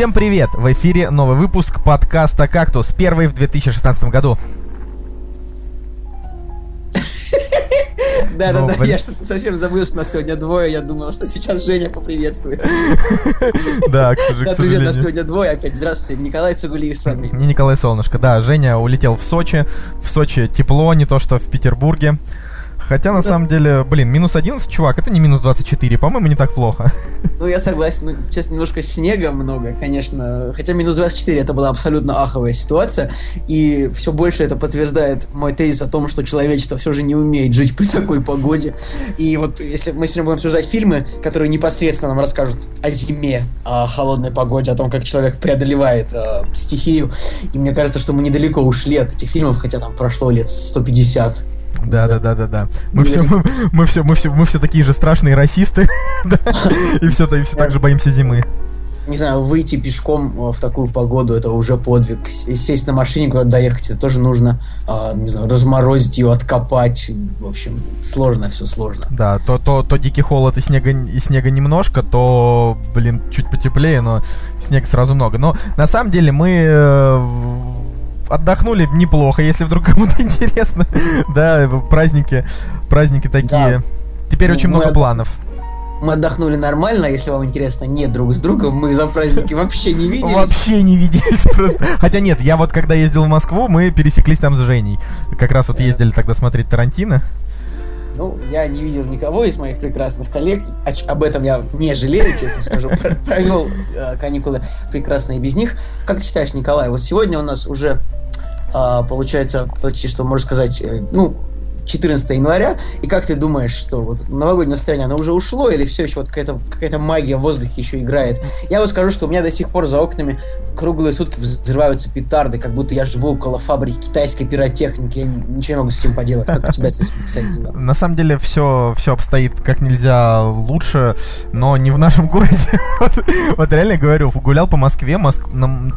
Всем привет! В эфире новый выпуск подкаста «Кактус», первый в 2016 году. Да-да-да, ну, я что-то совсем забыл, что нас сегодня двое. Я думал, что сейчас Женя поприветствует. Да, к сожалению. привет, нас сегодня двое. Опять здравствуйте, Николай Цугулиев с вами. Не Николай Солнышко, да, Женя улетел в Сочи. В Сочи тепло, не то что в Петербурге. Хотя, на да. самом деле, блин, минус 11, чувак, это не минус 24, по-моему, не так плохо. Ну, я согласен, ну, сейчас немножко снега много, конечно. Хотя минус 24 это была абсолютно аховая ситуация. И все больше это подтверждает мой тезис о том, что человечество все же не умеет жить при такой погоде. И вот если мы сегодня будем обсуждать фильмы, которые непосредственно нам расскажут о зиме, о холодной погоде, о том, как человек преодолевает э, стихию. И мне кажется, что мы недалеко ушли от этих фильмов, хотя там прошло лет 150 да, да, да, да, да. Мы все, мы, мы все, мы все, мы все такие же страшные расисты, и все, и все так же боимся зимы. Не знаю, выйти пешком э, в такую погоду это уже подвиг. Сесть на машине куда-то доехать, это тоже нужно, а, не знаю, разморозить ее, откопать. В общем, сложно, все сложно. Да, то, то, то дикий холод и снега, и снега немножко, то, блин, чуть потеплее, но снега сразу много. Но на самом деле мы э, отдохнули неплохо, если вдруг кому-то интересно. да, праздники, праздники такие. Да. Теперь очень много планов. Мы отдохнули нормально, если вам интересно, не друг с другом, мы за праздники вообще не виделись. Вообще не виделись просто. Хотя нет, я вот когда ездил в Москву, мы пересеклись там с Женей. Как раз вот ездили тогда смотреть Тарантино. Ну, я не видел никого из моих прекрасных коллег. Об этом я не жалею, честно скажу. Провел э, каникулы прекрасные без них. Как ты считаешь, Николай, вот сегодня у нас уже а, получается, почти что можно сказать, э, ну, 14 января, и как ты думаешь, что вот новогоднее настроение, оно уже ушло, или все еще вот какая-то какая магия в воздухе еще играет? Я вот скажу, что у меня до сих пор за окнами круглые сутки взрываются петарды, как будто я живу около фабрики китайской пиротехники, я ничего не могу с этим поделать. Как у тебя с этим? На самом деле все, все обстоит как нельзя лучше, но не в нашем городе. вот, вот реально говорю, гулял по Москве, Моск...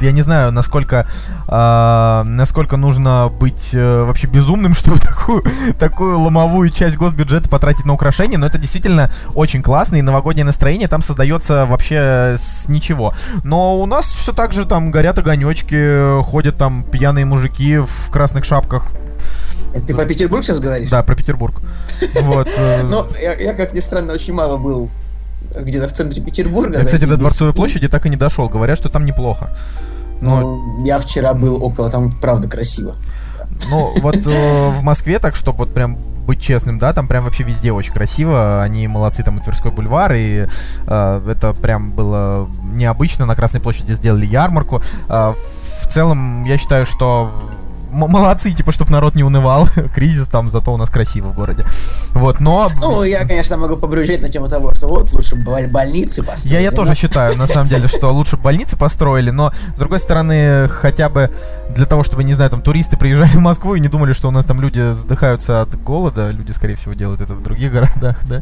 я не знаю, насколько, э, насколько нужно быть э, вообще безумным, чтобы такую такую ломовую часть госбюджета потратить на украшения, но это действительно очень классно, и новогоднее настроение там создается вообще с ничего. Но у нас все так же там горят огонечки, ходят там пьяные мужики в красных шапках, это ты про Петербург сейчас говоришь? Да, про Петербург. Вот. Ну, я, как ни странно, очень мало был где-то в центре Петербурга. Я, кстати, до Дворцовой площади так и не дошел. Говорят, что там неплохо. Но... Ну, я вчера был около, там правда красиво. Ну, вот э, в Москве, так чтобы вот прям быть честным, да, там прям вообще везде очень красиво, они молодцы, там и Тверской бульвар, и э, это прям было необычно, на Красной площади сделали ярмарку. Э, в целом, я считаю, что молодцы, типа, чтобы народ не унывал. Кризис там, зато у нас красиво в городе. Вот, но... Ну, я, конечно, могу побрюзжать на тему того, что вот, лучше больницы построили. Я, я тоже считаю, на самом деле, что лучше больницы построили, но, с другой стороны, хотя бы для того, чтобы, не знаю, там, туристы приезжали в Москву и не думали, что у нас там люди задыхаются от голода, люди, скорее всего, делают это в других городах, да?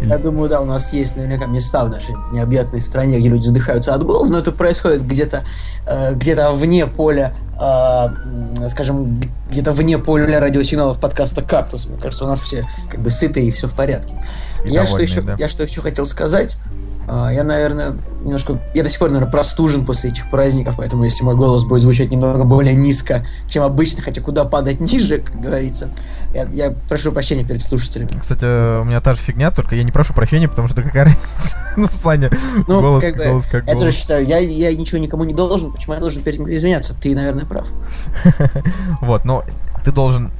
Или... Я думаю, да, у нас есть наверняка места в нашей необъятной стране, где люди задыхаются от голода, но это происходит где-то э, где-то вне поля э, скажем, где-то вне поля радиосигналов подкаста «Кактус». Мне кажется, у нас все как бы сытые и все в порядке. И я, что еще, да. я что еще хотел сказать. Uh, я, наверное, немножко... Я до сих пор, наверное, простужен после этих праздников, поэтому если мой голос будет звучать немного более низко, чем обычно, хотя куда падать ниже, как говорится, я, я прошу прощения перед слушателями. Кстати, у меня та же фигня, только я не прошу прощения, потому что какая разница? ну, в плане ну, голос, как голос как голос. Я тоже считаю, я, я ничего никому не должен, почему я должен перед ним извиняться? Ты, наверное, прав. вот, но ты должен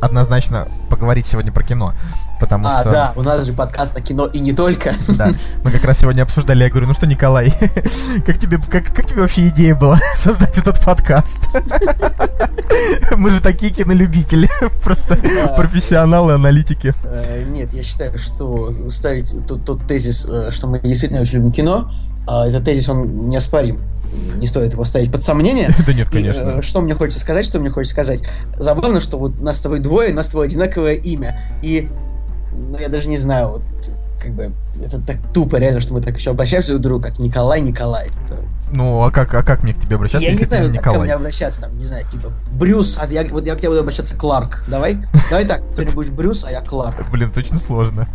однозначно поговорить сегодня про кино. Потому а, что... да, у нас же подкаст о кино и не только. Да, мы как раз сегодня обсуждали, я говорю, ну что, Николай, как тебе, как, как тебе вообще идея была создать этот подкаст? Мы же такие кинолюбители, просто профессионалы, аналитики. Э, нет, я считаю, что ставить тот, тот тезис, э, что мы действительно очень любим кино, а этот тезис, он неоспорим не стоит его ставить под сомнение. Да нет, конечно. И, э, что мне хочется сказать, что мне хочется сказать. Забавно, что вот нас с тобой двое, нас с тобой одинаковое имя. И ну, я даже не знаю, вот, как бы, это так тупо реально, что мы так еще обращаемся друг другу, как Николай Николай. Это Ну, а как, а как мне к тебе обращаться, Я не ты знаю, не как ко Николай? мне обращаться, там, не знаю, типа, Брюс, а я, вот я к тебе буду обращаться Кларк, давай? Давай так, сегодня будешь Брюс, а я Кларк. Блин, точно сложно.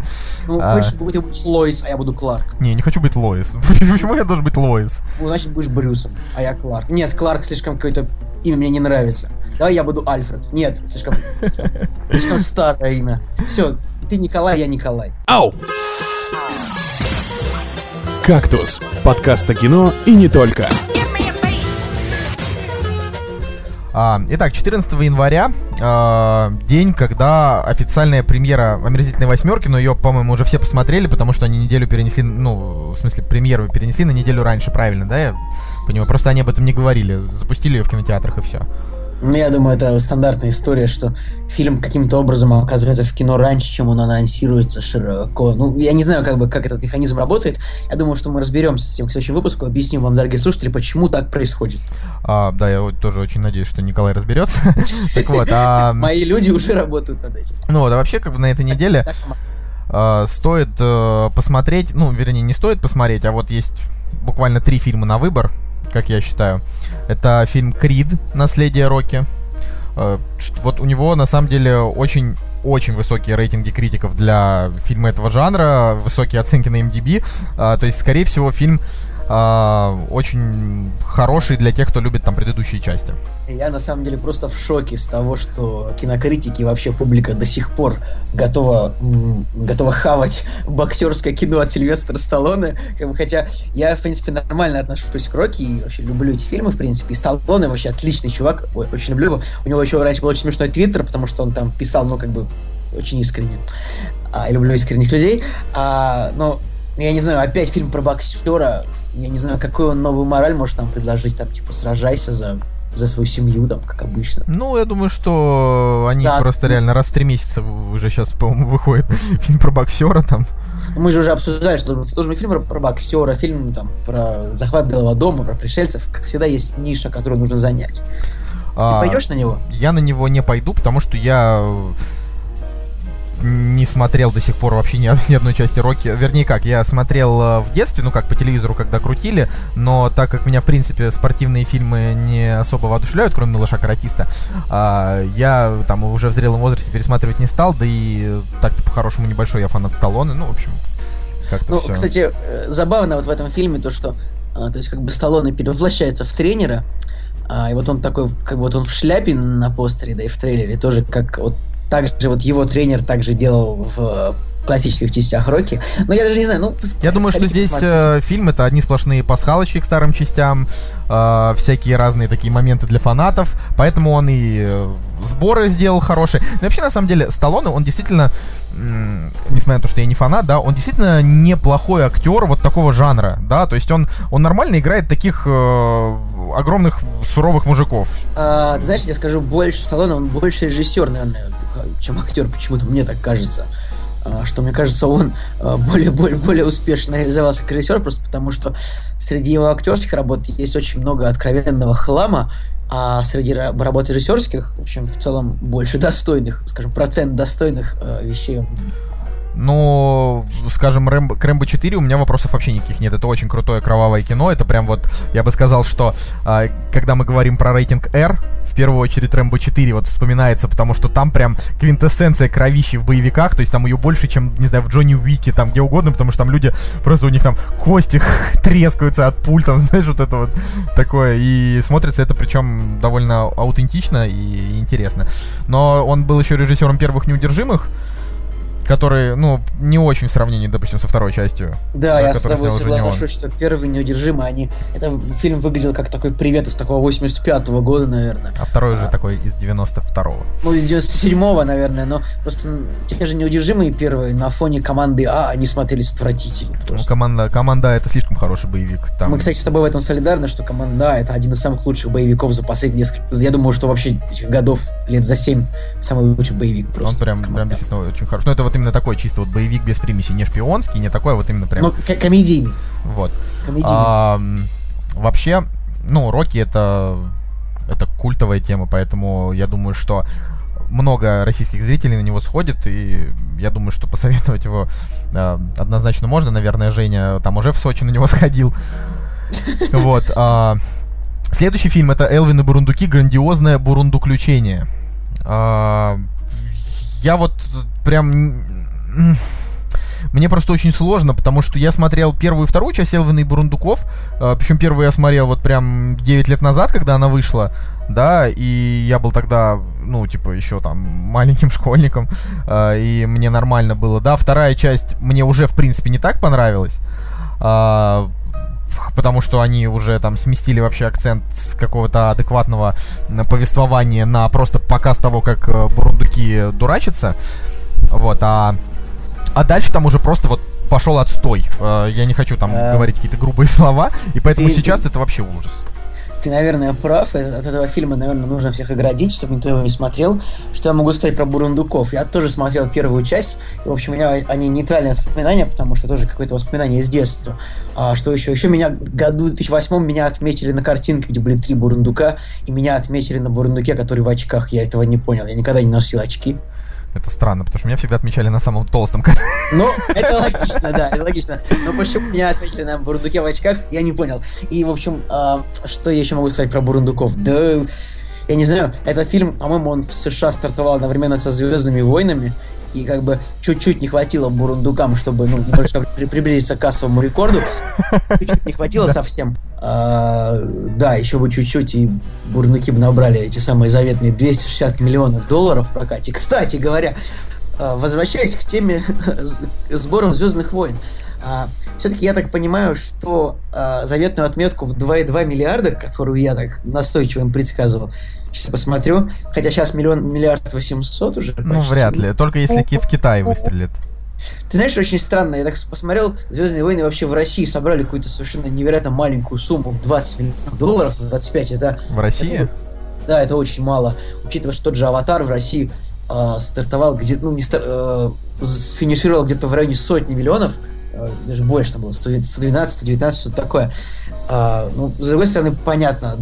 Ну, А. хочешь, ты будешь Лоис, а я буду Кларк. Не, не хочу быть Лоис. Почему я должен быть Лоис? Ну, значит, будешь Брюсом, а я Кларк. Нет, Кларк слишком какое-то имя мне не нравится. Давай я буду Альфред. Нет, слишком, слишком старое имя. Все, ты Николай, я Николай. Ау! «Кактус» – подкаст о кино и не только. А, итак, 14 января, а, день, когда официальная премьера «Омерзительной восьмерки», но ее, по-моему, уже все посмотрели, потому что они неделю перенесли, ну, в смысле, премьеру перенесли на неделю раньше, правильно, да? Я понимаю, просто они об этом не говорили, запустили ее в кинотеатрах и все. Ну, я думаю, это стандартная история, что фильм каким-то образом оказывается в кино раньше, чем он анонсируется широко. Ну, я не знаю, как бы, как этот механизм работает. Я думаю, что мы разберемся с этим к следующему выпуску, объясним вам, дорогие слушатели, почему так происходит. А, да, я тоже очень надеюсь, что Николай разберется. Так вот, а, Мои люди уже работают над этим. ну вот, а вообще, как бы на этой неделе э, стоит э, посмотреть, ну, вернее, не стоит посмотреть, а вот есть буквально три фильма на выбор, как я считаю. Это фильм «Крид. Наследие Рокки». Э, вот у него, на самом деле, очень очень высокие рейтинги критиков для фильма этого жанра, высокие оценки на MDB. А, то есть, скорее всего, фильм а, очень хороший для тех, кто любит там предыдущие части. Я на самом деле просто в шоке с того, что кинокритики и вообще публика до сих пор готова, готова хавать боксерское кино от Сильвестра Сталлоне. Хотя я, в принципе, нормально отношусь к Рокки и вообще люблю эти фильмы, в принципе. И Сталлоне вообще отличный чувак, ой, очень люблю его. У него еще раньше был очень смешной твиттер, потому что он там писал, ну, как бы, очень искренне. А, я люблю искренних людей. А, но я не знаю, опять фильм про боксера. Я не знаю, какую он новую мораль может там предложить, там, типа, сражайся за, за свою семью, там, как обычно. Ну, я думаю, что они За- просто реально раз в три месяца уже сейчас, по-моему, выходит фильм про боксера там. Мы же уже обсуждали, что должен быть фильм про, про боксера, фильм там про захват Белого дома, про пришельцев. Как всегда, есть ниша, которую нужно занять. А, Ты пойдешь на него? Я на него не пойду, потому что я не смотрел до сих пор вообще ни, ни одной части Рокки. Вернее, как, я смотрел э, в детстве, ну как по телевизору, когда крутили, но так как меня, в принципе, спортивные фильмы не особо воодушевляют, кроме «Малыша каратиста», а, я там уже в зрелом возрасте пересматривать не стал, да и э, так-то по-хорошему небольшой я фанат Сталлоне, ну, в общем, как-то Ну, все. кстати, э, забавно вот в этом фильме то, что, а, то есть как бы Сталлоне перевоплощается в тренера, а, и вот он такой, как бы вот он в шляпе на постере, да и в трейлере тоже, как вот так же вот его тренер также делал в э, классических частях Рокки. Но я даже не знаю, ну... Я думаю, что здесь э, фильм это одни сплошные пасхалочки к старым частям, э, всякие разные такие моменты для фанатов, поэтому он и э, сборы сделал хорошие. Но вообще, на самом деле, Сталлоне, он действительно, несмотря на то, что я не фанат, да, он действительно неплохой актер вот такого жанра, да, то есть он, он нормально играет таких э, огромных суровых мужиков. А, знаешь, я скажу больше, Сталлоне, он больше режиссер, наверное, чем актер, почему-то мне так кажется. А, Что мне кажется, он а, более, более, более успешно реализовался как режиссер, просто потому что среди его актерских работ есть очень много откровенного хлама, а среди ра- работ режиссерских, в общем, в целом больше достойных, скажем, процент достойных э, вещей он Но, скажем, Рэмбо, к Рэмбо 4 у меня вопросов вообще никаких нет. Это очень крутое кровавое кино. Это прям вот, я бы сказал, что а, когда мы говорим про рейтинг R, в первую очередь Рэмбо 4 вот вспоминается, потому что там прям квинтэссенция кровищи в боевиках, то есть там ее больше, чем, не знаю, в Джонни Уике, там где угодно, потому что там люди, просто у них там кости трескаются от пуль, там, знаешь, вот это вот такое. И смотрится это причем довольно аутентично и интересно. Но он был еще режиссером первых неудержимых, который, ну, не очень в сравнении, допустим, со второй частью. Да, Да, я с тобой он. соглашусь, что первый неудержимый, они... Это фильм выглядел как такой привет из такого 85-го года, наверное. А второй уже такой из 92-го. Ну, из 97-го, наверное, но просто те же неудержимые первые на фоне команды А, они смотрелись отвратительно. Ну, просто. команда, команда это слишком хороший боевик. Там... Мы, кстати, с тобой в этом солидарны, что команда А это один из самых лучших боевиков за последние несколько... Я думаю, что вообще этих годов, лет за 7, самый лучший боевик он просто. прям, «Команда». прям действительно очень хороший. Ну, это вот именно такой чисто вот боевик без примеси, не шпионский, не такой, вот именно прям Ну, комедийный. вот. комедийный. А, вообще, ну, Рокки это это культовая тема, поэтому я думаю, что много российских зрителей на него сходит, и я думаю, что посоветовать его э, однозначно можно. Наверное, Женя там уже в Сочи на него сходил. Вот. а, Следующий фильм это Элвин и Бурундуки. Грандиозное бурундуключение. А, Я вот прям... Мне просто очень сложно, потому что я смотрел первую и вторую часть Элвина и Бурундуков. Причем первую я смотрел вот прям 9 лет назад, когда она вышла. Да, и я был тогда, ну, типа, еще там маленьким школьником. а, И мне нормально было. Да, вторая часть мне уже, в принципе, не так понравилась. а, потому что они уже там сместили вообще акцент с какого-то адекватного повествования на просто показ того, как э, бурундуки дурачатся. Вот, а, а дальше там уже просто вот пошел отстой. Э, Я не хочу там Э. говорить какие-то грубые слова, и поэтому сейчас это вообще ужас. Ты, наверное, прав. Э, От этого фильма, наверное, нужно всех оградить, чтобы никто его не смотрел. Что я могу сказать про Бурундуков? Я тоже смотрел первую часть. И, в общем, у меня они нейтральные воспоминания, потому что тоже какое-то воспоминание из детства. А что еще? Еще меня году в 2008 меня отметили на картинке, где были три бурундука, и меня отметили на бурундуке, который в очках. Я этого не понял. Я никогда не носил очки. Это странно, потому что меня всегда отмечали на самом толстом. Ну, это логично, да, это логично. Но почему меня отметили на бурундуке в очках, я не понял. И, в общем, а, что я еще могу сказать про бурундуков? Да, я не знаю, этот фильм, по-моему, он в США стартовал одновременно со «Звездными войнами», и как бы чуть-чуть не хватило бурундукам, чтобы ну, немножко при- приблизиться к кассовому рекорду. Чуть-чуть не хватило совсем. А, да, еще бы чуть-чуть, и бурундуки бы набрали эти самые заветные 260 миллионов долларов в прокате. Кстати говоря, а, возвращаясь к теме сборов Звездных войн. все-таки я так понимаю, что а, заветную отметку в 2,2 миллиарда, которую я так настойчиво им предсказывал, сейчас посмотрю, хотя сейчас миллион, миллиард восемьсот уже. Ну, почти. вряд ли. Только если в Китае выстрелит. Ты знаешь, очень странно, я так посмотрел, Звездные войны вообще в России собрали какую-то совершенно невероятно маленькую сумму в 20 миллионов долларов, 25, это В России? да, это очень мало, учитывая, что тот же Аватар в России э, стартовал где-то, ну, не стар- э, сфинишировал где-то в районе сотни миллионов, э, даже больше там было, 100 112, 119, что-то такое. А, ну, с другой стороны, понятно,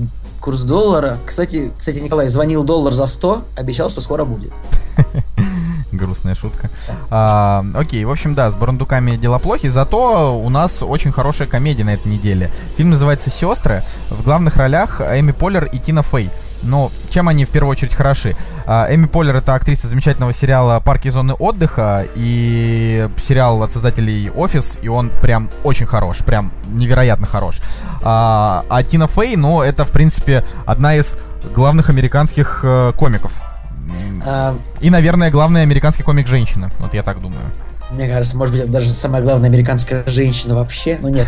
курс доллара. Кстати, кстати, Николай звонил доллар за 100, обещал, что скоро будет. Грустная шутка. А, окей, в общем, да, с Барандуками дела плохи, зато у нас очень хорошая комедия на этой неделе. Фильм называется «Сестры». В главных ролях Эми Поллер и Тина Фей. Но чем они в первую очередь хороши? А, Эми Поллер это актриса замечательного сериала «Парки и зоны отдыха» и сериал от создателей «Офис», и он прям очень хорош, прям невероятно хорош. А, а Тина Фей, ну, это, в принципе, одна из главных американских э, комиков. А, и, наверное, главный американский комик женщина. Вот я так думаю. Мне кажется, может быть, это даже самая главная американская женщина вообще, но нет.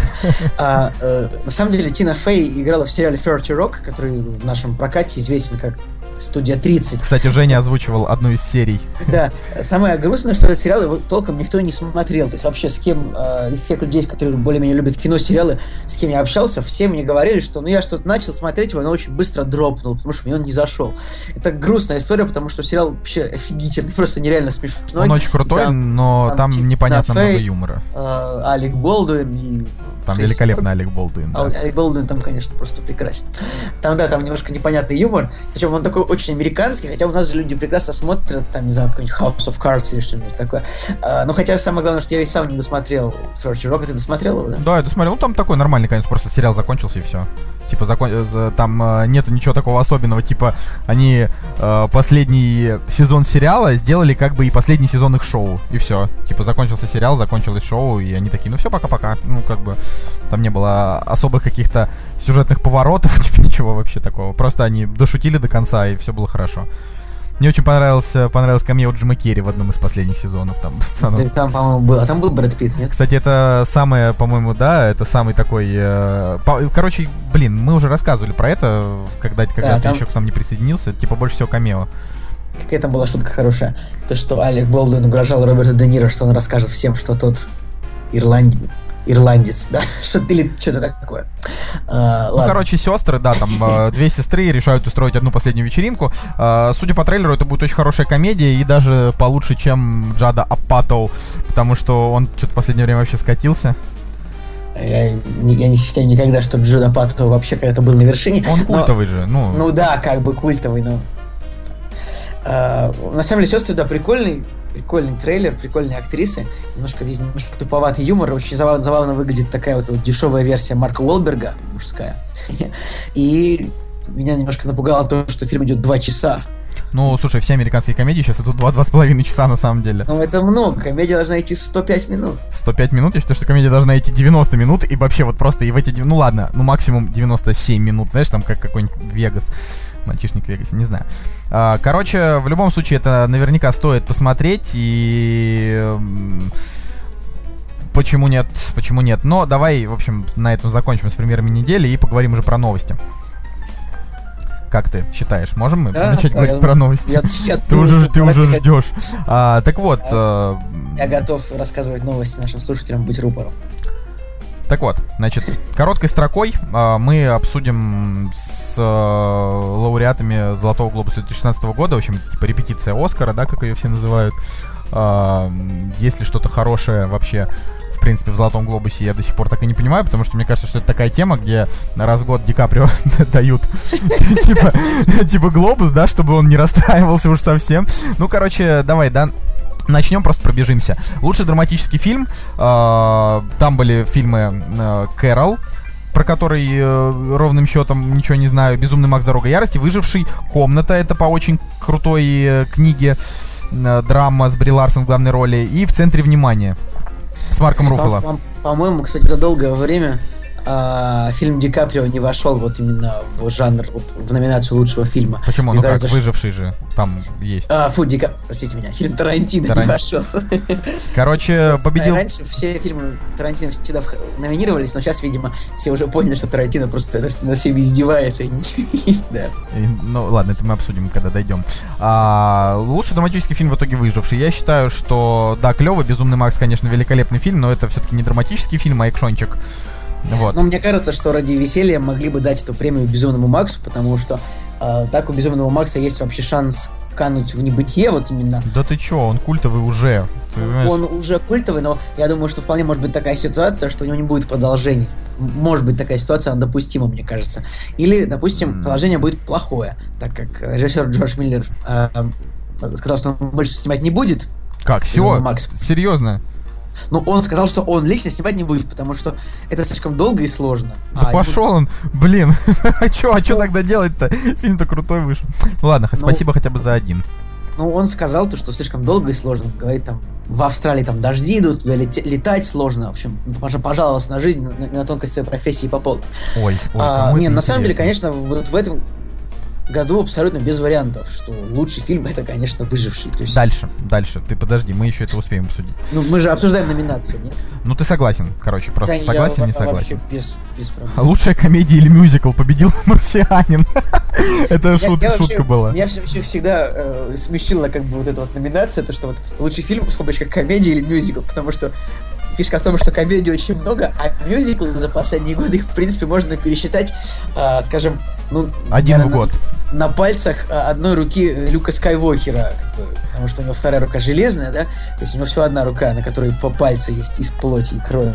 А, э, на самом деле, Тина Фей играла в сериале Thirty Rock, который в нашем прокате известен как студия 30. Кстати, Женя озвучивал одну из серий. Да, самое грустное, что этот сериал его толком никто не смотрел. То есть вообще с кем э, из всех людей, которые более-менее любят кино, сериалы, с кем я общался, все мне говорили, что ну я что-то начал смотреть его, но очень быстро дропнул, потому что мне он не зашел. Это грустная история, потому что сериал вообще офигительный, просто нереально смешной. Он очень крутой, Там, но там там Тина непонятно Фей. много юмора. э, Алек Болдуин и Там Крис великолепно Олег Болдуин. а да. Алек Болдуин там, конечно, просто прекрасен. Там, да, там немножко непонятный юмор. Причем он такой очень американский, хотя у нас же люди прекрасно смотрят, там, не знаю, какой-нибудь House of Cards или что-нибудь такое. А, ну, хотя самое главное, что я ведь сам не досмотрел Ферти Рок. Ты досмотрел его, да? Да, я смотрел, ну там такой нормальный конец, просто сериал закончился и все. Типа закон... э, там э, нету ничего такого особенного, типа они э, последний сезон сериала сделали как бы и последний сезон их шоу, и все. Типа закончился сериал, закончилось шоу, и они такие, ну все, пока-пока. Ну как бы там не было особых каких-то сюжетных поворотов, типа ничего вообще такого. Просто они дошутили до конца, и все было хорошо. Мне очень понравился, понравилось камео Джима Керри в одном из последних сезонов. Там, оно Да, там, по-моему, был. А там был Брэд Питт, нет? кстати, это самое, по-моему, да, это самый такой... э, по- короче, блин, мы уже рассказывали про это, когда, когда ты там- еще к нам не присоединился. Типа больше всего камео. Какая там была шутка хорошая. То, что Алек Болдуин угрожал Роберту Де Ниро, что он расскажет всем, что тот ирландец. Ирландец, да, что или что-то такое. А, Ну, ладно. короче, сестры, да, там э, две сестры решают устроить одну последнюю вечеринку. Э, судя по трейлеру, это будет очень хорошая комедия и даже получше, чем Джада Апатоу, потому что он что-то в последнее время вообще скатился. Я, не- я не считаю никогда, что Джуда Паттоу вообще когда-то был на вершине. Он но- культовый же, ну, Ну да, как бы культовый, но... А, на самом деле, сестры, да, прикольный. Прикольный трейлер, прикольные актрисы, немножко здесь немножко туповатый юмор, очень забавно, забавно выглядит такая вот, вот дешевая версия Марка Уолберга, мужская. И меня немножко напугало то, что фильм идет два часа. Ну, слушай, все американские комедии сейчас идут 2-2,5 часа на самом деле. Ну, это много. Комедия должна идти 105 минут. 105 минут? Я считаю, что комедия должна идти 90 минут, и вообще вот просто и в эти... Ну ладно, ну максимум 97 минут, знаешь, там как какой-нибудь Вегас, мальчишник в Вегасе, не знаю. А, короче, в любом случае, это наверняка стоит посмотреть, и... Почему нет? Почему нет? Но давай, в общем, на этом закончим с примерами недели и поговорим уже про новости. Как ты считаешь, можем мы Да, начать говорить я- про новости? Я, я Ты уже, ты уже ждешь. А, так вот, э, Я готов рассказывать новости нашим слушателям, быть рупором. так вот, значит, короткой строкой а, мы обсудим с э, лауреатами Золотого глобуса 2016 года, в общем, типа репетиция Оскара, да, как ее все называют. М, есть ли что-то хорошее вообще в принципе, в Золотом Глобусе я до сих пор так и не понимаю, потому что мне кажется, что это такая тема, где раз в год Ди Каприо дают типа, типа Глобус, да, чтобы он не расстраивался уж совсем. Ну, короче, давай, да, Начнем, просто пробежимся. Лучший драматический фильм. э, там были фильмы э, Кэрол, про который э, ровным счетом ничего не знаю. Безумный Макс Дорога Ярости. Выживший. Комната. Это по очень крутой э, книге. э, драма с Бри Ларсон в главной роли. И в центре внимания. С Марком по- По-моему, кстати, за долгое время а, фильм Ди Каприо не вошел вот именно в жанр, вот, в номинацию лучшего фильма. Почему? Мне Ну как, кажется, что- выживший же там есть. А, фу, Ди Кап- простите меня, фильм Тарантино Таран- не вошел. Короче, победил... Раньше все фильмы Тарантино всегда номинировались, но сейчас, видимо, все уже поняли, что Тарантино просто над всеми издевается. Да. Ну ладно, это мы обсудим, когда дойдем. А, лучший драматический фильм в итоге выживший. Я считаю, что да, клево. Безумный Макс, конечно, великолепный фильм, но это все-таки не драматический фильм, а экшончик. Вот. Но мне кажется, что ради веселья могли бы дать эту премию Безумному Максу, потому что а, так у Безумного Макса есть вообще шанс кануть в небытие, вот именно. Да ты чё, он культовый уже. Он уже культовый, но я думаю, что вполне может быть такая ситуация, что у него не будет продолжений. Может быть такая ситуация, она допустима, мне кажется. Или, допустим, М. продолжение будет плохое, так как режиссер Джордж Миллер э, э, сказал, что он больше снимать не будет. Как, Безумный все? Макс. Серьезно? Но он сказал, что он лично снимать не будет, потому что это слишком долго и сложно. Да А, пошел он, блин. а чё, а чё Ну. тогда делать-то? Фильм-то крутой вышел. Ну ладно, Ну. спасибо хотя бы за один. Ну, он сказал то, что слишком долго и сложно. Говорит, там, в Австралии там дожди идут, туда лете- летать сложно. В общем, пож- пожаловался на жизнь, на, на тонкость своей профессии по полной. Ой, ой, А, кому не, это на самом деле, конечно, вот в этом году абсолютно без вариантов, что лучший фильм это, конечно, выживший. То есть, Дальше, дальше. Ты подожди, мы еще это успеем обсудить. ну, мы же обсуждаем номинацию, нет? Ну ты согласен, короче, просто Да, я согласен, не во- согласен. Без, без проблем. А Лучшая комедия или мюзикл победил «Марсианин». Это Я- я шутка была. Меня все всегда э, смешила как бы вот эта вот номинация, то что вот лучший фильм в скобочках комедия или мюзикл, потому что фишка в том, что комедий очень много, а мюзиклы за последние годы их, в принципе, можно пересчитать, а, скажем, ну... Один в наверно, год. На, пальцах а, одной руки э, Люка бы, потому что у него вторая рука железная, да, то есть у него всего одна рука, на которой по пальцы есть из плоти и крови.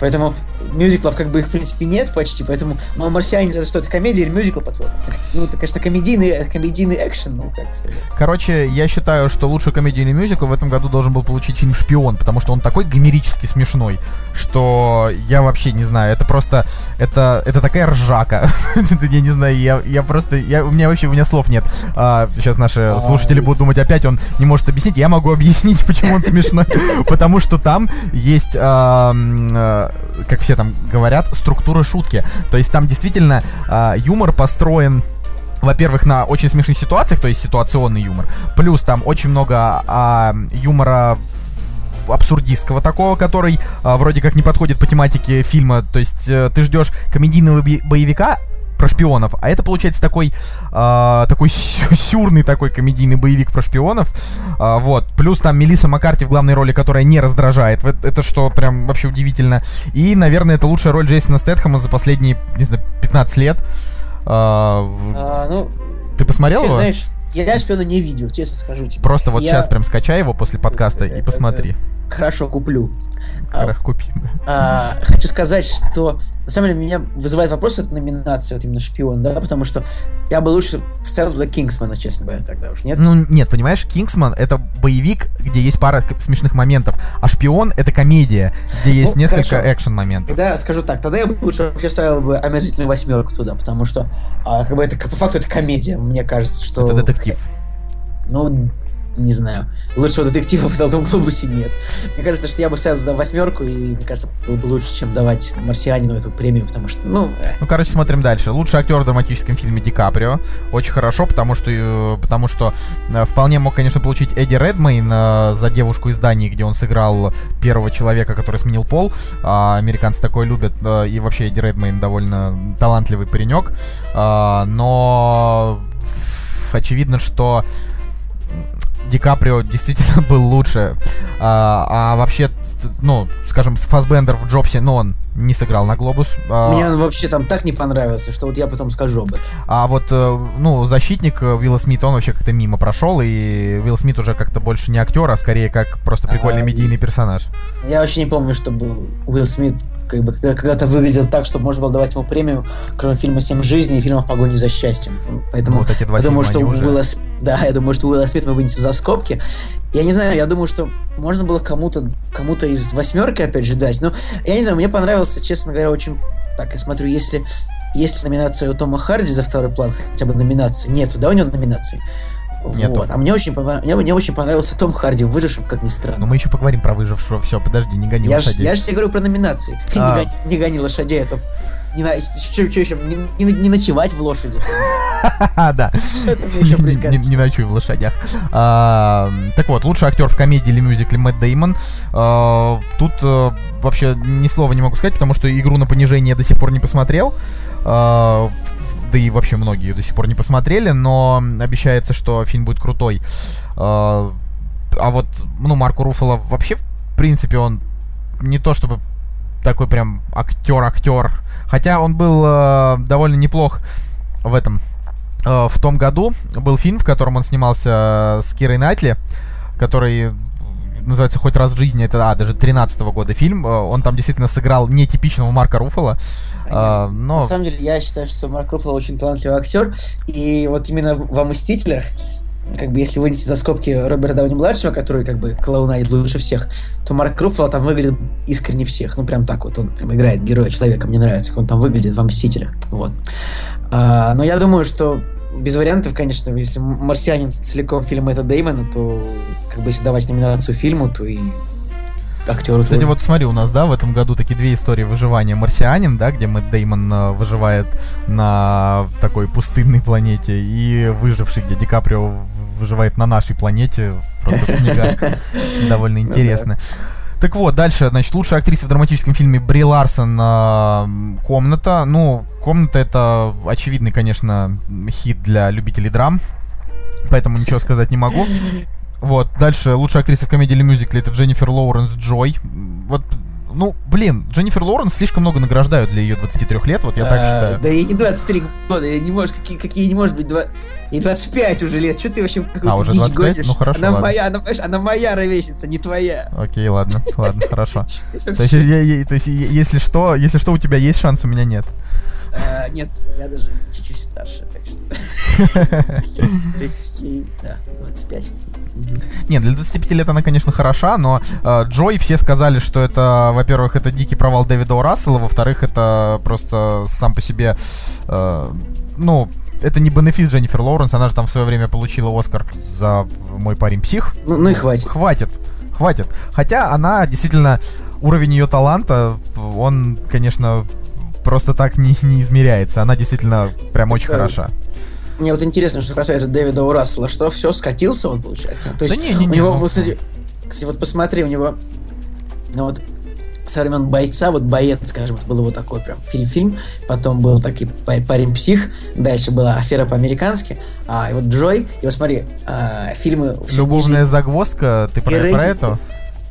Поэтому мюзиклов как бы их, в принципе, нет почти, поэтому «Мама марсианин» это что, это комедия или мюзикл, по-твоему? Ну, это, конечно, комедийный, комедийный экшен, ну, как сказать. Короче, я считаю, что лучшую комедию или мюзикл в этом году должен был получить фильм «Шпион», потому что он такой гомерически смешной, что я вообще не знаю, это просто, это, это такая ржака. Я не знаю, я, я просто, я, у меня вообще, у меня слов нет. А, сейчас наши слушатели будут думать, опять он не может объяснить. Я могу объяснить, почему он смешной. Потому что там есть, а, а, как все там говорят, структура шутки. То есть там действительно а, юмор построен во-первых, на очень смешных ситуациях, то есть ситуационный юмор. Плюс там очень много а, юмора абсурдистского такого, который а, вроде как не подходит по тематике фильма. То есть э, ты ждешь комедийного боевика про шпионов, а это получается такой а, такой сю- сюрный такой комедийный боевик про шпионов, А, вот. Плюс там Мелисса Маккарти в главной роли, которая не раздражает. Это что прям вообще удивительно. И, наверное, это лучшая роль Джейсона Стэтхэма за последние, не знаю, 15 лет. В- А, ну, Ты посмотрел его? знаешь, я шпиона не видел, честно скажу тебе. Просто вот я- сейчас прям скачай его после подкаста и Это- посмотри. Хорошо куплю. Хорошо, купи. А, хочу сказать, что на самом деле меня вызывает вопрос эта номинация, вот именно шпион, да, потому что я бы лучше вставил туда Кингсмана, честно говоря, тогда уж, нет? Ну, нет, понимаешь, Кингсман — это боевик, где есть пара смешных моментов, а Шпион — это комедия, где есть Ну, несколько экшен-моментов. Тогда скажу так, тогда я бы лучше вообще вставил бы омерзительную восьмерку туда, потому что а, как бы это по факту это комедия, мне кажется, что. Это детектив. Ну, не знаю. Лучшего детектива в Золотом глобусе нет. Мне кажется, что я бы ставил туда восьмерку, и мне кажется, было бы лучше, чем давать марсианину эту премию, потому что, ну, э, Ну, короче, смотрим дальше. Лучший актер в драматическом фильме Ди Каприо. Очень хорошо, потому что, э, потому что э, вполне мог, конечно, получить Эдди Редмейн за девушку из Дании, где он сыграл первого человека, который сменил пол. А американцы такое любят. И вообще Эдди Редмейн довольно талантливый паренек. А, Но очевидно, что Ди Каприо действительно был лучше. А, а вообще, ну, скажем, с Фасбендер в Джобсе, ну, он не сыграл на Глобус. А, мне он вообще там так не понравился, что вот я потом скажу об этом. а вот, э, ну, защитник э, Уилла Смита, он вообще как-то мимо прошел, и Уилл Смит уже как-то больше не актер, а скорее как просто прикольный А, медийный персонаж. Я вообще не помню, чтобы Уилл Смит как бы когда- когда-то выглядел так, чтобы можно было давать ему премию, кроме фильма «Семь жизней» и фильма «В погоне за счастьем». Поэтому Вот эти два я думаю, что уже- Уилла С- да, я думаю, что Уилла Смит мы вынесем за скобки. Я не знаю, я думаю, что можно было кому-то кому-то из восьмерки опять же дать. Но я не знаю, мне понравился, честно говоря, очень. Так, я смотрю, если есть номинация у Тома Харди за второй план, хотя бы номинации. Нету, да, у него номинации? Нету. Вот. А мне очень, понрав- мне, мне очень понравился Том Харди в «Выжившем», как ни странно. Но мы еще поговорим про выжившего. Все, подожди, не гони Я же лошадей. я ж тебе говорю про номинации. А. Не, гони, не гони лошадей, а то не, на, что, еще? Не, не- не ночевать в лошади. А, да. Что не ночуй в лошадях. А, Так вот, лучший актер в комедии или мюзикле Мэтт Деймон. А, Тут э, вообще ни слова не могу сказать, потому что игру на понижение я до сих пор не посмотрел. А, Да и вообще многие ее до сих пор не посмотрели, но обещается, что фильм будет крутой. А а вот, ну, Марко Руфало вообще, в принципе, он не то чтобы такой прям актер-актер. Хотя он был э, довольно неплох в этом. Э, в том году был фильм, в котором он снимался с Кирой Найтли, который называется «Хоть раз в жизни». Это, а, даже 13 года фильм. Э, Он там действительно сыграл нетипичного Марка Руфала. Э, но... На самом деле, я считаю, что Марк Руффало очень талантливый актер. И вот именно во «Мстителях», как бы если вынести за скобки Роберта Дауни-младшего, который как бы клоунает лучше всех, то Марк Руффало там выглядит искренне всех. Ну, прям так вот. Он прям играет героя человека. Мне нравится, как он там выглядит во «Мстителях». Вот. А, но я думаю, что без вариантов, конечно, если «Марсианин» целиком фильм это Деймона, то как бы если давать номинацию фильму, то и актеру Кстати, тоже. вот смотри, у нас, да, в этом году такие две истории выживания. «Марсианин», да, где Мэтт Деймон э, выживает на такой пустынной планете, и «Выживший», где Ди Каприо выживает на нашей планете, просто в снегах. Довольно Ну интересно. Так вот, дальше, значит, лучшая актриса в драматическом фильме Бри Ларсон а, «Комната». Ну, «Комната» — это очевидный, конечно, хит для любителей драм, поэтому ничего сказать не могу. Вот, дальше, лучшая актриса в комедии или мюзикле — это Дженнифер Лоуренс Джой. Вот ну, блин, Дженнифер Лоуренс слишком много награждают для ее 23 лет, вот я так э, считаю. Да ей не 23 года, не может, какие, какие не может быть 2... И 25 уже лет. Что ты вообще А, уже 25? Гонишь? Ну хорошо, она ладно. Моя, она, она моя ровесница, не твоя. Окей, ладно, ладно, хорошо. То есть, если что, если что, у тебя есть шанс, у меня нет. А, нет, я даже чуть-чуть старше, так что... То есть, да, 25. Нет, для 25 лет она, конечно, хороша, но э, Джой все сказали, что это, во-первых, это дикий провал Дэвида О. Рассела, во-вторых, это просто сам по себе, э, ну, это не бенефис Дженнифер Лоуренс, она же там в свое время получила Оскар за «Мой парень псих». Ну, ну и хватит. Хватит, хватит. Хотя она действительно, уровень ее таланта, он, конечно, просто так не, не измеряется. Она действительно прям очень Да. хороша. Мне вот интересно, что касается Дэвида О. Рассела, что все, скатился он, получается? То есть, Да не, не, у не, него, ну, кстати, кстати, вот посмотри, у него, ну вот, со времен бойца, вот боец, скажем, это был его такой прям фильм-фильм, потом был такой па- парень-псих, дальше была афера по-американски, а и вот Джой, и вот смотри, а, фильмы... Любовная загвоздка, ты про, И про рейтинг- это?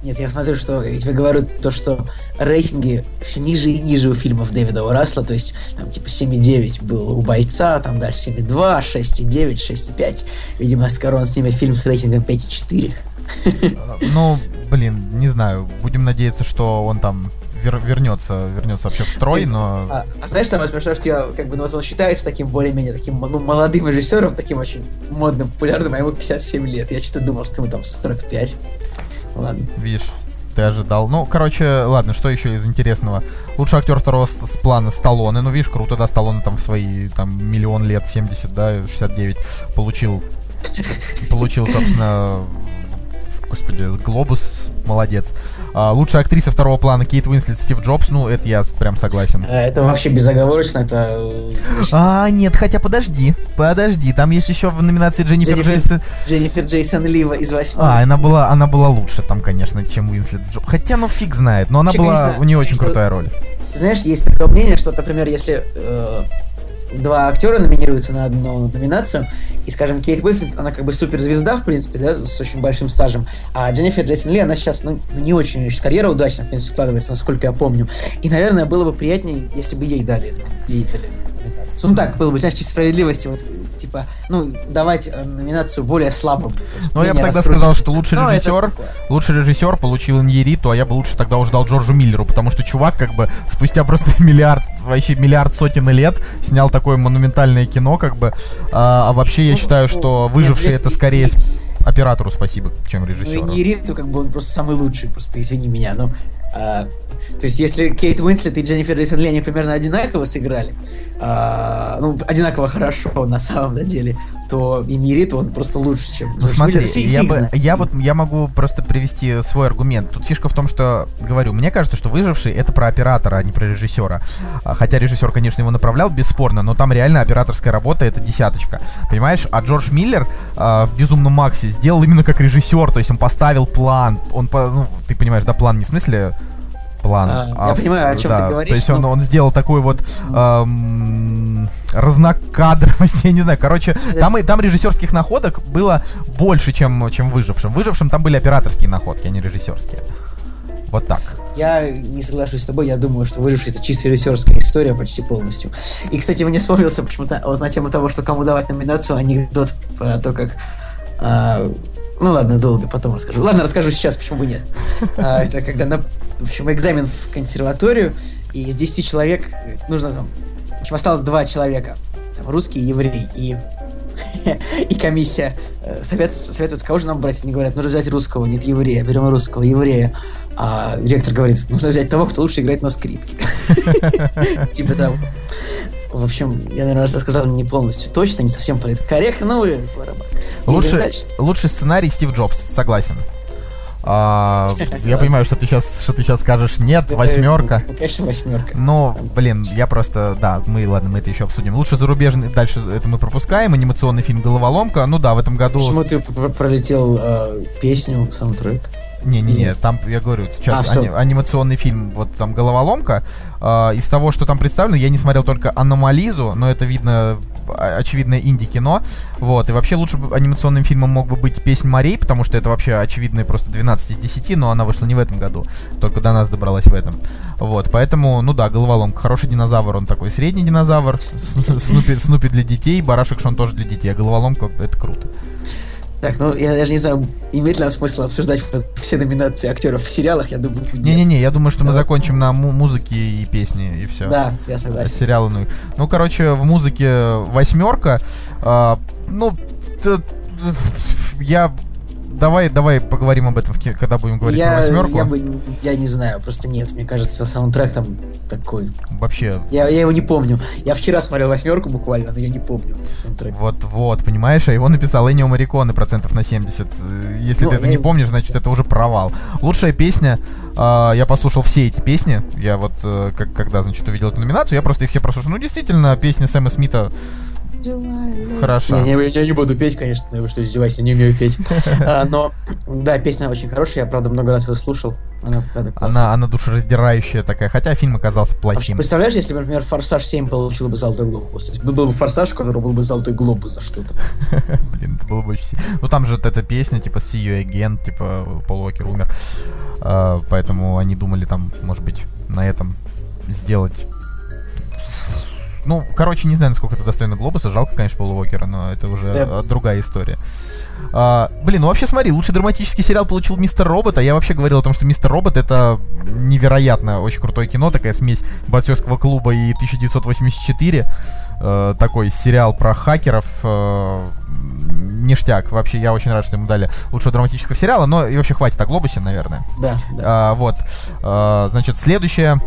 Нет, я смотрю, что я тебе говорю то, что рейтинги все ниже и ниже у фильмов Дэвида О. Рассела, то есть там типа 7,9 был у бойца, там дальше 7,2, 6,9, 6,5. Видимо, скоро он снимет фильм с рейтингом 5,4. Ну, блин, не знаю, будем надеяться, что он там вер- вернется, вернется вообще в строй, но... А, а знаешь, самое смешное, что я, как бы, ну вот он считается таким более-менее таким, ну, молодым режиссером, таким очень модным, популярным, а ему 57 лет. Я что-то думал, что ему там 45. Ладно. Видишь, ты ожидал. Ну, короче, ладно, что еще из интересного? Лучший актер второго с, с плана Сталлоне. Ну, видишь, круто, да, Сталлоне там в свои там миллион лет, 70, да, 69, получил, получил, собственно, господи, Глобус, молодец. А, лучшая актриса второго плана Кейт Уинслет, Стив Джобс, ну, это я прям согласен. А, Это вообще безоговорочно, это... э, А, нет, хотя подожди, подожди, там есть еще в номинации Дженнифер Дженнифер- Джейсон. Дженнифер Джейсон Лива из восьми. А, она была, она была лучше там, конечно, чем Уинслет Джобс. Хотя, ну фиг знает, но она Вообще, была, у нее очень крутая роль. Знаешь, есть такое мнение, что, например, если э, два актера номинируются на одну номинацию, и, скажем, Кейт Уинслет, она как бы суперзвезда, в принципе, да, с очень большим стажем, а Дженнифер Джейсон Ли, она сейчас, ну, не очень, сейчас карьера удачно, в принципе, складывается, насколько я помню. И, наверное, было бы приятнее, если бы ей дали, ей дали. Ну так, было бы, знаешь, справедливости, вот, типа, ну, давать э, номинацию более слабым. Ну, я бы тогда сказал, что лучший Ну, это режиссер, лучший режиссер получил Иньериту, а я бы лучше тогда уж дал Джорджу Миллеру, потому что чувак как бы спустя просто миллиард, вообще миллиард сотен лет снял такое монументальное кино, как бы. А, а вообще я Ну, считаю, ну, что если- это скорее оператору спасибо, чем Ну, режиссеру. не Риту, как бы он просто самый лучший, просто извини меня, ну. А, то есть, если Кейт Уинслет и Дженнифер Джейсон Ли, они примерно одинаково сыграли, а, ну, одинаково хорошо на самом деле, то и не Риту, он просто лучше, чем Ну смотри, я, бы, я вот я могу просто привести свой аргумент. Тут фишка в том, что говорю, мне кажется, что выживший это про оператора, а не про режиссера. А, Хотя режиссер, конечно, его направлял бесспорно, но там реально операторская работа это десяточка. Понимаешь? А Джордж Миллер а, в Безумном Максе сделал именно как режиссер, то есть он поставил план. Он, по- ну, ты понимаешь, да, план не в смысле план. А, я в- понимаю, о чем ты говоришь, То есть он, но- он сделал такой вот эм, разнокадровость, я не знаю. Короче, там, и- там режиссерских находок было больше, чем, чем в выжившем. В выжившем там были операторские находки, а не режиссерские. Вот так. Я не соглашусь с тобой, я думаю, что «Выживший» — это чисто режиссерская история почти полностью. И, кстати, мне вспомнился почему-то вот на тему того, что кому давать номинацию, анекдот про то, как... а, ну ладно, долго, потом расскажу. Ладно, расскажу сейчас, почему бы нет. А, это когда, на, в общем, экзамен в консерваторию, и из 10 человек нужно там... В общем, осталось два человека. Там, русский и еврей. И и комиссия э, совет, советует, кого же нам брать. Они говорят, нужно взять русского, нет еврея, берем русского, еврея. А директор говорит, нужно взять того, кто лучше играет на скрипке. Типа того. В общем, я, наверное, рассказал не полностью точно, не совсем политкорректно, но дальше. лучший сценарий Стив Джобс, согласен. А, я понимаю, что ты сейчас, что ты сейчас скажешь нет, восьмерка. Ну, Конечно, восьмерка. Но, блин, я просто, да, мы, ладно, мы это еще обсудим. Лучше зарубежный, дальше это мы пропускаем, анимационный фильм «Головоломка». Ну да, в этом году... Почему ты пр- пролетел э, песню, саундтрек? Не-не-не, там, я говорю, сейчас А, ани- анимационный фильм, вот там «Головоломка». А, из того, что там представлено, я не смотрел только «Аномализу», но это видно, очевидное инди-кино. Вот, и вообще лучше анимационным фильмом мог бы быть «Песнь морей», потому что это вообще очевидная просто 12 из 10, но она вышла не в этом году, только до нас добралась в этом. Вот, поэтому, ну да, «Головоломка», хороший динозавр, он такой средний динозавр, Снупи, Снупи для детей, Барашек Шон тоже для детей, а «Головоломка» — это круто. Так, ну я даже не знаю, имеет ли смысл обсуждать все номинации актеров в сериалах, я думаю. Не-не-не, я думаю, что мы Давай. закончим на му- музыке и песне, и все. Да, я согласен. сериалы. Ну, ну, короче, в музыке восьмерка. а, ну, я давай, давай поговорим об этом, когда будем говорить про я, восьмерку. я бы, я не знаю, просто нет, мне кажется, саундтрек там такой. Вообще, Я, я его не помню. Я вчера смотрел восьмерку буквально, но я не помню саундтрек. вот, вот, понимаешь, а его написал Эннио Мариконе процентов на 70. Э, Если Ну, ты это не помнишь, значит, это уже провал. Лучшая песня, а, я послушал все эти песни, я вот, э, как, когда, значит, увидел эту номинацию, я просто их все прослушал. Ну, действительно, песня Сэма Смита хороша. Не, не, я не буду петь, конечно, вы что, издеваетесь, не умею петь. А, но, да, песня очень хорошая, я, правда, много раз ее слушал. Она, правда. Она, она душераздирающая такая, хотя фильм оказался Вообще, плохим. представляешь, если, например, Форсаж 7 получил бы золотой глобус? То есть был бы Форсаж, у которого был бы золотой глобус за что-то. Блин, это было бы очень. Ну там же эта песня, типа See You Again, типа Пол Уокер умер. А, поэтому они думали там, может быть, на этом сделать ну, короче, не знаю, насколько это достойно Глобуса. Жалко, конечно, Пола Уокера, но это уже Да. э, другая история. А, блин, ну вообще смотри, лучший драматический сериал получил Мистер Робот, а я вообще говорил о том, что Мистер Робот это невероятно очень крутое кино, такая смесь бойцовского клуба и 1984. Э, такой сериал про хакеров. э, ништяк. Вообще, я очень рад, что ему дали лучшего драматического сериала, но и вообще хватит о Глобусе, наверное. Да, да. А, вот. А, значит, следующая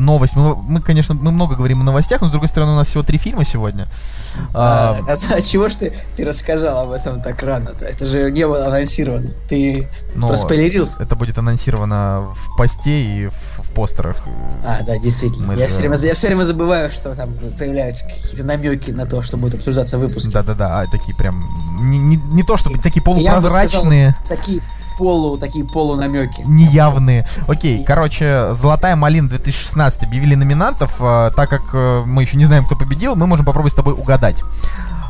новость. Мы, мы, конечно, мы много говорим о новостях, но с другой стороны, у нас всего три фильма сегодня. А, А, а чего ж ты, ты рассказал об этом так рано-то? Это же не было анонсировано. Ты но проспойлерил? это будет анонсировано в посте и в, в постерах. А, да, действительно. Мы Я же- все, время, я все время забываю, что там появляются какие-то намеки на то, что будет обсуждаться в выпуске. Да-да-да, а, такие прям... Не, не, не то, чтобы такие Я бы сказал, полупрозрачные, такие полу, такие полунамеки. неявные. Окей, короче, «Золотая малина 2016» объявили номинантов. а, так как э, мы еще не знаем, кто победил, мы можем попробовать с тобой угадать.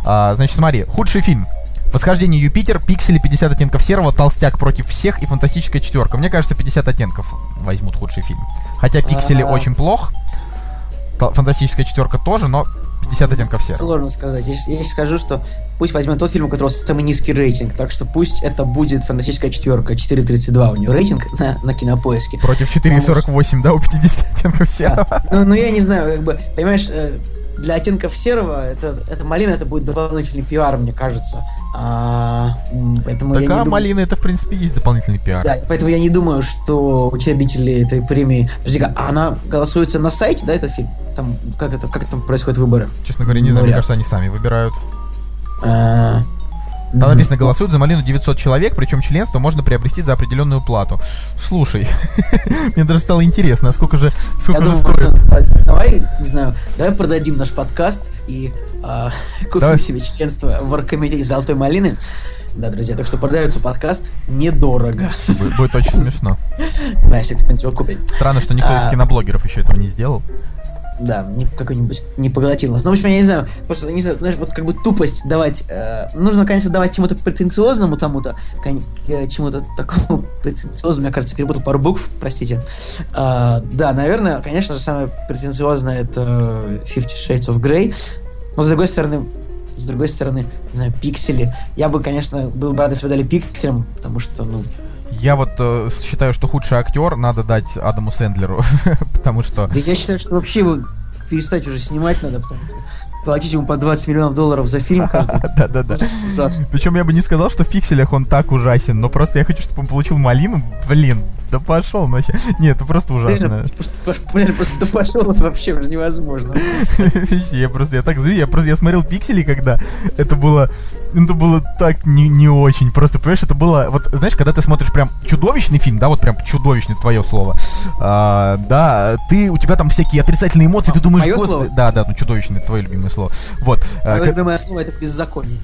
А, значит, смотри, худший фильм. Восхождение Юпитер, Пиксели, 50 оттенков серого, Толстяк против всех и Фантастическая четверка. Мне кажется, 50 оттенков возьмут худший фильм. Хотя Пиксели очень плох, Фантастическая четверка тоже, но 50 оттенков серого. Сложно сказать. Я, я скажу, что пусть возьмет тот фильм, у которого самый низкий рейтинг. Так что пусть это будет фантастическая четверка. 4.32 у нее рейтинг на, на кинопоиске. Против 4,48, да, у 50 оттенков серого. Ну, ну, я не знаю, как бы, понимаешь, э, для оттенков серого это, это малина, это будет дополнительный пиар, мне кажется. А, поэтому я Так не а думаю- малина это, в принципе, есть дополнительный пиар. Да, поэтому я не думаю, что учредители этой премии... Подожди, а она голосуется на сайте, да, этот фильм? Там, как это, как там происходят выборы? Честно говоря, не знаю, мне кажется, они сами выбирают. А, Там написано, голосуют за малину 900 человек, причем членство можно приобрести за определенную плату. Слушай, мне даже стало интересно, а сколько же, сколько же стоит? а, давай, не знаю, давай продадим наш подкаст и а, купим себе членство в оргкомитете Золотой Малины. Да, друзья, так что продается подкаст недорого. Бу- Будет очень смешно. Да, если кто-нибудь его купит. Странно, что никто из А. киноблогеров еще этого не сделал. Да, не, какой-нибудь не поглотил нас. Ну, в общем, я не знаю, просто, не знаю, знаешь, вот как бы тупость давать. э, нужно, конечно, давать чему-то претенциозному тому-то, к чему-то такому претенциозному, мне кажется, перепутал пару букв, простите. А, да, наверное, конечно же, самое претенциозное это Fifty Shades of Grey, но с другой стороны, с другой стороны, не знаю, пиксели. Я бы, конечно, был бы рад, если бы дали пикселям, потому что, ну, Я вот э, считаю, что худший актер надо дать Адаму Сэндлеру, потому что... Да я считаю, что вообще его перестать уже снимать надо, потому что платить ему по 20 миллионов долларов за фильм каждый. Да-да-да. Причем я бы не сказал, что в пикселях он так ужасен, но просто я хочу, чтобы он получил малину. Блин, да пошел вообще. Нет, это просто ужасно. Реально, просто, да пошел вообще уже невозможно. Я просто, я так злю, я просто, я смотрел пиксели, когда это было, это было так не, не очень. Просто, понимаешь, это было, вот, знаешь, когда ты смотришь прям чудовищный фильм, да, вот прям чудовищный, твое слово, а, да, ты, у тебя там всякие отрицательные эмоции, ты думаешь, «Господи». слово? да, да, ну чудовищный, твое любимое слово. Вот, а, Мое к- любимое слово это беззаконие.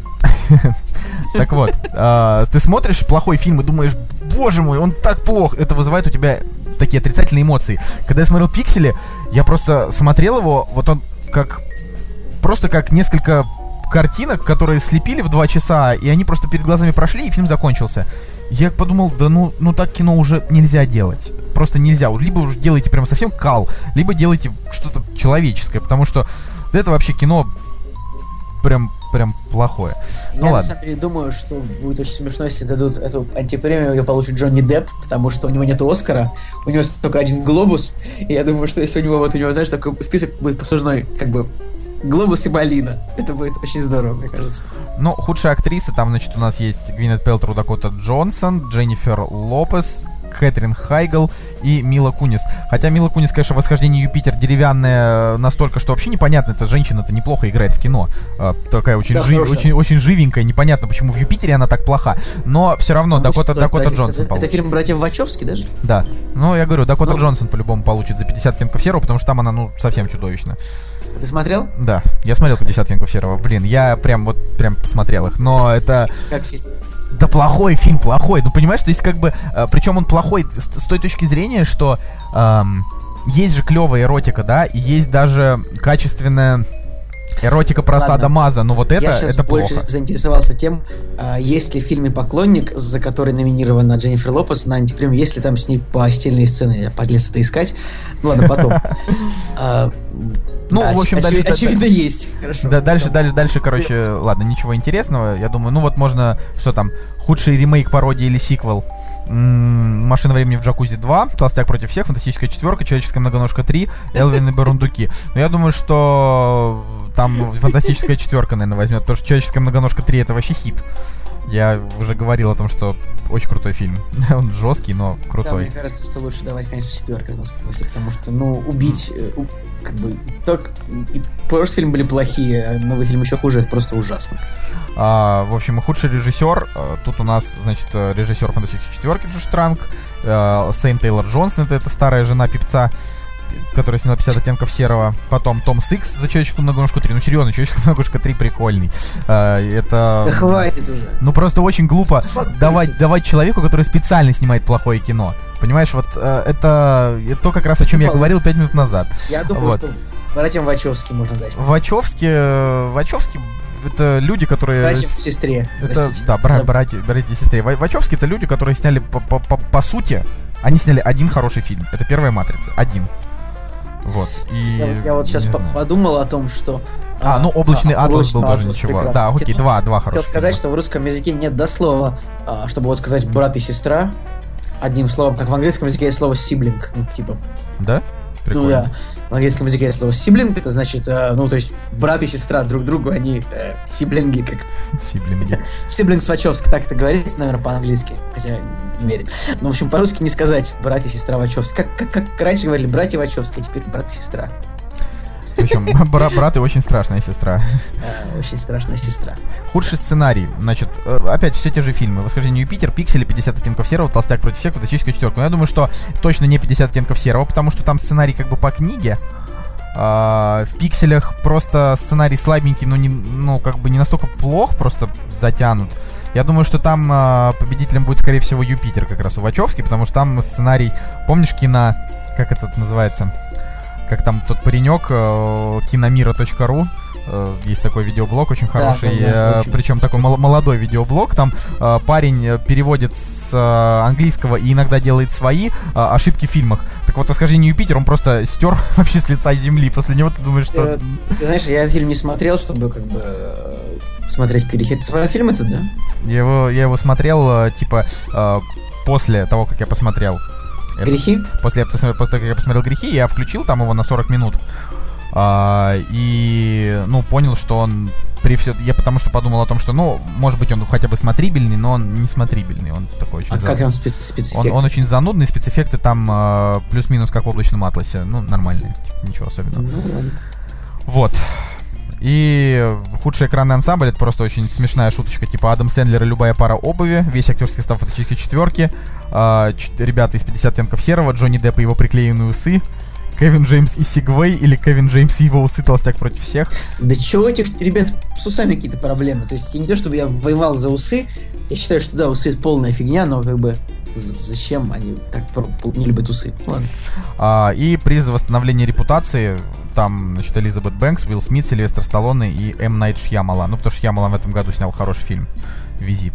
так вот, а, ты смотришь плохой фильм и думаешь, боже мой, он так плох, это вызывает у тебя такие отрицательные эмоции. Когда я смотрел Пиксели, я просто смотрел его, вот он как, просто как несколько картинок, которые слепили в два часа, и они просто перед глазами прошли, и фильм закончился. Я подумал, да ну, ну так кино уже нельзя делать. Просто нельзя. Либо уже делайте прям совсем кал, либо делайте что-то человеческое, потому что это вообще кино прям, прям плохое. Я Ну на ладно. самом деле думаю, что будет очень смешно, если дадут эту антипремию, ее получит Джонни Депп, потому что у него нет Оскара, у него только один глобус, и я думаю, что если у него вот у него, знаешь, такой список будет послужной, как бы глобус и малина. Это будет очень здорово, мне кажется. Ну, худшая актриса, там, значит, у нас есть Гвинет Пелтер, Дакота Джонсон, Дженнифер Лопес, Кэтрин Хайгл и Мила Кунис. Хотя Мила Кунис, конечно, восхождение Юпитер деревянная э, настолько, что вообще непонятно, эта женщина-то неплохо играет в кино. Э, такая очень, Да, жи- хорошая. очень, очень живенькая, непонятно, почему в Юпитере она так плоха. Но все равно Потому Дакота, что Дакота это, Джонсон это, получит. это фильм братьев Вачовски даже? Да. Ну, я говорю, Дакота Ну. Джонсон по-любому получит за 50 оттенков серого, потому что там она, ну, совсем чудовищная. Ты смотрел? Да, я смотрел 50 оттенков серого. Блин, я прям вот прям посмотрел их. Но это Как фильм? Да плохой фильм, плохой. Ну, понимаешь, то есть как бы... причем он плохой с, с той точки зрения, что эм, есть же клевая эротика, да, и есть даже качественная эротика про Ладно. Сада Маза, но вот это, Я сейчас это больше плохо. заинтересовался тем, а, есть ли в фильме «Поклонник», за который номинирована Дженнифер Лопес на антипремию, есть ли там с ней постельные сцены, я подлез это искать. Ну ладно, потом. А, Ну, Да, в общем, оч- дальше... очевидно, очевидно, есть. Хорошо. Да, дальше, дальше, дальше, короче, ладно, ничего интересного. Я думаю, ну вот можно, что там, худший ремейк, пародия или сиквел. М, Машина времени в джакузи 2, Толстяк против всех, Фантастическая четверка, Человеческая многоножка 3, Элвин и Барундуки. Но я думаю, что там Фантастическая четверка, наверное, возьмет, потому что Человеческая многоножка 3 это вообще хит. Я уже говорил о том, что очень крутой фильм. Он жесткий, но Да, крутой. мне кажется, что лучше давать, конечно, четверка в смысле, потому что, ну, убить, э, как бы, так, и прошлые фильмы были плохие, а новый фильм еще хуже, это просто ужасно. А, в общем, худший режиссер. а, Тут у нас, значит, э, режиссер фантастической четверки Джош Транк, э, Сэм Тейлор Джонсон, это, это старая жена певца, которая сняла 50 оттенков серого. Потом Том Сикс за Человеческую многоножку 3. Ну, серьезно, Человеческая многоножка 3 прикольный. А, это... Да хватит уже. Ну, просто очень глупо давать, давать человеку, который специально снимает плохое кино. Понимаешь, вот э, это, это то, как раз о чем я говорил 5 минут назад. Я думаю, Вот. что братьям Вачовски можно дать. Вачовски, э, Вачовски это люди, которые... Братьям сестре. Это, простите. да, бра- братья, братья и сестры. Ва- Вачовски это люди, которые сняли по, по, по, по сути, они сняли один хороший фильм. Это первая матрица. Один. Вот. И, Я, вот- я вот сейчас по- знаю. подумал о том, что... А, ну облачный а, атлас был «Облачный тоже атлас» ничего. прекрасно. Да, окей, Хотел- два, два Хотел хороших. сказать, фильма. что в русском языке нет дослова, а, чтобы вот сказать брат и сестра, одним словом, как в английском языке есть слово сиблинг, ну, типа, Да? ну Прикольно. да, в английском языке есть слово сиблинг, это значит, э, ну, то есть, брат и сестра друг другу, они э, сиблинги, как Сиблинги. сиблинг Вачовски, так это говорится, наверное, по-английски, хотя верю. Ну, в общем, по-русски не сказать брат и сестра Вачовски. Как, как, как раньше говорили братья Вачовски, а теперь брат и сестра. Причем бра- брат и очень страшная сестра. А, очень страшная сестра. Худший сценарий. Значит, э, опять все те же фильмы. «Восхождение Юпитер», «Пиксели», «50 оттенков серого», «Толстяк против всех», «Фантастическая четверка». Но я думаю, что точно не «50 оттенков серого», потому что там сценарий как бы по книге. А, в «Пикселях» просто сценарий слабенький, но не, ну, как бы не настолько плох, просто затянут. Я думаю, что там а, победителем будет, скорее всего, Юпитер как раз у Вачовски, потому что там сценарий... Помнишь кино... Как это называется? Как там тот паренек, э, киномира.ру, есть такой видеоблог очень хороший, да, да, э, очень. причем такой мол- молодой видеоблог, там э, парень э, переводит с э, английского и иногда делает свои э, ошибки в фильмах. Так вот, «Восхождение Юпитер» он просто стер вообще с лица земли, после него ты думаешь, что... Э, Ты знаешь, я фильм не смотрел, чтобы как бы э, смотреть грехи. Ты смотрел фильм этот, да? Я его, я его смотрел, э, типа, э, после того, как я посмотрел. Это- Грехи? После, я посмотрел- после того, как я посмотрел «Грехи», я включил там его на 40 минут. А, и, ну, понял, что он при все... Я потому что подумал о том, что, ну, может быть, он хотя бы смотрибельный, но он не смотрибельный. Он такой очень... А за- как он специ спецэффект? он, он очень занудный, спецэффекты там э, плюс-минус как в облачном атласе. Ну, нормальные, типа, ничего особенного. Ну, ладно. Вот. И худший экранный ансамбль это просто очень смешная шуточка, типа Адам Сэндлер и любая пара обуви, весь актерский состав фантастической четверки, ч- ребята из 50 оттенков серого, Джонни Депп и его приклеенные усы, Кевин Джеймс и Сигвей или Кевин Джеймс и его усы толстяк против всех. Да чего у этих ребят с усами какие-то проблемы? То есть не то, чтобы я воевал за усы, я считаю, что да, усы это полная фигня, но как бы зачем они так не любят усы? Ладно. А, и приз за восстановление репутации. Там, значит, Элизабет Бэнкс, Уилл Смит, Сильвестр Сталлоне и М. Найт Шьямала. Ну, потому что Шьямала в этом году снял хороший фильм «Визит».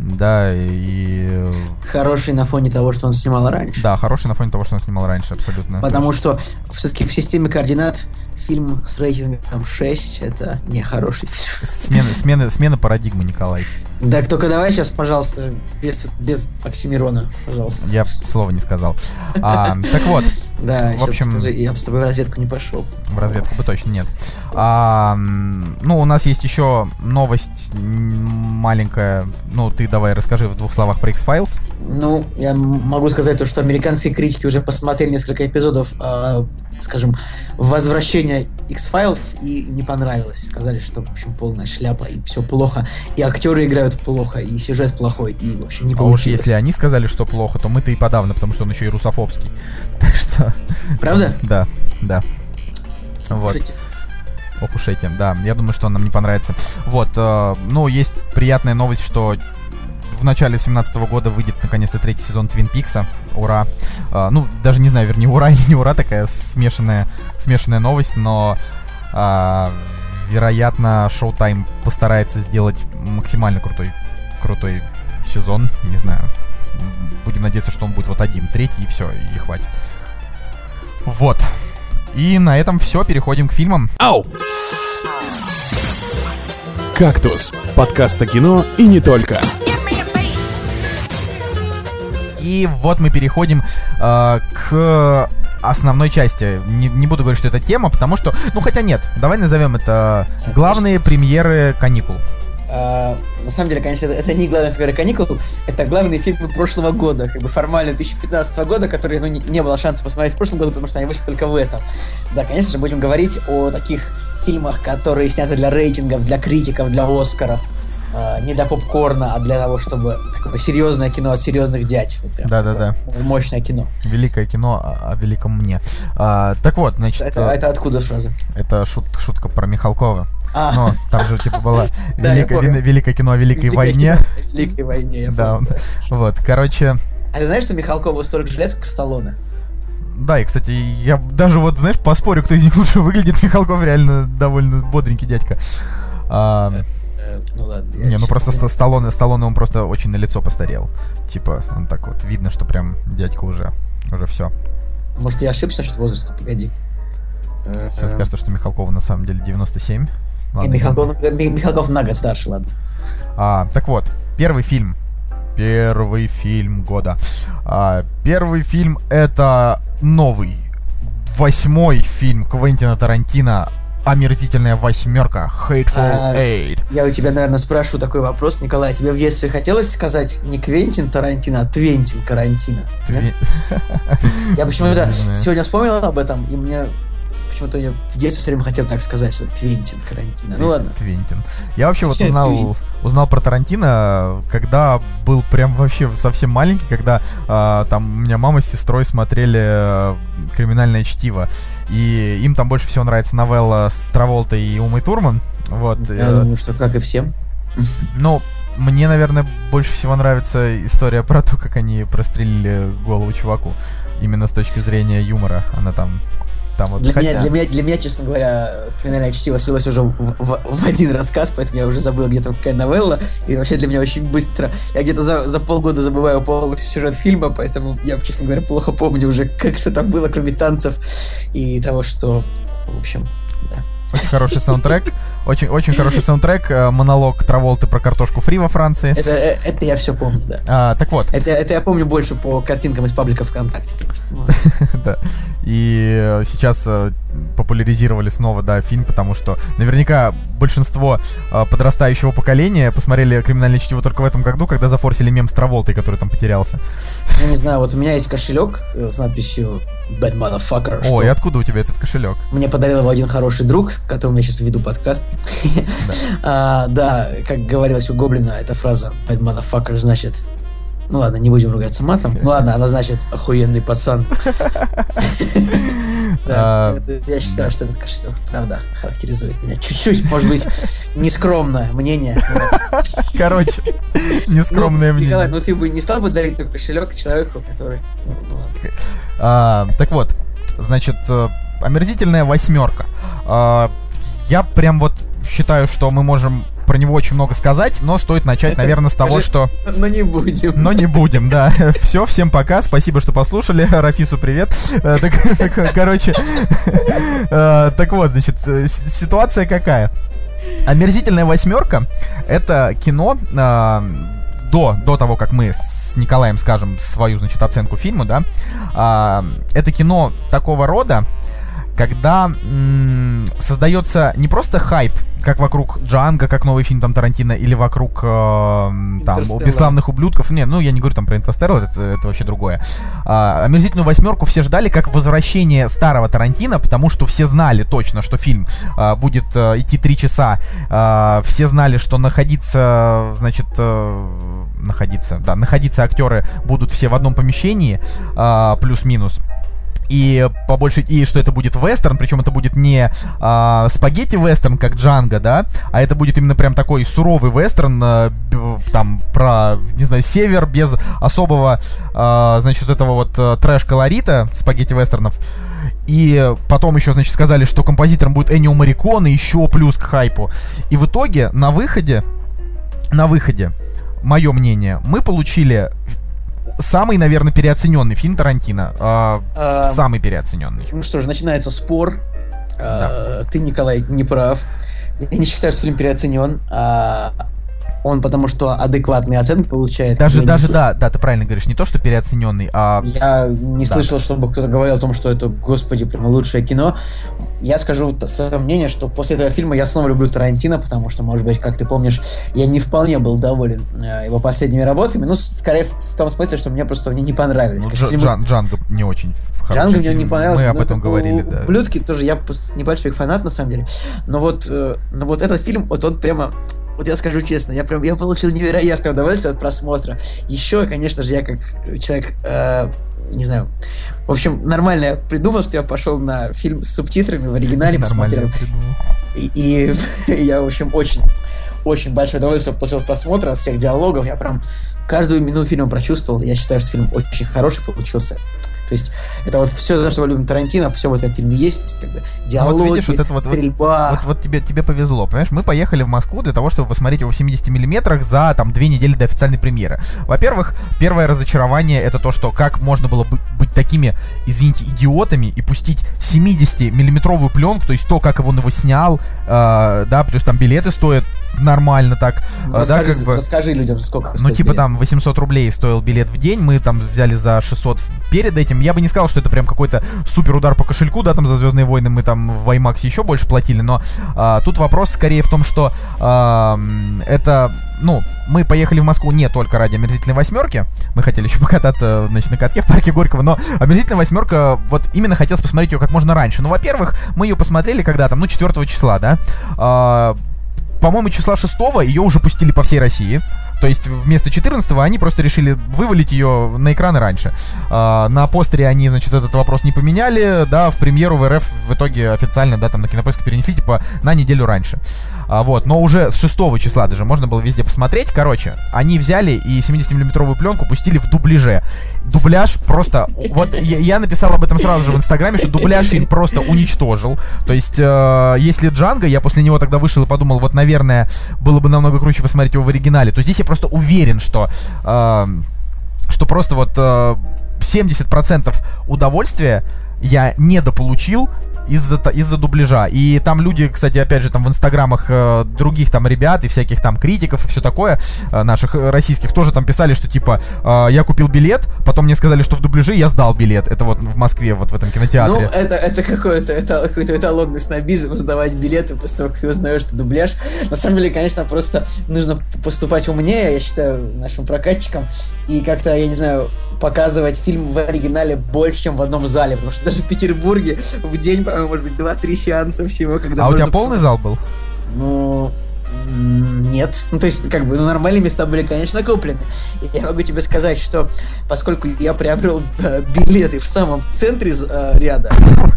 Да, и... Хороший на фоне того, что он снимал раньше. Да, хороший на фоне того, что он снимал раньше, абсолютно. Потому что все-таки в системе координат фильм с рейтингом 6 это не хороший фильм. Смена, смена, смена парадигмы, Николай. Так только давай сейчас, пожалуйста, без, без Оксимирона, пожалуйста. Я слова не сказал. А, так вот, Да, В общем- скажи, я бы с тобой в разведку не пошел. в разведку бы точно нет. А, ну, у нас есть еще новость маленькая. Ну, ты давай расскажи в двух словах про X-Files. Ну, я могу сказать то, что американские критики уже посмотрели несколько эпизодов, э, скажем, возвращения X-Files и не понравилось. Сказали, что, в общем, полная шляпа и все плохо. И актеры играют плохо, и сюжет плохой, и, в общем, не А уж получилось. если они сказали, что плохо, то мы-то и подавно, потому что он еще и русофобский. Так что, Правда? да, да. Вот. Слушайте, Ох уж эти, да. Я думаю, что он нам не понравится. Вот, э, ну, есть приятная новость, что в начале 2017 года выйдет наконец-то третий сезон Твин Пикса. Ура. Э, ну, даже не знаю, вернее, ура или не ура, такая смешанная, смешанная новость, но а, вероятно, Showtime постарается сделать максимально крутой, крутой сезон. Не знаю. Будем надеяться, что он будет вот один, третий, и все, и хватит. Вот. И на этом все, переходим к фильмам. Ау! «Кактус» — подкаст о кино и не только. И вот мы переходим э, к основной части. Не, не буду говорить, что это тема, потому что... Ну, хотя нет, давай назовем это главные премьеры каникул. А, на самом деле, конечно, это, это не главная премьера каникул, это главные фильмы прошлого года, как бы формально 2015 года, которые, ну, не, не было шанса посмотреть в прошлом году, потому что они вышли только в этом. Да, конечно же, будем говорить о таких фильмах, которые сняты для рейтингов, для критиков, для Оскаров. Uh, не для попкорна, а для того, чтобы такое серьезное кино от серьезных дядь. Вот, мощное кино. Великое кино о, о великом мне. А, так вот, значит... Это, это откуда фраза? Это шут, шутка про Михалкова. А. Но там же типа было великое, кино о Великой войне. Великой войне, Да, вот, короче... А ты знаешь, что Михалкова столько желез, как Сталлоне? Да, и, кстати, я даже вот, знаешь, поспорю, кто из них лучше выглядит. Михалков реально довольно бодренький дядька. А, ну ладно. Не, ну просто ст- Сталлоне, Сталлоне, он просто очень на лицо постарел. Типа, он так вот, видно, что прям дядька уже, уже все. Может, я ошибся насчет возраста, погоди. Сейчас кажется, что Михалкова на самом деле 97. Ладно, Михалков, Михалков на год старше, ладно. А, так вот, первый фильм. Первый фильм года. А, первый фильм это новый, восьмой фильм Квентина Тарантино омерзительная восьмерка Hateful а, Eight. Я у тебя, наверное, спрашиваю такой вопрос, Николай. Тебе в детстве хотелось сказать не Квентин Тарантино, а Твентин Карантино? Тве... Я почему-то сегодня вспомнил об этом, и мне почему-то я в детстве все время хотел так сказать, что Твентин Карантино. Ну ладно. Твентин. Я вообще вот узнал, узнал про Тарантино, когда был прям вообще совсем маленький, когда э, там у меня мама с сестрой смотрели э, «Криминальное чтиво», и им там больше всего нравится новелла с Траволтой и Умой Турман. Вот. Я э, думаю, что как и всем. Ну, мне, наверное, больше всего нравится история про то, как они прострелили голову чуваку. Именно с точки зрения юмора. Она там там вот для, хотя... меня, для, меня, для меня, честно говоря, криминальное чтиво слилось уже в, в, в один рассказ, поэтому я уже забыл, где там какая новелла, и вообще для меня очень быстро. Я где-то за, за полгода забываю полностью сюжет фильма, поэтому я, честно говоря, плохо помню уже, как что там было, кроме танцев и того, что, в общем, да. Очень хороший саундтрек. Очень, очень хороший саундтрек. Э, монолог Траволты про картошку фри во Франции. Это, э, это я все помню, да. А, так вот. Это, это я помню больше по картинкам из паблика ВКонтакте, Да. И э, сейчас популяризировали снова, да, фильм, потому что наверняка большинство подрастающего поколения посмотрели «Криминальное чтиво» только в этом году, когда зафорсили мем с Траволтой, который там потерялся. Я не знаю, вот у меня есть кошелек с надписью Bad Motherfucker. О, и откуда у тебя этот кошелек? Мне подарил его один хороший друг, с которым я сейчас веду подкаст. Да, а, да как говорилось у Гоблина, эта фраза Bad Motherfucker значит ну ладно, не будем ругаться матом. Ну ладно, она значит охуенный пацан. А, я считаю, что этот кошелек, правда, характеризует меня чуть-чуть, может быть, нескромное мнение. Короче, нескромное мнение. Николай, ну ты бы не стал бы дарить такой кошелек человеку, который... Ну, а, так вот, значит, э, омерзительная восьмерка. Я прям вот считаю, что мы можем про него очень много сказать, но стоит начать, наверное, с того, что... Но не будем. Но не будем, да. Все, всем пока, спасибо, что послушали. Рафису привет. Э, короче, э, так вот, значит, ситуация какая? Омерзительная восьмерка это кино до, до того, как мы с Николаем скажем свою, значит, оценку фильму, да, а, это кино такого рода, когда м- создается не просто хайп, как вокруг Джанга, как новый фильм там Тарантино, или вокруг э, там бесславных ублюдков. Не, ну я не говорю там про Интерстеллар, это, это вообще другое. А, омерзительную восьмерку все ждали как возвращение старого Тарантино, потому что все знали точно, что фильм э, будет э, идти три часа. Э, все знали, что находиться, значит, э, находиться, да, находиться актеры будут все в одном помещении, э, плюс-минус и побольше и что это будет вестерн, причем это будет не а, спагетти вестерн, как Джанго, да, а это будет именно прям такой суровый вестерн, а, там про, не знаю, север без особого, а, значит, этого вот а, трэш-колорита спагетти вестернов. И потом еще, значит, сказали, что композитором будет Эннио Марикон, и еще плюс к хайпу. И в итоге на выходе, на выходе, мое мнение, мы получили самый, наверное, переоцененный фильм Тарантино. А, А, самый переоцененный. Ну что ж, начинается спор. А, Ты, Николай, не прав. Я не считаю, что фильм переоценен. А, Он потому что адекватные оценки получает. Даже, не даже, сл- да, да, ты правильно говоришь, не то, что переоцененный, а... Я не Да. слышал, чтобы кто-то говорил о том, что это, господи, прям лучшее кино. Я скажу свое мнение, что после этого фильма я снова люблю Тарантино, потому что, может быть, как ты помнишь, я не вполне был доволен э, его последними работами. Ну, скорее в том смысле, что мне просто они не понравились. Ну, Конечно, Джан- Джанго не очень хороший Джанго мне не понравился. Мы об этом это говорили, да. Ублюдки тоже, я небольшой фанат, на самом деле. Но вот, э, но вот этот фильм, вот он прямо, вот я скажу честно, я прям, я получил невероятное удовольствие от просмотра. Еще, конечно же, я как человек, э, не знаю, в общем, нормально я придумал, что я пошел на фильм с субтитрами в оригинале, Нормально посмотрел. И, и я, в общем, очень, очень большое удовольствие получил от просмотра, от всех диалогов. Я прям каждую минуту фильма прочувствовал. Я считаю, что фильм очень хороший получился. То есть это вот все, за что мы любим Тарантино, все в этом фильме есть. Как бы, диалоги, видишь, вот это вот- вот- стрельба. Вот, вот тебе, тебе повезло, понимаешь? Мы поехали в Москву для того, чтобы посмотреть его в 70 миллиметрах за там две недели до официальной премьеры. Во-первых, первое разочарование это то, что как можно было бы- быть такими, извините, идиотами и пустить 70 миллиметровую пленку, то есть то, как он его снял, э, да, плюс там билеты стоят нормально так, Ну, да, расскажи, как бы... расскажи людям, сколько Ну, типа билет. там 800 рублей стоил билет в день, мы там взяли за 600 перед этим. Я бы не сказал, что это прям какой-то супер удар по кошельку, да, там за Звездные войны мы там в IMAX еще больше платили, но а, тут вопрос скорее в том, что а, это, ну, мы поехали в Москву не только ради омерзительной восьмерки, мы хотели еще покататься, значит, на катке в парке Горького, но омерзительная восьмерка, вот именно хотелось посмотреть ее как можно раньше. Ну, во-первых, мы ее посмотрели когда там, ну, 4 числа, да, А, по-моему, числа 6 ее уже пустили по всей России. То есть вместо 14 они просто решили вывалить ее на экраны раньше. А, на постере они, значит, этот вопрос не поменяли, да, в премьеру в РФ в итоге официально, да, там на кинопоиске перенесли, типа, на неделю раньше. А, вот, но уже с 6 числа даже можно было везде посмотреть. Короче, они взяли и 70-миллиметровую пленку пустили в дубляже. Дубляж просто... Вот я, я написал об этом сразу же в Инстаграме, что дубляж фильм просто уничтожил. То есть, э, если Джанго, я после него тогда вышел и подумал, вот, наверное, было бы намного круче посмотреть его в оригинале, то здесь я просто уверен, что... э, что просто вот э, 70% удовольствия я недополучил из-за из-за дубляжа. И там люди, кстати, опять же, там в инстаграмах э, других там ребят и всяких там критиков и все такое, э, наших э, российских, тоже там писали, что типа э, я купил билет, потом мне сказали, что в дубляже я сдал билет. Это вот в Москве, вот в этом Ну, кинотеатре. это, это какой-то это какой-то эталонный снобизм сдавать билеты после того, как ты узнаешь, что дубляж. На самом деле, конечно, просто нужно поступать умнее, я считаю, нашим прокатчикам, и как-то, я не знаю, показывать фильм в оригинале больше, чем в одном зале, потому что даже в Петербурге в день, по-моему, может быть, 2-3 сеанса всего, когда а у тебя можно полный зал был? ну, нет. Ну, то есть, как бы, ну, нормальные места были, конечно, куплены. И я могу тебе сказать, что поскольку я приобрел э, билеты в самом центре э, ряда,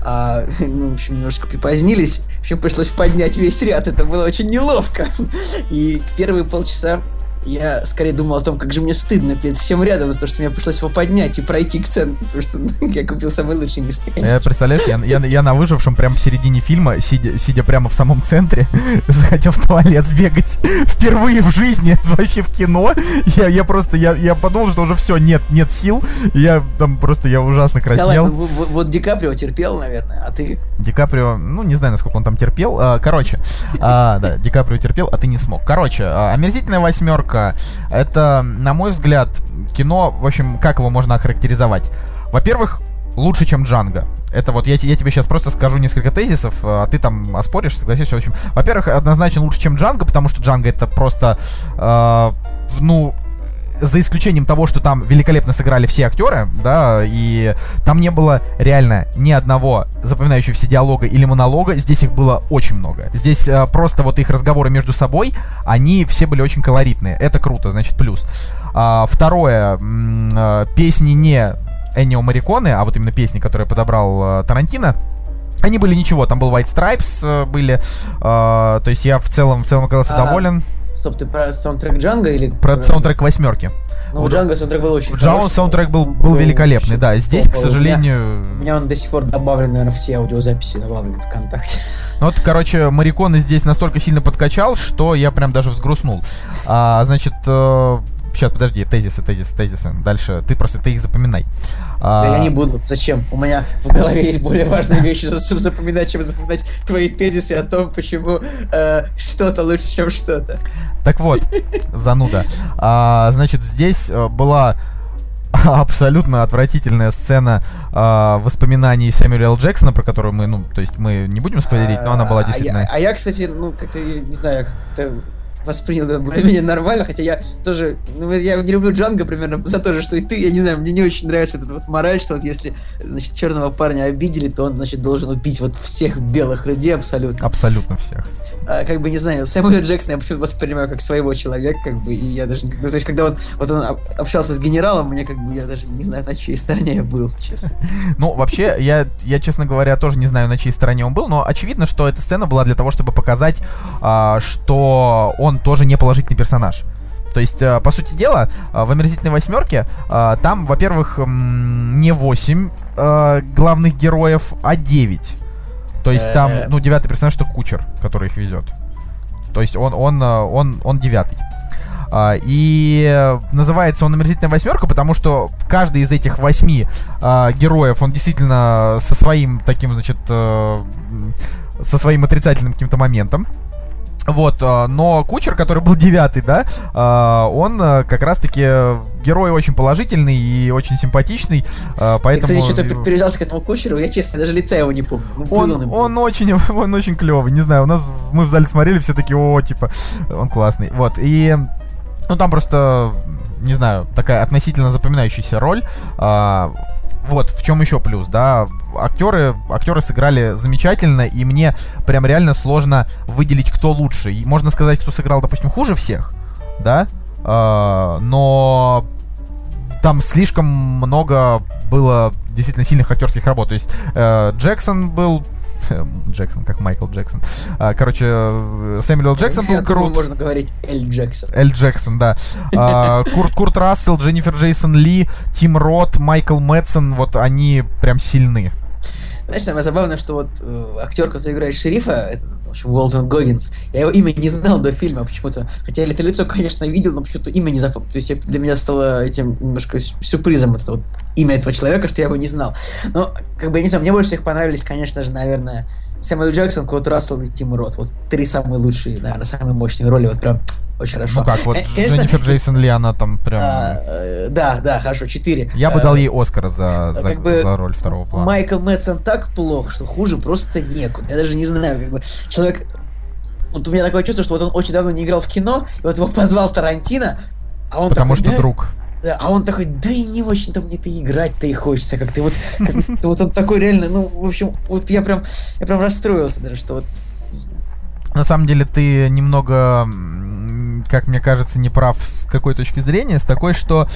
а, ну, в общем, немножко припозднились, в общем, пришлось поднять весь ряд, это было очень неловко. И первые полчаса я скорее думал о том, как же мне стыдно перед всем рядом за то, что мне пришлось его поднять и пройти к центру, потому что ну, я купил самые лучшие места, Я, представляешь, я, я, я на выжившем прям в середине фильма, сидя, сидя прямо в самом центре, захотел в туалет сбегать впервые в жизни, вообще в кино. Я, я просто, я, я подумал, что уже все, нет, нет сил. Я там просто, я ужасно краснел. ну, вот, вот Ди Каприо терпел, наверное, а ты... Ди Каприо, ну, не знаю, насколько он там терпел. А, Короче, а, да, Ди Каприо терпел, а ты не смог. Короче, а, «Омерзительная восьмерка» — это, на мой взгляд, кино, в общем, как его можно охарактеризовать? Во-первых, лучше, чем «Джанго». Это вот я, я тебе сейчас просто скажу несколько тезисов, а ты там оспоришь, согласишься. В общем, во-первых, однозначно лучше, чем Джанго, потому что Джанго это просто, э, ну, за исключением того, что там великолепно сыграли все актеры, да, и там не было реально ни одного запоминающегося диалога или монолога, здесь их было очень много. Здесь э, просто вот их разговоры между собой, они все были очень колоритные. Это круто, значит, плюс. А, второе, э, песни не Эннио Мариконы, а вот именно песни, которые подобрал э, Тарантино, они были ничего, там был White Stripes э, были, э, то есть я в целом, в целом оказался А, доволен. Стоп, ты про саундтрек Джанго или... Про саундтрек восьмерки. Ну, у Джанго саундтрек был очень В Джао хороший. саундтрек был, был великолепный, да. Здесь, к топовый. У меня- сожалению... У меня он до сих пор добавлен, наверное, все аудиозаписи добавлены ВКонтакте. Ну вот, короче, Мариконы здесь настолько сильно подкачал, что я прям даже взгрустнул. А, значит, э, сейчас, подожди, тезисы, тезисы, тезисы. Дальше ты просто ты их запоминай. Да я не буду. Зачем? У меня в голове есть более важные вещи, чтобы запоминать, чем запоминать твои тезисы о том, почему э, что-то лучше, чем что-то. Так вот, зануда. А, значит, здесь э, была абсолютно отвратительная сцена э, воспоминаний Сэмюэля Л. Джексона, про которую мы, ну, то есть мы не будем спойлерить, но она была А действительно... я, а я, кстати, ну, как-то, не знаю, как-то воспринял это более-менее нормально, хотя я тоже, ну, я не люблю Джанго примерно за то же, что и ты, я не знаю, мне не очень нравится вот эта вот мораль, что вот если, значит, черного парня обидели, то он, значит, должен убить вот всех белых людей абсолютно. Абсолютно всех. А, как бы, не знаю, Сэмюэля Джексона я почему-то воспринимаю как своего человека, как бы, и я даже, ну, то есть, когда он, вот он об- общался с генералом, мне как бы, я даже не знаю, на чьей стороне я был, честно. Ну, вообще, я, я, честно говоря, тоже не знаю, на чьей стороне он был, но очевидно, что эта сцена была для того, чтобы показать, а, что он тоже не положительный персонаж. То есть, а, по сути дела, а, в «Омерзительной восьмерке» а, там, во-первых, не 8 а, главных героев, а 9. То есть там, Э. ну, девятый персонаж, что кучер, который их везет. То есть он, он, он, он девятый. А, И э, называется он «Омерзительная восьмерка», потому что каждый из этих восьми героев, он действительно со своим таким, значит, э, со своим отрицательным каким-то моментом. Вот, а, но Кучер, который был девятый, да, а, он а, как раз-таки герой очень положительный и очень симпатичный, а, Я, поэтому... кстати, что-то привязался к этому кучеру, я, честно, даже лица его не помню. Ну, Он, был. он очень, он очень клевый, не знаю, у нас мы в зале смотрели, все такие, о, типа, он классный, вот, и, ну, там просто, не знаю, такая относительно запоминающаяся роль, вот, в чем еще плюс, да, актеры, актеры сыграли замечательно, и мне прям реально сложно выделить, кто лучше, и можно сказать, кто сыграл, допустим, хуже всех, да, а, но там слишком много было действительно сильных актерских работ. То есть э, Джексон был Джексон, как Майкл Джексон. А, короче, э, Сэмюэл Джексон был крут. можно говорить Эль Джексон. Эль Джексон, да. А, Курт, Курт Рассел, Дженнифер Джейсон Ли, Тим Рот, Майкл Мэтсон, вот они прям сильны. Знаешь, самое забавное, что вот э, актер, который играет шерифа, это, в общем, Уолтон Гоггинс, я его имя не знал до фильма почему-то. Хотя я это лицо, конечно, видел, но почему-то имя не запомнил. То есть для меня стало этим немножко сю- сюрпризом это вот имя этого человека, что я его не знал. Но, как бы, не знаю, мне больше всех понравились, конечно же, наверное, Сэмюэл Джексон, Кот Рассел и Тим Рот. Вот три самые лучшие, наверное, самые мощные роли. Вот прям очень хорошо. Ну как, вот Э, конечно, Дженнифер Джейсон Ли, она там прям... а, э, да, да, хорошо, четыре. Я бы Э, дал ей Оскара за, за, как бы за роль второго плана. Майкл Мэтсон так плох, что хуже просто некуда. Я даже не знаю, как бы человек. Вот у меня такое чувство, что вот он очень давно не играл в кино, и вот его позвал Тарантино, а он Потому такой, что «Да, друг. да», а он такой, да и не очень-то мне-то играть-то и хочется как-то. Вот, как вот он такой реально, ну, в общем, вот я прям, я прям расстроился даже, что вот. На самом деле ты немного, как мне кажется, не прав с какой точки зрения, с такой, что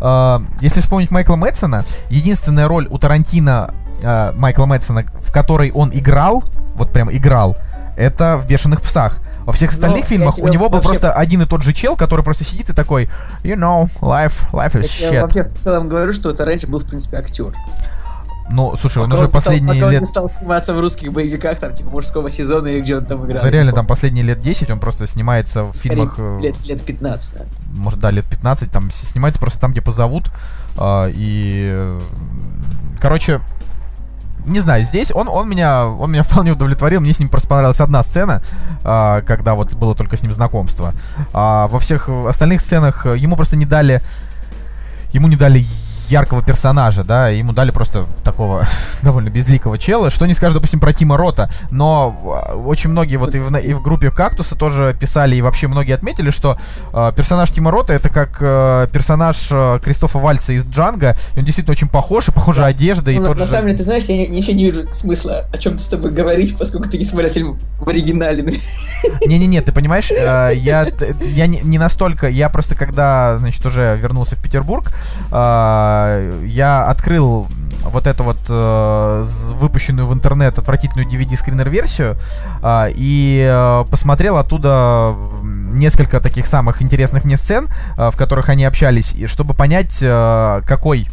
э, если вспомнить Майкла Мэтсона, единственная роль у Тарантино э, Майкла Мэтсона, в которой он играл, вот прям играл, это в «Бешеных псах». Во всех остальных я фильмах у него был вообще- просто один и тот же чел, который просто сидит и такой, you know, life, life is Я shit. вообще в целом говорю, что это раньше был, в принципе, актер. Ну, слушай, он уже не стал- последние пока он лет... не стал сниматься в русских боевиках, там, типа, мужского сезона или где он там играл. Да, реально, там последние лет 10 он просто снимается в фильмах... Э, Лет, лет 15, да. может, да, лет 15, там снимается просто там, где позовут. а, и, короче, не знаю, здесь он, он меня, он меня вполне удовлетворил. Мне с ним просто понравилась одна сцена, а, когда вот было только с ним знакомство. А во всех остальных сценах ему просто не дали, ему не дали яркого персонажа, да, ему дали просто такого довольно безликого чела, что не скажешь, допустим, про Тима Рота, но а, очень многие вот и в, и в группе Кактуса тоже писали, и вообще многие отметили, что э, персонаж Тима Рота это как э, персонаж э, Кристофа Вальца из Джанга, он действительно очень похож, и похожа одежда, и Ну, на, тот на же... самом деле, ты знаешь, я не- вообще не вижу смысла о чем-то с тобой говорить, поскольку ты не смотрел фильм в оригинале. Ну, Не-не-не, ты понимаешь, э, я, я не, не настолько, я просто когда, значит, уже вернулся в Петербург, э, я открыл вот эту вот э, выпущенную в интернет отвратительную DVD-скринер-версию э, и э, посмотрел оттуда несколько таких самых интересных мне сцен, э, в которых они общались, и чтобы понять, э, какой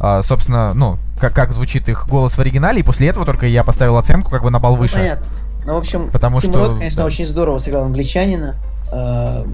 э, собственно, ну, как, как звучит их голос в оригинале, и после этого только я поставил оценку как бы на балл выше. Понятно. Ну, в общем, Потому Тим что, Рот, конечно, да. очень здорово сыграл англичанина. Э,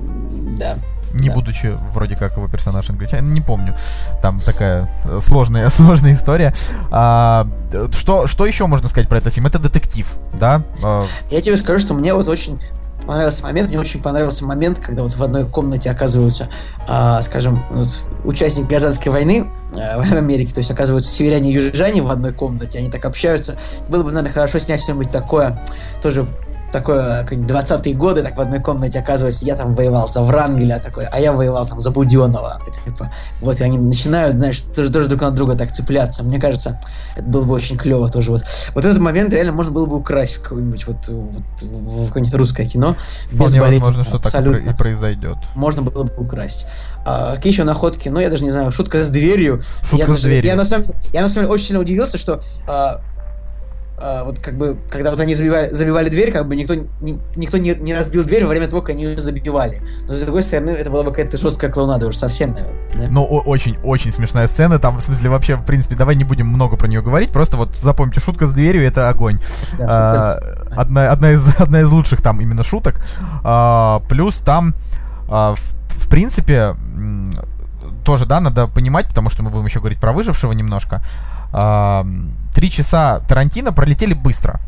да. Не Да. будучи вроде как его персонаж англичанин, не помню. Там такая э, сложная, сложная история. А, э, что, что еще можно сказать про этот фильм? Это детектив, да? А, Я тебе скажу, что мне вот очень понравился момент, мне очень понравился момент, когда вот в одной комнате оказываются, а, скажем, вот, участники гражданской войны а, в Америке, то есть оказываются северяне и южане в одной комнате, они так общаются. Было бы, наверное, хорошо снять что-нибудь такое, тоже такое, как 20-е годы, так в одной комнате оказывается, я там воевал за Врангеля такой, а я воевал там за Буденова. И, типа, вот, и они начинают, знаешь, тоже, тоже друг на друга так цепляться. Мне кажется, это было бы очень клево тоже. Вот, вот этот момент реально можно было бы украсть в какое-нибудь вот, вот, в какое-нибудь русское кино. вполне Безболезненно, возможно, что так и про- абсолютно. и произойдет. Можно было бы украсть. А, какие еще находки? Ну, я даже не знаю, шутка с дверью. Шутка я, с дверью. Я на, самом, я на самом деле очень сильно удивился, что а, а, вот как бы, когда вот они забивали, забивали дверь, как бы никто, ни- никто не, не разбил дверь во время того, как они ее забивали. Но с другой стороны, это была бы какая-то жесткая клоунада уже совсем, наверное. да? Ну, очень-очень смешная сцена. Там, в смысле, вообще, в принципе, давай не будем много про нее говорить. Просто вот запомните, шутка с дверью это огонь. Да, А, одна, одна, из, одна из лучших там именно шуток. А, плюс там, а, в, в принципе, тоже, да, надо понимать, потому что мы будем еще говорить про выжившего немножко. Три часа Тарантино пролетели быстро.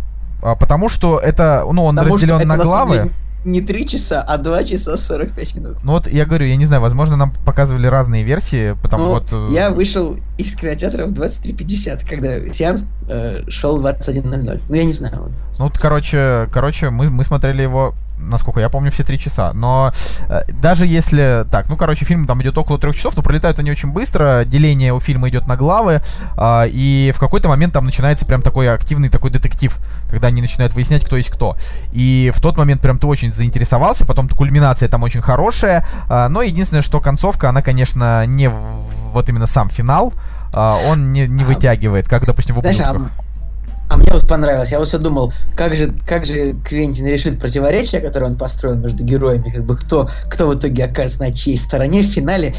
А, Потому что это, ну, он Потому разделен на главы. не 3 часа, а 2 часа 45 минут. Ну вот я говорю, я не знаю, возможно, нам показывали разные версии, потому Ну, вот... э, я вышел из кинотеатра в 23.50, когда сеанс э, шел в 21.00. Ну, я не знаю. Ну, вот, короче, короче, мы, мы смотрели его, насколько я помню, все три часа. Но э, даже если... Так, ну, короче, фильм там идет около трех часов, но пролетают они очень быстро. Деление у фильма идет на главы. а, и в какой-то момент там начинается прям такой активный такой детектив, когда они начинают выяснять, кто есть кто. И в тот момент прям ты очень заинтересовался. Потом кульминация там очень хорошая. а, но единственное, что концовка, она, конечно, не в- вот именно сам финал. а, он не, не вытягивает, как, допустим, в «Ублюдках». А мне вот понравилось. Я вот все думал, как же, как же Квентин решит противоречие, которое он построил между героями, как бы кто, кто в итоге окажется на чьей стороне в финале.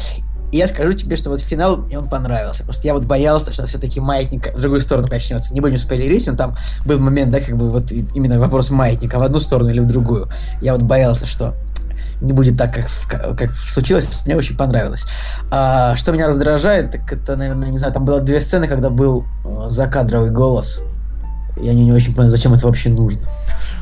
И я скажу тебе, что вот финал мне он понравился. Просто я вот боялся, что все-таки маятник в другую сторону качнется. Не будем спойлерить, но там был момент, да, как бы вот именно вопрос маятника в одну сторону или в другую. Я вот боялся, что не будет так, как, как случилось. Мне очень понравилось. А, что меня раздражает, так это, наверное, не знаю, там было две сцены, когда был э, закадровый голос. Я не, не очень понял, зачем это вообще нужно.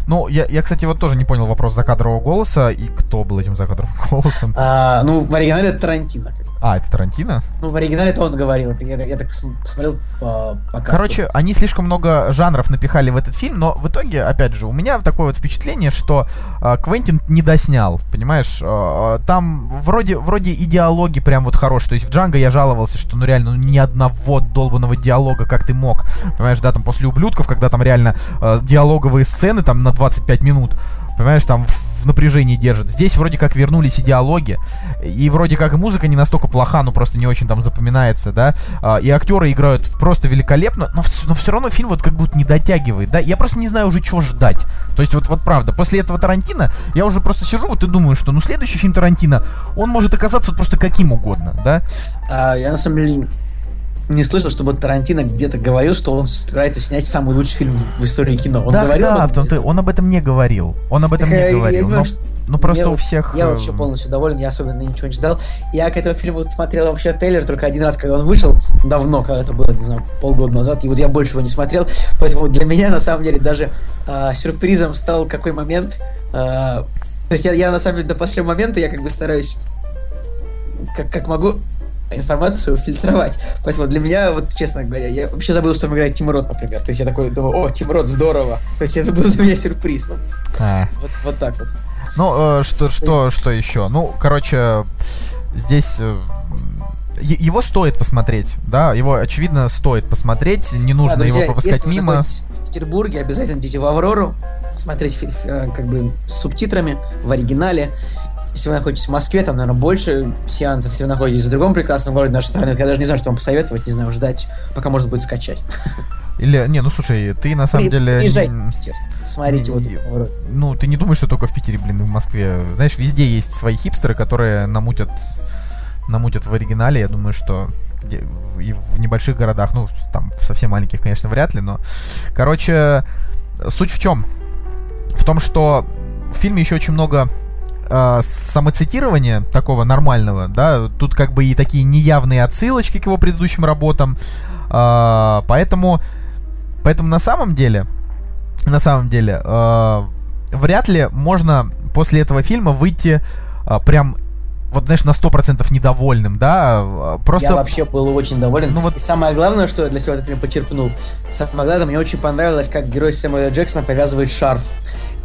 Ну, я, я, кстати, вот тоже не понял вопрос закадрового голоса и кто был этим закадровым голосом. А, ну, в оригинале это Тарантино. как. А, это Тарантино? Ну, в оригинале это он говорил. Это Я, я так пос- посмотрел по, по касту. Короче, они слишком много жанров напихали в этот фильм, но в итоге, опять же, у меня такое вот впечатление, что э, Квентин не доснял, понимаешь? Э, там вроде, вроде и диалоги прям вот хорошие. То есть в Джанго я жаловался, что ну реально ну, ни одного долбанного диалога, как ты мог. Понимаешь, да, там после ублюдков, когда там реально э, диалоговые сцены там на 25 минут, понимаешь, там в в напряжении держит. Здесь вроде как вернулись и и вроде как и музыка не настолько плоха, но просто не очень там запоминается, да, А, и актеры играют просто великолепно, но, но все равно фильм вот как будто не дотягивает, да, я просто не знаю уже, чего ждать. То есть вот, вот правда, после этого Тарантино я уже просто сижу вот и думаю, что ну следующий фильм Тарантино, он может оказаться вот просто каким угодно, да, А, я на самом деле не слышал, чтобы Тарантино где-то говорил, что он собирается снять самый лучший фильм в, истории кино. Он да, говорил да, об в том-то- он об этом не говорил, он об этом Так, не э, я говорил, думаю, но, что- ну просто я у всех... Я э, вообще полностью доволен, я особенно ничего не ждал. Я к этому фильму смотрел вообще трейлер только один раз, когда он вышел, давно, когда это было, не знаю, полгода назад, и вот я больше его не смотрел, поэтому для меня, на самом деле, даже а, сюрпризом стал какой момент, а, то есть я, я, на самом деле, до последнего момента, я как бы стараюсь, как, как могу, информацию фильтровать. Поэтому для меня, вот честно говоря, я вообще забыл, что там играет Тим Рот, например. То есть я такой думаю, о, Тим Рот, здорово. То есть это был для меня сюрприз. Ну, а. вот, вот так вот. Ну, э, что, что, что еще? Ну, короче, здесь э, его стоит посмотреть, да, его, очевидно, стоит посмотреть, не нужно Да, друзья, его пропускать мимо. в Петербурге, обязательно идите в Аврору, смотреть э, как бы с субтитрами в оригинале. Если вы находитесь в Москве, там, наверное, больше сеансов. Если вы находитесь в другом прекрасном городе нашей страны, я даже не знаю, что вам посоветовать, не знаю, ждать, пока можно будет скачать. Или, не, ну слушай, ты на самом При- деле... Приезжайте н- в Питер, смотрите вот не- в Авроре. Ну, ты не думаешь, что только в Питере, блин, и в Москве. Знаешь, везде есть свои хипстеры, которые намутят, намутят в оригинале. Я думаю, что и в небольших городах, ну, там, совсем маленьких, конечно, вряд ли, но... Короче, суть в чем? В том, что в фильме еще очень много э, самоцитирования такого нормального, да, тут как бы и такие неявные отсылочки к его предыдущим работам, э, поэтому, поэтому на самом деле, на самом деле, э, вряд ли можно после этого фильма выйти э, прям вот, знаешь, на 100% недовольным, да, просто... Я вообще был очень доволен. Ну, вот... И самое главное, что я для себя этот фильм почерпнул, самое главное, мне очень понравилось, как герой Сэмюэля Джексона повязывает шарф.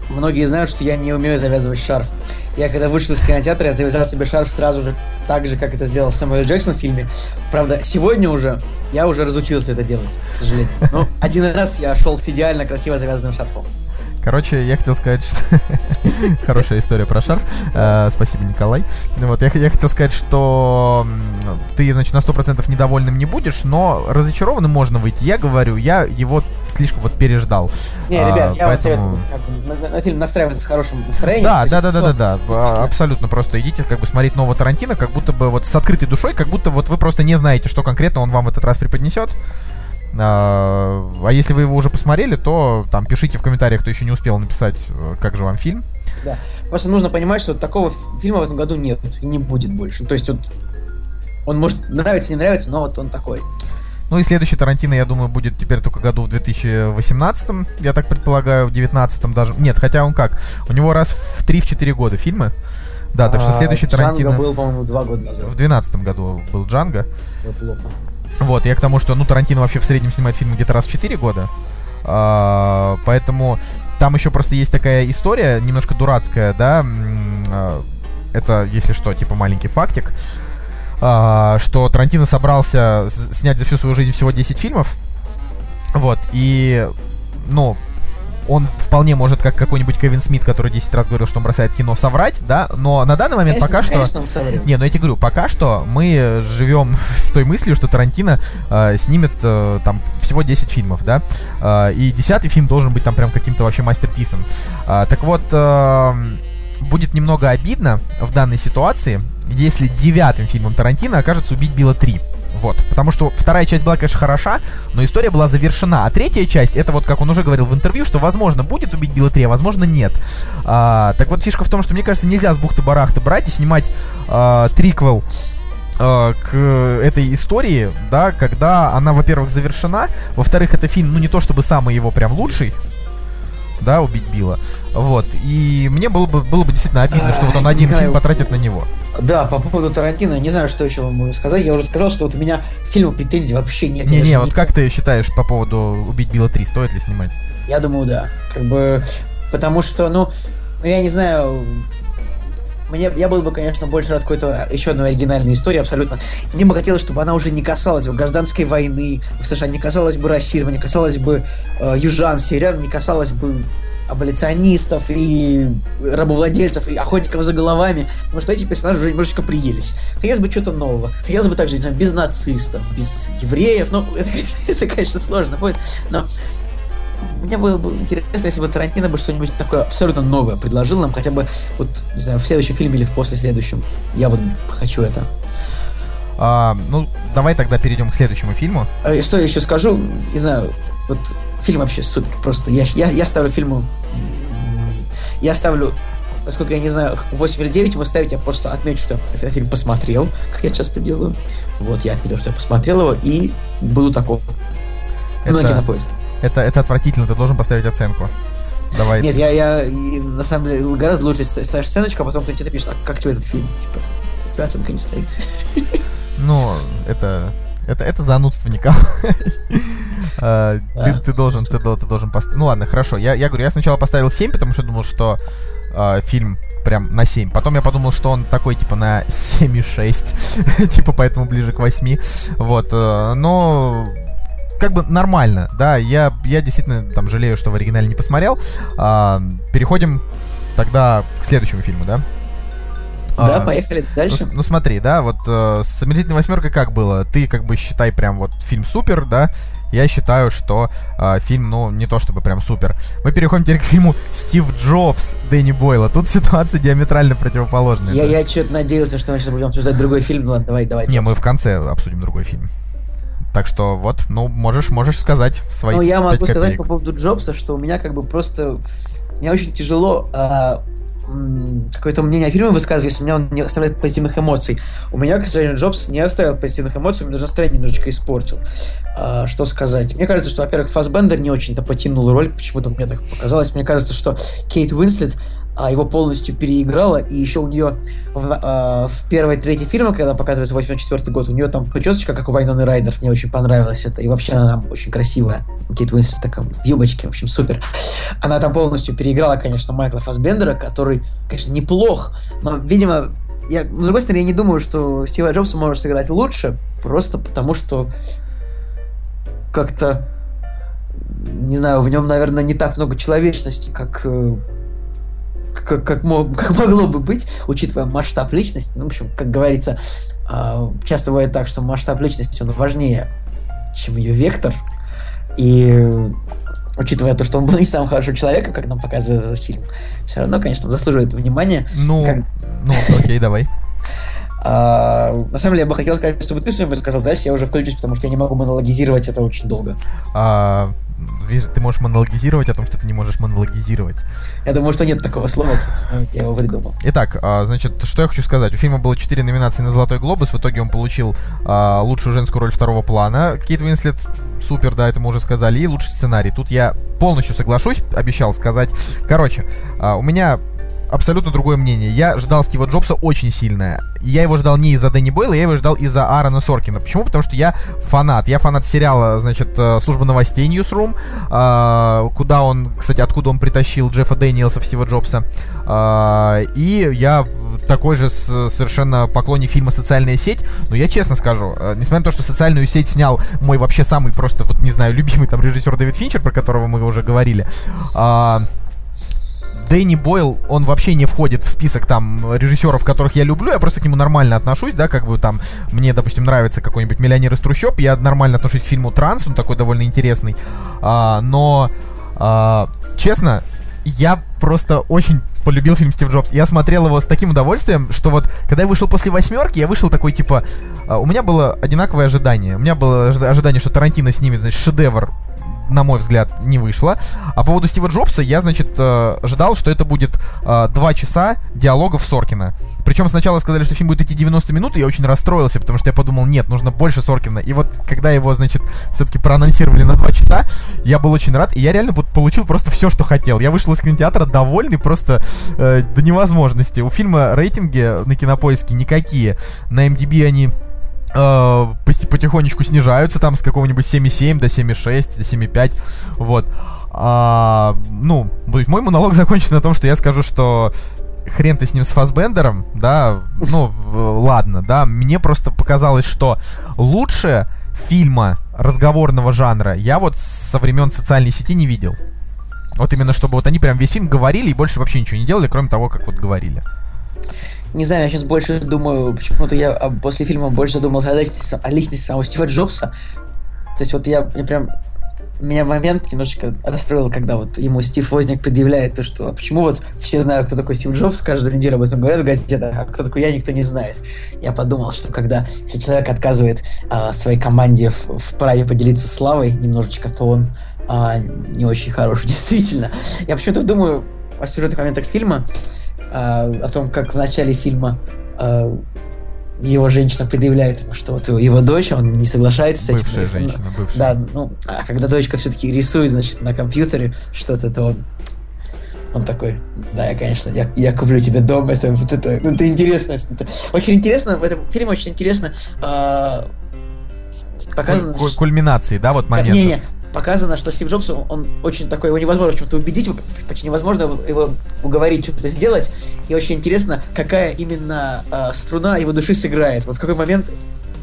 Многие знают, что я не умею завязывать шарф. Я когда вышел из кинотеатра, я завязал себе шарф сразу же, так же, как это сделал Сэмюэл Джексон в фильме. Правда, сегодня уже я уже разучился это делать, к сожалению. Но один раз я шел с идеально красиво завязанным шарфом. Короче, я хотел сказать, что... Хорошая история про шарф. Uh, спасибо, Николай. Вот, я, я хотел сказать, что ты, значит, на 100% недовольным не будешь, но разочарованным можно выйти. Я говорю, я его слишком вот переждал. Не, ребят, uh, я поэтому... вам советую на, фильм настраиваться с хорошим настроением. Да, да, да, да, да, да, абсолютно. Просто идите как бы смотреть нового Тарантино, как будто бы вот с открытой душой, как будто вот вы просто не знаете, что конкретно он вам в этот раз преподнесет. А, а если вы его уже посмотрели, то там пишите в комментариях, кто еще не успел написать, э, как же вам фильм. Да. Просто нужно понимать, что такого фильма в этом году нет и не будет больше. То есть вот он может нравиться, не нравится, но вот он такой. Ну и следующий Тарантино, я думаю, будет теперь только году в 2018, я так предполагаю, в 2019 даже. Нет, хотя он как? У него раз в 3-4 года фильмы. Да, так что а, следующий Джанго Тарантино... был, по-моему, два года назад. В 2012 году был Джанго. плохо. Вот, я к тому, что, ну, Тарантино вообще в среднем снимает фильмы где-то раз в 4 года. А, поэтому там еще просто есть такая история, немножко дурацкая, да. А, это, если что, типа маленький фактик. А, что Тарантино собрался снять за всю свою жизнь всего 10 фильмов. Вот, и, ну, он вполне может, как какой-нибудь Кевин Смит, который 10 раз говорил, что он бросает кино, соврать, да, но на данный момент конечно, пока конечно, что... Не, ну я тебе говорю, пока что мы живем с той мыслью, что Тарантино э, снимет э, там всего 10 фильмов, да, э, и десятый фильм должен быть там прям каким-то вообще мастерписом. Э, так вот, э, будет немного обидно в данной ситуации, если девятым фильмом Тарантино окажется «Убить Билла 3». Вот. Потому что вторая часть была, конечно, хороша, но история была завершена. А третья часть, это вот, как он уже говорил в интервью, что, возможно, будет убить Билла 3, а возможно, нет. А, так вот, фишка в том, что, мне кажется, нельзя с бухты-барахты брать и снимать а, триквел а, к этой истории, да, когда она, во-первых, завершена, во-вторых, это фильм, ну, не то чтобы самый его прям лучший, да, убить Билла. Вот. И мне было бы, было бы действительно обидно, что вот он один фильм потратит на него. Да, по поводу Тарантино, не знаю, что еще вам могу сказать. Я уже сказал, что вот у меня фильму претензий вообще нет. Не-не, вот как ты считаешь по поводу «Убить Билла 3», стоит ли снимать? Я думаю, да. Как бы, потому что, ну, я не знаю, мне, я был бы, конечно, больше рад какой-то еще одной оригинальной истории, абсолютно. Мне бы хотелось, чтобы она уже не касалась бы гражданской войны в США, не касалась бы расизма, не касалась бы э, южан, северян, не касалась бы аболиционистов и рабовладельцев и охотников за головами, потому что эти персонажи уже немножечко приелись. Хотелось бы что-то нового. Хотелось бы также, не знаю, без нацистов, без евреев. Ну, это, это конечно, сложно будет, но мне было бы интересно, если бы Тарантино бы что-нибудь такое абсолютно новое предложил нам, хотя бы вот, не знаю, в следующем фильме или в после следующем. Я вот хочу это. А, ну, давай тогда перейдем к следующему фильму. А, что я еще скажу? Не знаю, вот фильм вообще супер. Просто я, я, я ставлю фильму... Я ставлю поскольку я не знаю, 8 или 9 ему ставить, я просто отмечу, что этот фильм посмотрел, как я часто делаю. Вот, я отметил, что я посмотрел его, и буду таков. Это... На кинопоиске. Это, это отвратительно, ты должен поставить оценку. Давай. Нет, я, я на самом деле гораздо лучше ставишь оценочку, а потом кто тебе напишет, а как тебе этот фильм? Типа, у тебя оценка не стоит. Ну, это это, это занудство, Николай. А, ты, должен, ты, ты должен поставить. Ну ладно, хорошо. Я, я говорю, я сначала поставил 7, потому что думал, что э, фильм прям на 7. Потом я подумал, что он такой, типа, на 7,6. типа, поэтому ближе к 8. Вот. Э, но как бы нормально, да, я, я действительно там жалею, что в оригинале не посмотрел. А, переходим тогда к следующему фильму, да? Да, а, поехали дальше. Ну, ну смотри, да, вот э, с «Омерзительной восьмеркой» как было? Ты как бы считай прям вот фильм супер, да? Я считаю, что э, фильм, ну, не то чтобы прям супер. Мы переходим теперь к фильму «Стив Джобс» Дэнни Бойла. Тут ситуация диаметрально противоположная. Я, да? я что-то надеялся, что мы сейчас будем обсуждать другой фильм. Ну ладно, давай, давай. Не, мы в конце обсудим другой фильм. Так что вот, ну, можешь, можешь сказать свои Ну, я могу сказать по поводу Джобса, что у меня как бы просто... Мне очень тяжело... Э, какое-то мнение о фильме высказываю, если у меня он не оставляет позитивных эмоций. У меня, к сожалению, Джобс не оставил позитивных эмоций, у меня даже настроение немножечко испортил. А, что сказать? Мне кажется, что, во-первых, Фасбендер не очень-то потянул роль, почему-то мне так показалось. Мне кажется, что Кейт Уинслет его полностью переиграла, и еще у нее в, а, в первой третьей фильме, когда показывается 84 год, у нее там причесочка, как у Вайноны Райдер, мне очень понравилось это, и вообще она там очень красивая, Кейт Уинслет такая в юбочке, в общем, супер. Она там полностью переиграла, конечно, Майкла Фасбендера, который, конечно, неплох, но, видимо, я, с другой стороны, я не думаю, что Стива Джобса может сыграть лучше, просто потому что как-то не знаю, в нем, наверное, не так много человечности, как э, как, как, мог, как могло бы быть, учитывая масштаб личности. Ну, в общем, как говорится, э, часто бывает так, что масштаб личности он важнее, чем ее вектор. И учитывая то, что он был не самым хорошим человеком, как нам показывает этот фильм, все равно, конечно, заслуживает внимания. Ну, как... ну окей, давай. А, на самом деле, я бы хотел сказать, чтобы ты что-нибудь сказал дальше, я уже включусь, потому что я не могу монологизировать это очень долго. А, Видишь, ты можешь монологизировать о том, что ты не можешь монологизировать. Я думаю, что нет такого слова, кстати, я его придумал. Итак, а, значит, что я хочу сказать. У фильма было 4 номинации на «Золотой глобус», в итоге он получил а, лучшую женскую роль второго плана. Кейт Уинслет супер, да, это мы уже сказали, и лучший сценарий. Тут я полностью соглашусь, обещал сказать. Короче, а, у меня абсолютно другое мнение. Я ждал Стива Джобса очень сильно. Я его ждал не из-за Дэнни Бойла, я его ждал из-за Аарона Соркина. Почему? Потому что я фанат. Я фанат сериала, значит, э, «Служба новостей» Newsroom, э, куда он, кстати, откуда он притащил Джеффа Дэниелса Стива Джобса. Э, и я такой же совершенно поклонник фильма «Социальная сеть». Но я честно скажу, несмотря на то, что «Социальную сеть» снял мой вообще самый просто, вот не знаю, любимый там режиссер Дэвид Финчер, про которого мы уже говорили, Дэнни Бойл, он вообще не входит в список там режиссеров, которых я люблю, я просто к нему нормально отношусь, да, как бы там мне, допустим, нравится какой-нибудь «Миллионер из трущоб», я нормально отношусь к фильму «Транс», он такой довольно интересный, а, но, а, честно, я просто очень полюбил фильм Стив Джобс. Я смотрел его с таким удовольствием, что вот, когда я вышел после восьмерки, я вышел такой, типа, uh, у меня было одинаковое ожидание. У меня было ожидание, что Тарантино снимет, значит, шедевр на мой взгляд, не вышло. А по поводу Стива Джобса, я, значит, э, ждал, что это будет э, 2 часа диалогов Соркина. Причем сначала сказали, что фильм будет идти 90 минут, и я очень расстроился, потому что я подумал, нет, нужно больше Соркина. И вот, когда его, значит, все-таки проанонсировали на 2 часа, я был очень рад, и я реально вот получил просто все, что хотел. Я вышел из кинотеатра довольный просто э, до невозможности. У фильма рейтинги на кинопоиске никакие. На MDB они потихонечку снижаются там с какого-нибудь 7,7 до 7,6, до 7,5, вот. А, ну, мой монолог закончится на том, что я скажу, что хрен ты с ним с Фасбендером, да, ну, ладно, да, мне просто показалось, что лучше фильма разговорного жанра я вот со времен социальной сети не видел. Вот именно чтобы вот они прям весь фильм говорили и больше вообще ничего не делали, кроме того, как вот говорили не знаю, я сейчас больше думаю, почему-то я а, после фильма больше задумался о личности, о личности самого Стива Джобса. То есть вот я, я прям меня момент немножечко расстроил, когда вот ему Стив Возник предъявляет то, что почему вот все знают, кто такой Стив Джобс, каждую неделю об этом говорят в газетах, а кто такой я, никто не знает. Я подумал, что когда если человек отказывает а, своей команде в, в праве поделиться славой немножечко, то он а, не очень хороший, действительно. Я почему-то думаю о сюжетных моментах фильма, а, о том, как в начале фильма а, его женщина предъявляет ему, что вот его дочь, он не соглашается с этим. Бывшая женщина, бывшая. Да, ну, а когда дочка все-таки рисует, значит, на компьютере что-то, то он он такой, да, я, конечно, я, я куплю тебе дом, это вот это, это интересно. Это, очень интересно, в этом фильме очень интересно э, показано... Куль- кульминации, да, вот момент. Не, не, показано, что Стив Джобс, он очень такой, его невозможно чем-то убедить, почти невозможно его уговорить что-то сделать. И очень интересно, какая именно э, струна его души сыграет. Вот в какой момент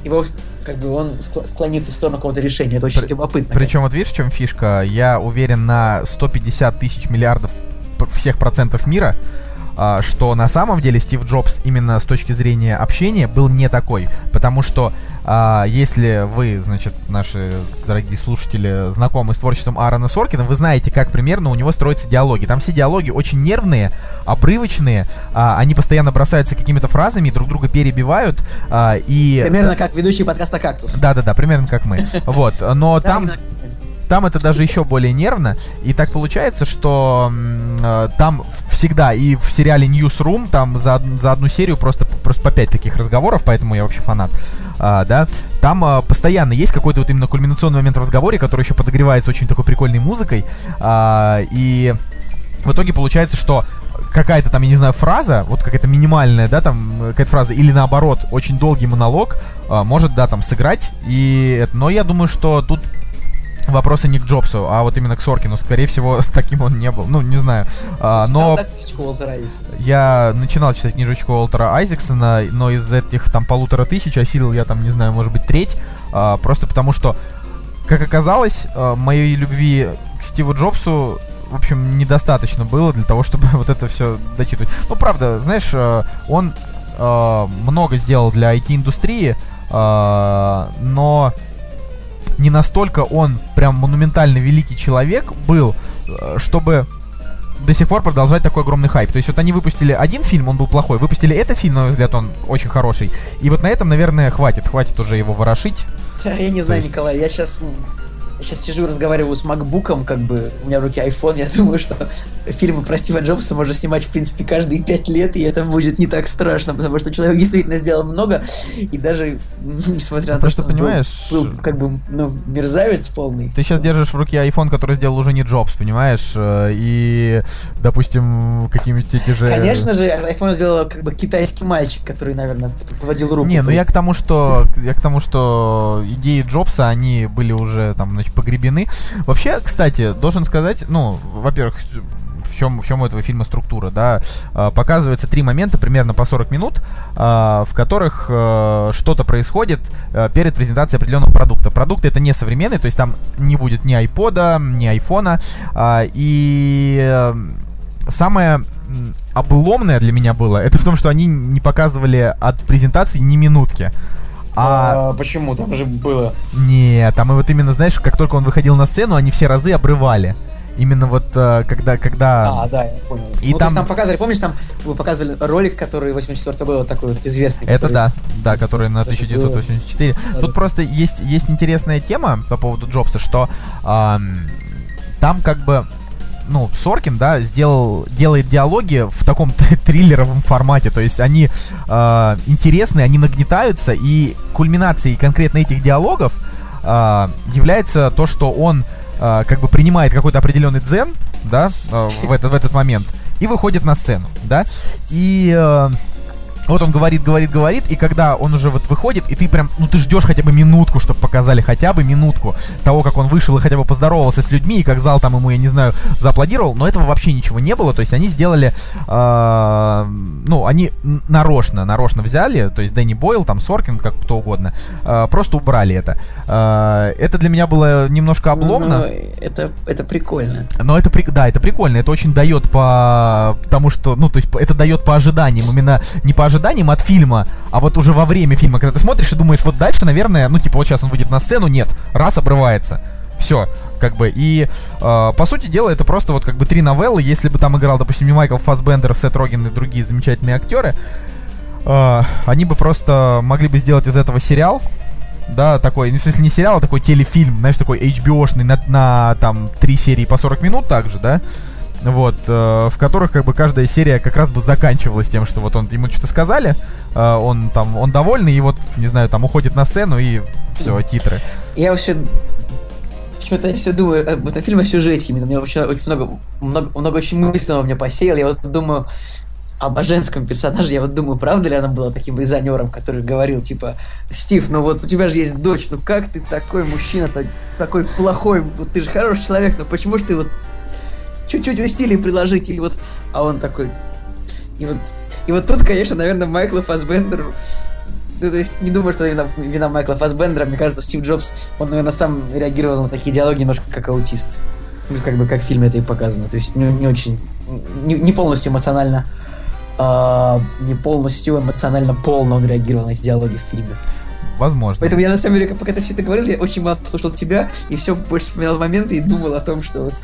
его как бы он склонится в сторону какого-то решения. Это очень При, любопытно. Причем вот видишь, в чем фишка? Я уверен на 150 тысяч миллиардов всех процентов мира, что на самом деле Стив Джобс именно с точки зрения общения был не такой. Потому что а, если вы, значит, наши дорогие слушатели, знакомы с творчеством Аарона Соркина, вы знаете, как примерно у него строятся диалоги. Там все диалоги очень нервные, обрывочные, а, они постоянно бросаются какими-то фразами, друг друга перебивают. А, и... Примерно как ведущий подкаста «Кактус». Да-да-да, примерно как мы. Вот, но там... там это даже еще более нервно. И так получается, что э, там всегда и в сериале Newsroom там за, за одну серию просто, просто по пять таких разговоров, поэтому я вообще фанат. А, да, там а, постоянно есть какой-то вот именно кульминационный момент в разговоре, который еще подогревается очень такой прикольной музыкой. А, и в итоге получается, что какая-то там, я не знаю, фраза, вот какая-то минимальная, да, там, какая-то фраза, или наоборот, очень долгий монолог, а, может, да, там, сыграть, и но я думаю, что тут вопросы не к Джобсу, а вот именно к Соркину. Скорее всего, таким он не был. Ну, не знаю. А, но я начинал читать книжечку Уолтера Айзексона, но из этих там полутора тысяч осилил я там, не знаю, может быть, треть. А, просто потому что, как оказалось, а, моей любви к Стиву Джобсу в общем, недостаточно было для того, чтобы вот это все дочитывать. Ну, правда, знаешь, а, он э, много сделал для IT-индустрии, но не настолько он прям монументально великий человек был, э, чтобы до сих пор продолжать такой огромный хайп. То есть вот они выпустили один фильм, он был плохой, выпустили этот фильм, на мой взгляд, он очень хороший. И вот на этом, наверное, хватит, хватит уже его ворошить. Я не знаю, есть... Николай, я сейчас я сейчас сижу и разговариваю с макбуком, как бы у меня в руке iPhone, я думаю, что фильмы про Стива Джобса можно снимать, в принципе, каждые пять лет, и это будет не так страшно, потому что человек действительно сделал много, и даже, несмотря на то, что понимаешь, был, был как бы, ну, мерзавец полный. Ты сейчас держишь в руке iPhone, который сделал уже не Джобс, понимаешь, э, и, допустим, какими-то эти же... Конечно же, iPhone сделал как бы китайский мальчик, который, наверное, поводил руку. Не, ну я к тому, что, я к тому, что идеи Джобса, они были уже, там, значит, погребены. Вообще, кстати, должен сказать, ну, во-первых, в чем, в чем у этого фильма структура, да, а, показывается три момента, примерно по 40 минут, а, в которых а, что-то происходит перед презентацией определенного продукта. Продукт это не современный, то есть там не будет ни айпода, ни айфона, и самое обломное для меня было, это в том, что они не показывали от презентации ни минутки. А... а почему? Там же было. Не, там и вот именно, знаешь, как только он выходил на сцену, они все разы обрывали. Именно вот э, когда, когда... А, да, я понял. И ну, там... там показывали, помнишь, там вы показывали ролик, который 84 был такой вот известный. Это который... да, да, который на 1984. Да, Тут просто есть, есть интересная тема по поводу Джобса, что эм, там как бы ну, Соркин, да, сделал, делает диалоги в таком триллеровом формате, то есть они э, интересны, они нагнетаются, и кульминацией конкретно этих диалогов э, является то, что он э, как бы принимает какой-то определенный дзен, да, э, в, это, в этот момент, и выходит на сцену, да, и... Э, вот он говорит, говорит, говорит, и когда он уже вот выходит, и ты прям, ну ты ждешь хотя бы минутку, чтобы показали хотя бы минутку того, как он вышел и хотя бы поздоровался с людьми, и как зал там ему, я не знаю, зааплодировал, но этого вообще ничего не было, то есть они сделали, э, ну, они нарочно, нарочно взяли, то есть Дэнни Бойл, там Соркин, как кто угодно, э, просто убрали это. Э, это для меня было немножко ну, обломно. Ну, это, это прикольно. Но это, да, это прикольно, это очень дает по тому, что, ну, то есть это дает по ожиданиям, именно не по ожиданиям от фильма, а вот уже во время фильма, когда ты смотришь и думаешь, вот дальше, наверное, ну, типа, вот сейчас он выйдет на сцену, нет, раз обрывается. Все, как бы. И, э, по сути дела, это просто вот как бы три новеллы. Если бы там играл, допустим, не Майкл Фассбендер, Сет Роген и другие замечательные актеры, э, они бы просто могли бы сделать из этого сериал, да, такой, ну, в смысле не сериал, а такой телефильм, знаешь, такой HBO-шный на, на там три серии по 40 минут также, да, вот, э, в которых как бы каждая серия как раз бы заканчивалась тем, что вот он ему что-то сказали, э, он там, он довольный, и вот, не знаю, там уходит на сцену, и все, титры. Я вообще почему-то я все думаю, об этом фильме о сюжете именно. Мне вообще очень много, много, много очень мысленного меня посеял. Я вот думаю об женском персонаже. Я вот думаю, правда ли она была таким резонером, который говорил, типа, Стив, ну вот у тебя же есть дочь, ну как ты такой мужчина, такой плохой, вот ты же хороший человек, но почему же ты вот чуть-чуть усилий приложить, и вот, а он такой, и вот, и вот тут, конечно, наверное, Майкл Фасбендер, ну, то есть не думаю, что вина, вина Майкла Фасбендера, мне кажется, Стив Джобс, он, наверное, сам реагировал на такие диалоги немножко как аутист. Ну, как бы, как в фильме это и показано. То есть не, не очень, не, не полностью эмоционально, а, не полностью эмоционально полно он реагировал на эти диалоги в фильме. Возможно. Поэтому я на самом деле, пока ты все это говорил, я очень мало слушал тебя, и все больше вспоминал моменты и думал о том, что вот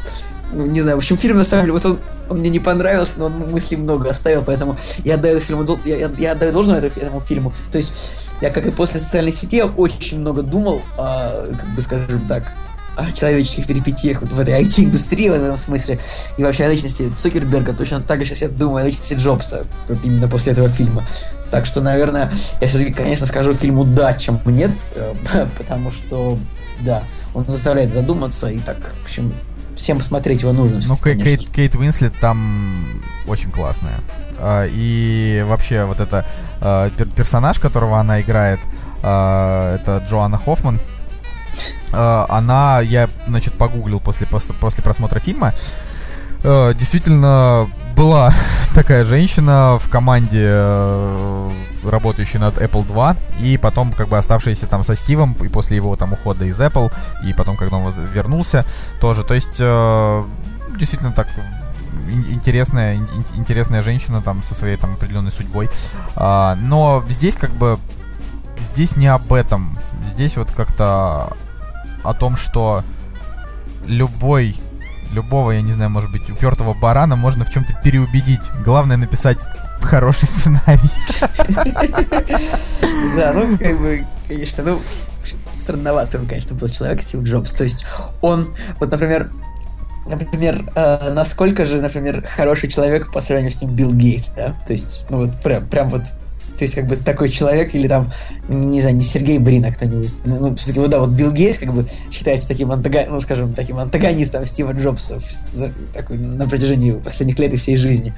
ну, не знаю, в общем, фильм на самом деле, вот он, он мне не понравился, но он мысли много оставил, поэтому я отдаю фильму, я, я, отдаю должное этому фильму. То есть, я как и после социальной сети, очень много думал, а, как бы скажем так, о человеческих перипетиях вот в этой IT-индустрии в этом смысле, и вообще о личности Цукерберга, точно так же сейчас я думаю о личности Джобса, вот именно после этого фильма. Так что, наверное, я все-таки, конечно, скажу фильм «Удача» нет, э, потому что, да, он заставляет задуматься, и так, в общем, всем посмотреть его нужно. Ну, Кейт, Кейт Уинслет там очень классная. А, и вообще вот это а, персонаж, которого она играет, а, это Джоанна Хоффман. Она, я, значит, погуглил после, после просмотра фильма. Действительно, была такая женщина в команде, э, работающей над Apple 2, и потом как бы оставшаяся там со Стивом, и после его там ухода из Apple, и потом, когда он вернулся, тоже. То есть, э, действительно так интересная, интересная женщина там со своей там определенной судьбой. А, но здесь как бы здесь не об этом. Здесь вот как-то о том, что любой любого, я не знаю, может быть, упертого барана можно в чем-то переубедить. Главное написать хороший сценарий. Да, ну, как бы, конечно, ну, странноватый он, конечно, был человек, Стив Джобс. То есть он, вот, например, например, э, насколько же, например, хороший человек по сравнению с ним Билл Гейтс, да? То есть, ну вот прям, прям вот то есть, как бы такой человек, или там, не знаю, не Сергей Брин, а кто-нибудь. Ну, ну все-таки, вот да, вот Билл Гейтс, как бы, считается таким антага... ну, скажем, таким антагонистом Стива Джобса за, такой, на протяжении последних лет и всей жизни.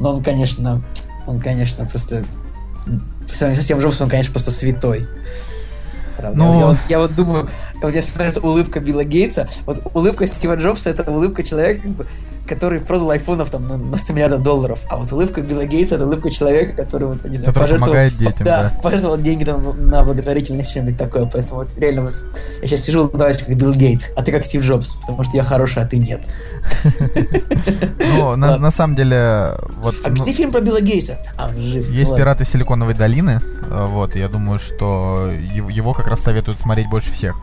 Но он, конечно, он, конечно, просто по сравнению со Стивом Джобсом, он, конечно, просто святой. Правда. Но... Я, вот, я вот думаю, вот мне вспоминается улыбка Билла Гейтса. Вот улыбка Стива Джобса это улыбка человека, как бы, который продал айфонов там на, на 100 миллиардов долларов. А вот улыбка Билла Гейтса это улыбка человека, который, вот, не знаю, который помогает детям, да, да. пожертвовал деньги там на благотворительность, что-нибудь такое. Поэтому вот реально вот я сейчас сижу, улыбаюсь, как Билл Гейтс, а ты как Стив Джобс, потому что я хороший, а ты нет. Ну, на самом деле, вот... А где ну, фильм про Билла Гейтса? А, он жив. Есть «Пираты Силиконовой долины», э, вот, я думаю, что его как раз советуют смотреть больше всех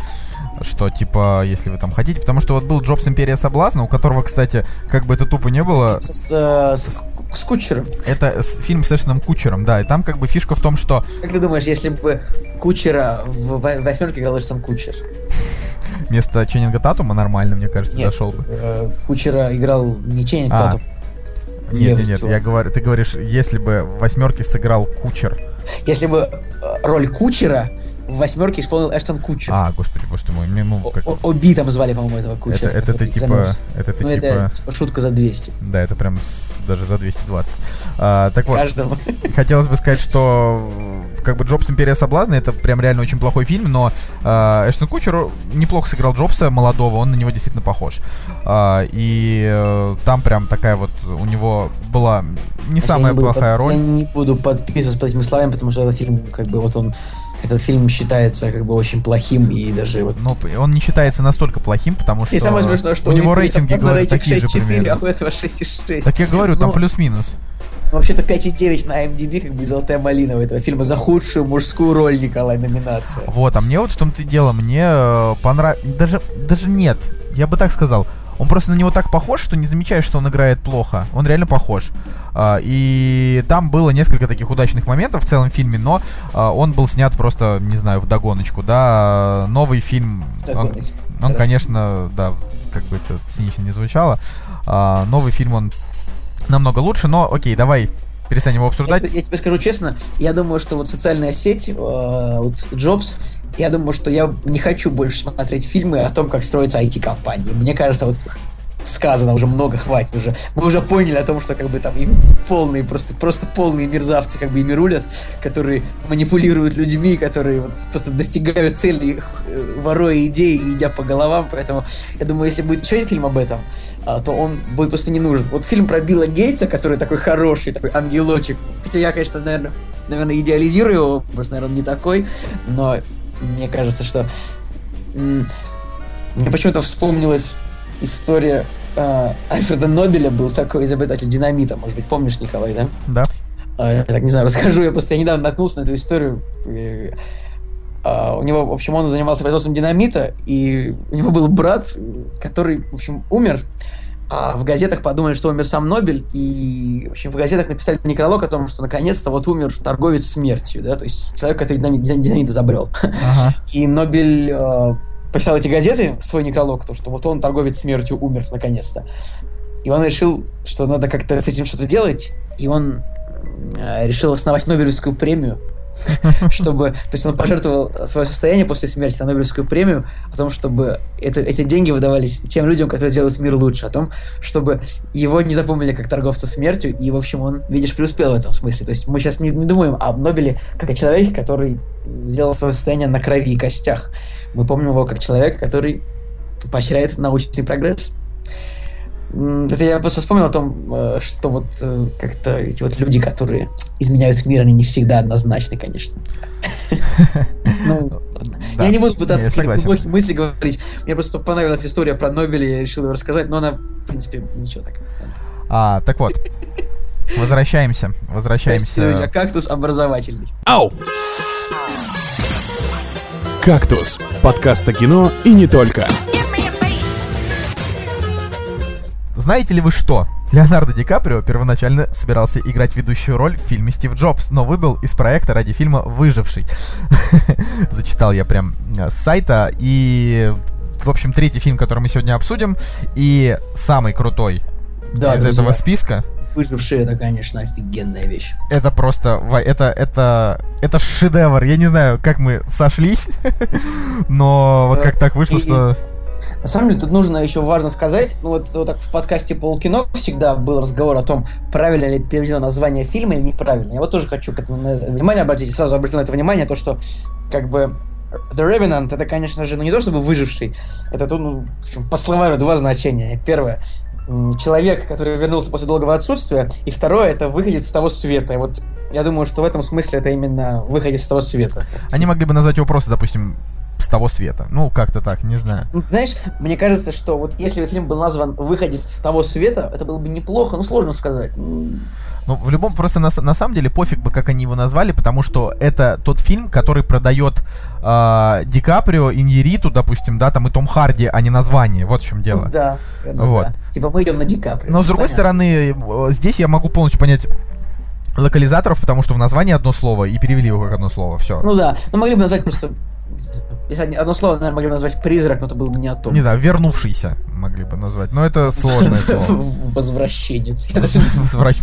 что типа, если вы там хотите, потому что вот был Джобс Империя Соблазна, у которого, кстати, как бы это тупо не было... С, с, с, с Кучером. Это с, фильм с Эшеном Кучером, да, и там как бы фишка в том, что... Как ты думаешь, если бы Кучера в восьмерке играл сам Кучер? Вместо Ченнинга Татума нормально, мне кажется, нет, зашел бы. Э, Кучера играл не Ченнинг а, Татум. Нет, нет, нет, я говорю, ты говоришь, если бы в восьмерке сыграл Кучер. Если бы э, роль Кучера в восьмерке исполнил Эштон Кучер. А, господи, боже ты мой. Ну, как... Оби там звали, по-моему, этого Кучера. Это, это ты типа... Это ты ну, типа... это типа шутка за 200. Да, это прям с, даже за 220. А, так вот, Каждому. хотелось бы сказать, что как бы Джобс Империя Соблазна это прям реально очень плохой фильм, но э, Эштон Кучер неплохо сыграл Джобса молодого, он на него действительно похож. А, и э, там прям такая вот у него была не самая не плохая под, роль. Я не буду подписываться под этими словами, потому что этот фильм как бы вот он этот фильм считается как бы очень плохим и даже вот... Но он не считается настолько плохим, потому что, и самое смешное, что у него рейтинги говорят такие 6, же 4, примерно. а у этого 6,6. Так я говорю, там ну, плюс-минус. Вообще-то 5,9 на MDB, как бы золотая малина у этого фильма за худшую мужскую роль, Николай, номинация. Вот, а мне вот в том-то и дело, мне э, понравилось... Даже, даже нет, я бы так сказал. Он просто на него так похож, что не замечаешь, что он играет плохо. Он реально похож. А, и там было несколько таких удачных моментов в целом фильме, но а, он был снят просто, не знаю, в догоночку, да. Новый фильм, он, он конечно, да, как бы это цинично не звучало. А, новый фильм, он намного лучше, но окей, давай перестанем его обсуждать. Я, я тебе скажу честно, я думаю, что вот социальная сеть, э, вот Джобс, я думаю, что я не хочу больше смотреть фильмы о том, как строятся IT-компании. Мне кажется, вот сказано уже много, хватит уже. Мы уже поняли о том, что как бы там им полные, просто, просто полные мерзавцы как бы ими рулят, которые манипулируют людьми, которые вот просто достигают цели, э, воруя идеи и идя по головам. Поэтому я думаю, если будет еще один фильм об этом, а, то он будет просто не нужен. Вот фильм про Билла Гейтса, который такой хороший, такой ангелочек. Хотя я, конечно, наверное, наверное, идеализирую его, просто, наверное, не такой, но мне кажется, что мне почему-то вспомнилась история э, Альфреда Нобеля был такой изобретатель динамита, может быть, помнишь, Николай, да? Да. Э, я так не знаю, расскажу, я просто я недавно наткнулся на эту историю. Э, у него, в общем, он занимался производством динамита, и у него был брат, который, в общем, умер, а в газетах подумали, что умер сам Нобель, и, в общем, в газетах написали некролог о том, что наконец-то вот умер торговец смертью, да, то есть человек, который динамит, динамит изобрел. Ага. И Нобель э, писал эти газеты, свой некролог, то, что вот он, торговец смертью, умер наконец-то. И он решил, что надо как-то с этим что-то делать, и он э, решил основать Нобелевскую премию чтобы... То есть он пожертвовал свое состояние после смерти на Нобелевскую премию о том, чтобы это, эти деньги выдавались тем людям, которые делают мир лучше, о том, чтобы его не запомнили как торговца смертью, и, в общем, он, видишь, преуспел в этом смысле. То есть мы сейчас не, не думаем об Нобеле как о человеке, который сделал свое состояние на крови и костях. Мы помним его как человека, который поощряет научный прогресс. Это я просто вспомнил о том, э, что вот э, как-то эти вот люди, которые изменяют мир, они не всегда однозначны, конечно. Ну, я не буду пытаться глубокие мысли говорить. Мне просто понравилась история про Нобеля, я решил ее рассказать, но она, в принципе, ничего так. А, так вот. Возвращаемся. Возвращаемся. Друзья, кактус образовательный. Ау! «Кактус» — подкаст о кино и не только. Знаете ли вы что? Леонардо Ди Каприо первоначально собирался играть ведущую роль в фильме «Стив Джобс», но выбыл из проекта ради фильма «Выживший». Зачитал я прям э, с сайта. И, в общем, третий фильм, который мы сегодня обсудим, и самый крутой да, из друзья. этого списка. Выживший это, конечно, офигенная вещь. Это просто, это, это, это шедевр. Я не знаю, как мы сошлись, но вот как так вышло, что на самом деле, тут нужно еще важно сказать, ну вот, вот так в подкасте Полкино всегда был разговор о том, правильно ли переведено название фильма или неправильно. Я вот тоже хочу к этому внимание обратить, сразу обратил на это внимание, то, что как бы The Revenant это, конечно же, ну не то чтобы выживший, это тут, ну, по словарю два значения. Первое, человек, который вернулся после долгого отсутствия, и второе, это выходец с того света. И вот я думаю, что в этом смысле это именно выходец с того света. Они могли бы назвать его просто, допустим, с того света. Ну, как-то так, не знаю. Ну, знаешь, мне кажется, что вот если бы фильм был назван «Выходец с того света», это было бы неплохо, ну, сложно сказать. Ну, в любом, просто на, на самом деле пофиг бы, как они его назвали, потому что это тот фильм, который продает э, Ди Каприо, Иньериту, допустим, да, там и Том Харди, а не название. Вот в чем дело. Ну, да. Вот. Да. Типа мы идем на Ди Каприо. Но с другой Понятно. стороны, здесь я могу полностью понять локализаторов, потому что в названии одно слово, и перевели его как одно слово, все. Ну да, но могли бы назвать просто если одно слово, наверное, могли бы назвать призрак, но это было бы не о том. Не знаю, вернувшийся могли бы назвать. Но это сложное слово. Возвращенец.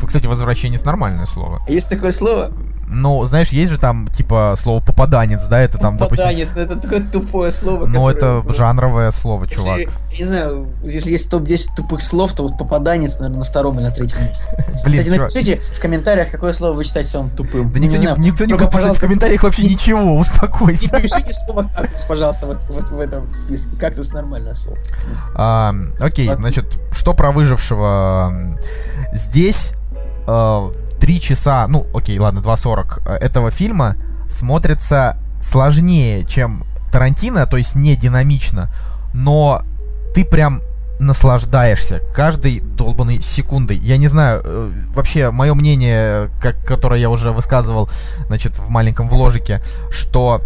Кстати, возвращенец нормальное слово. Есть такое слово? Ну, знаешь, есть же там, типа, слово попаданец, да, это там, Попаданец, допустим... это такое тупое слово. Ну, это жанровое слово, чувак. Я, не знаю, если есть топ-10 тупых слов, то вот попаданец, наверное, на втором или на третьем месте. Блин, Кстати, чувак. напишите в комментариях, какое слово вы считаете самым тупым. Да никто не, знаю, никто не будет в комментариях вообще ничего, успокойся. Не пишите слово кактус, пожалуйста, вот, вот в этом списке. Кактус нормальное слово. А, окей, значит, что про выжившего? Здесь э, 3 часа, ну, окей, ладно, 2.40 э, этого фильма смотрится сложнее, чем Тарантино, то есть не динамично, но ты прям наслаждаешься каждой долбанной секундой. Я не знаю, э, вообще мое мнение, как, которое я уже высказывал, значит, в маленьком вложике, что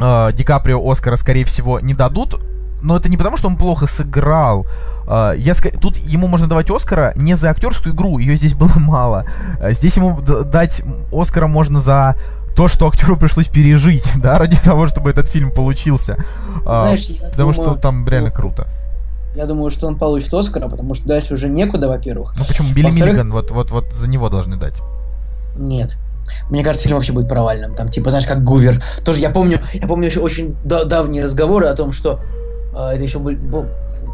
э, Ди Каприо Оскара, скорее всего, не дадут, но это не потому, что он плохо сыграл. А, я, тут ему можно давать Оскара не за актерскую игру, ее здесь было мало. А, здесь ему дать Оскара можно за то, что актеру пришлось пережить, да, ради того, чтобы этот фильм получился. А, Знаешь, потому думаю, что там реально круто. Я думаю, что он получит Оскара, потому что дальше уже некуда, во-первых. Ну почему? Билли Миллиган, вот, вот, вот за него должны дать. Нет. Мне кажется, фильм вообще будет провальным. Там, типа, знаешь, как Гувер. Тоже я помню, я помню еще очень давние разговоры о том, что это еще был,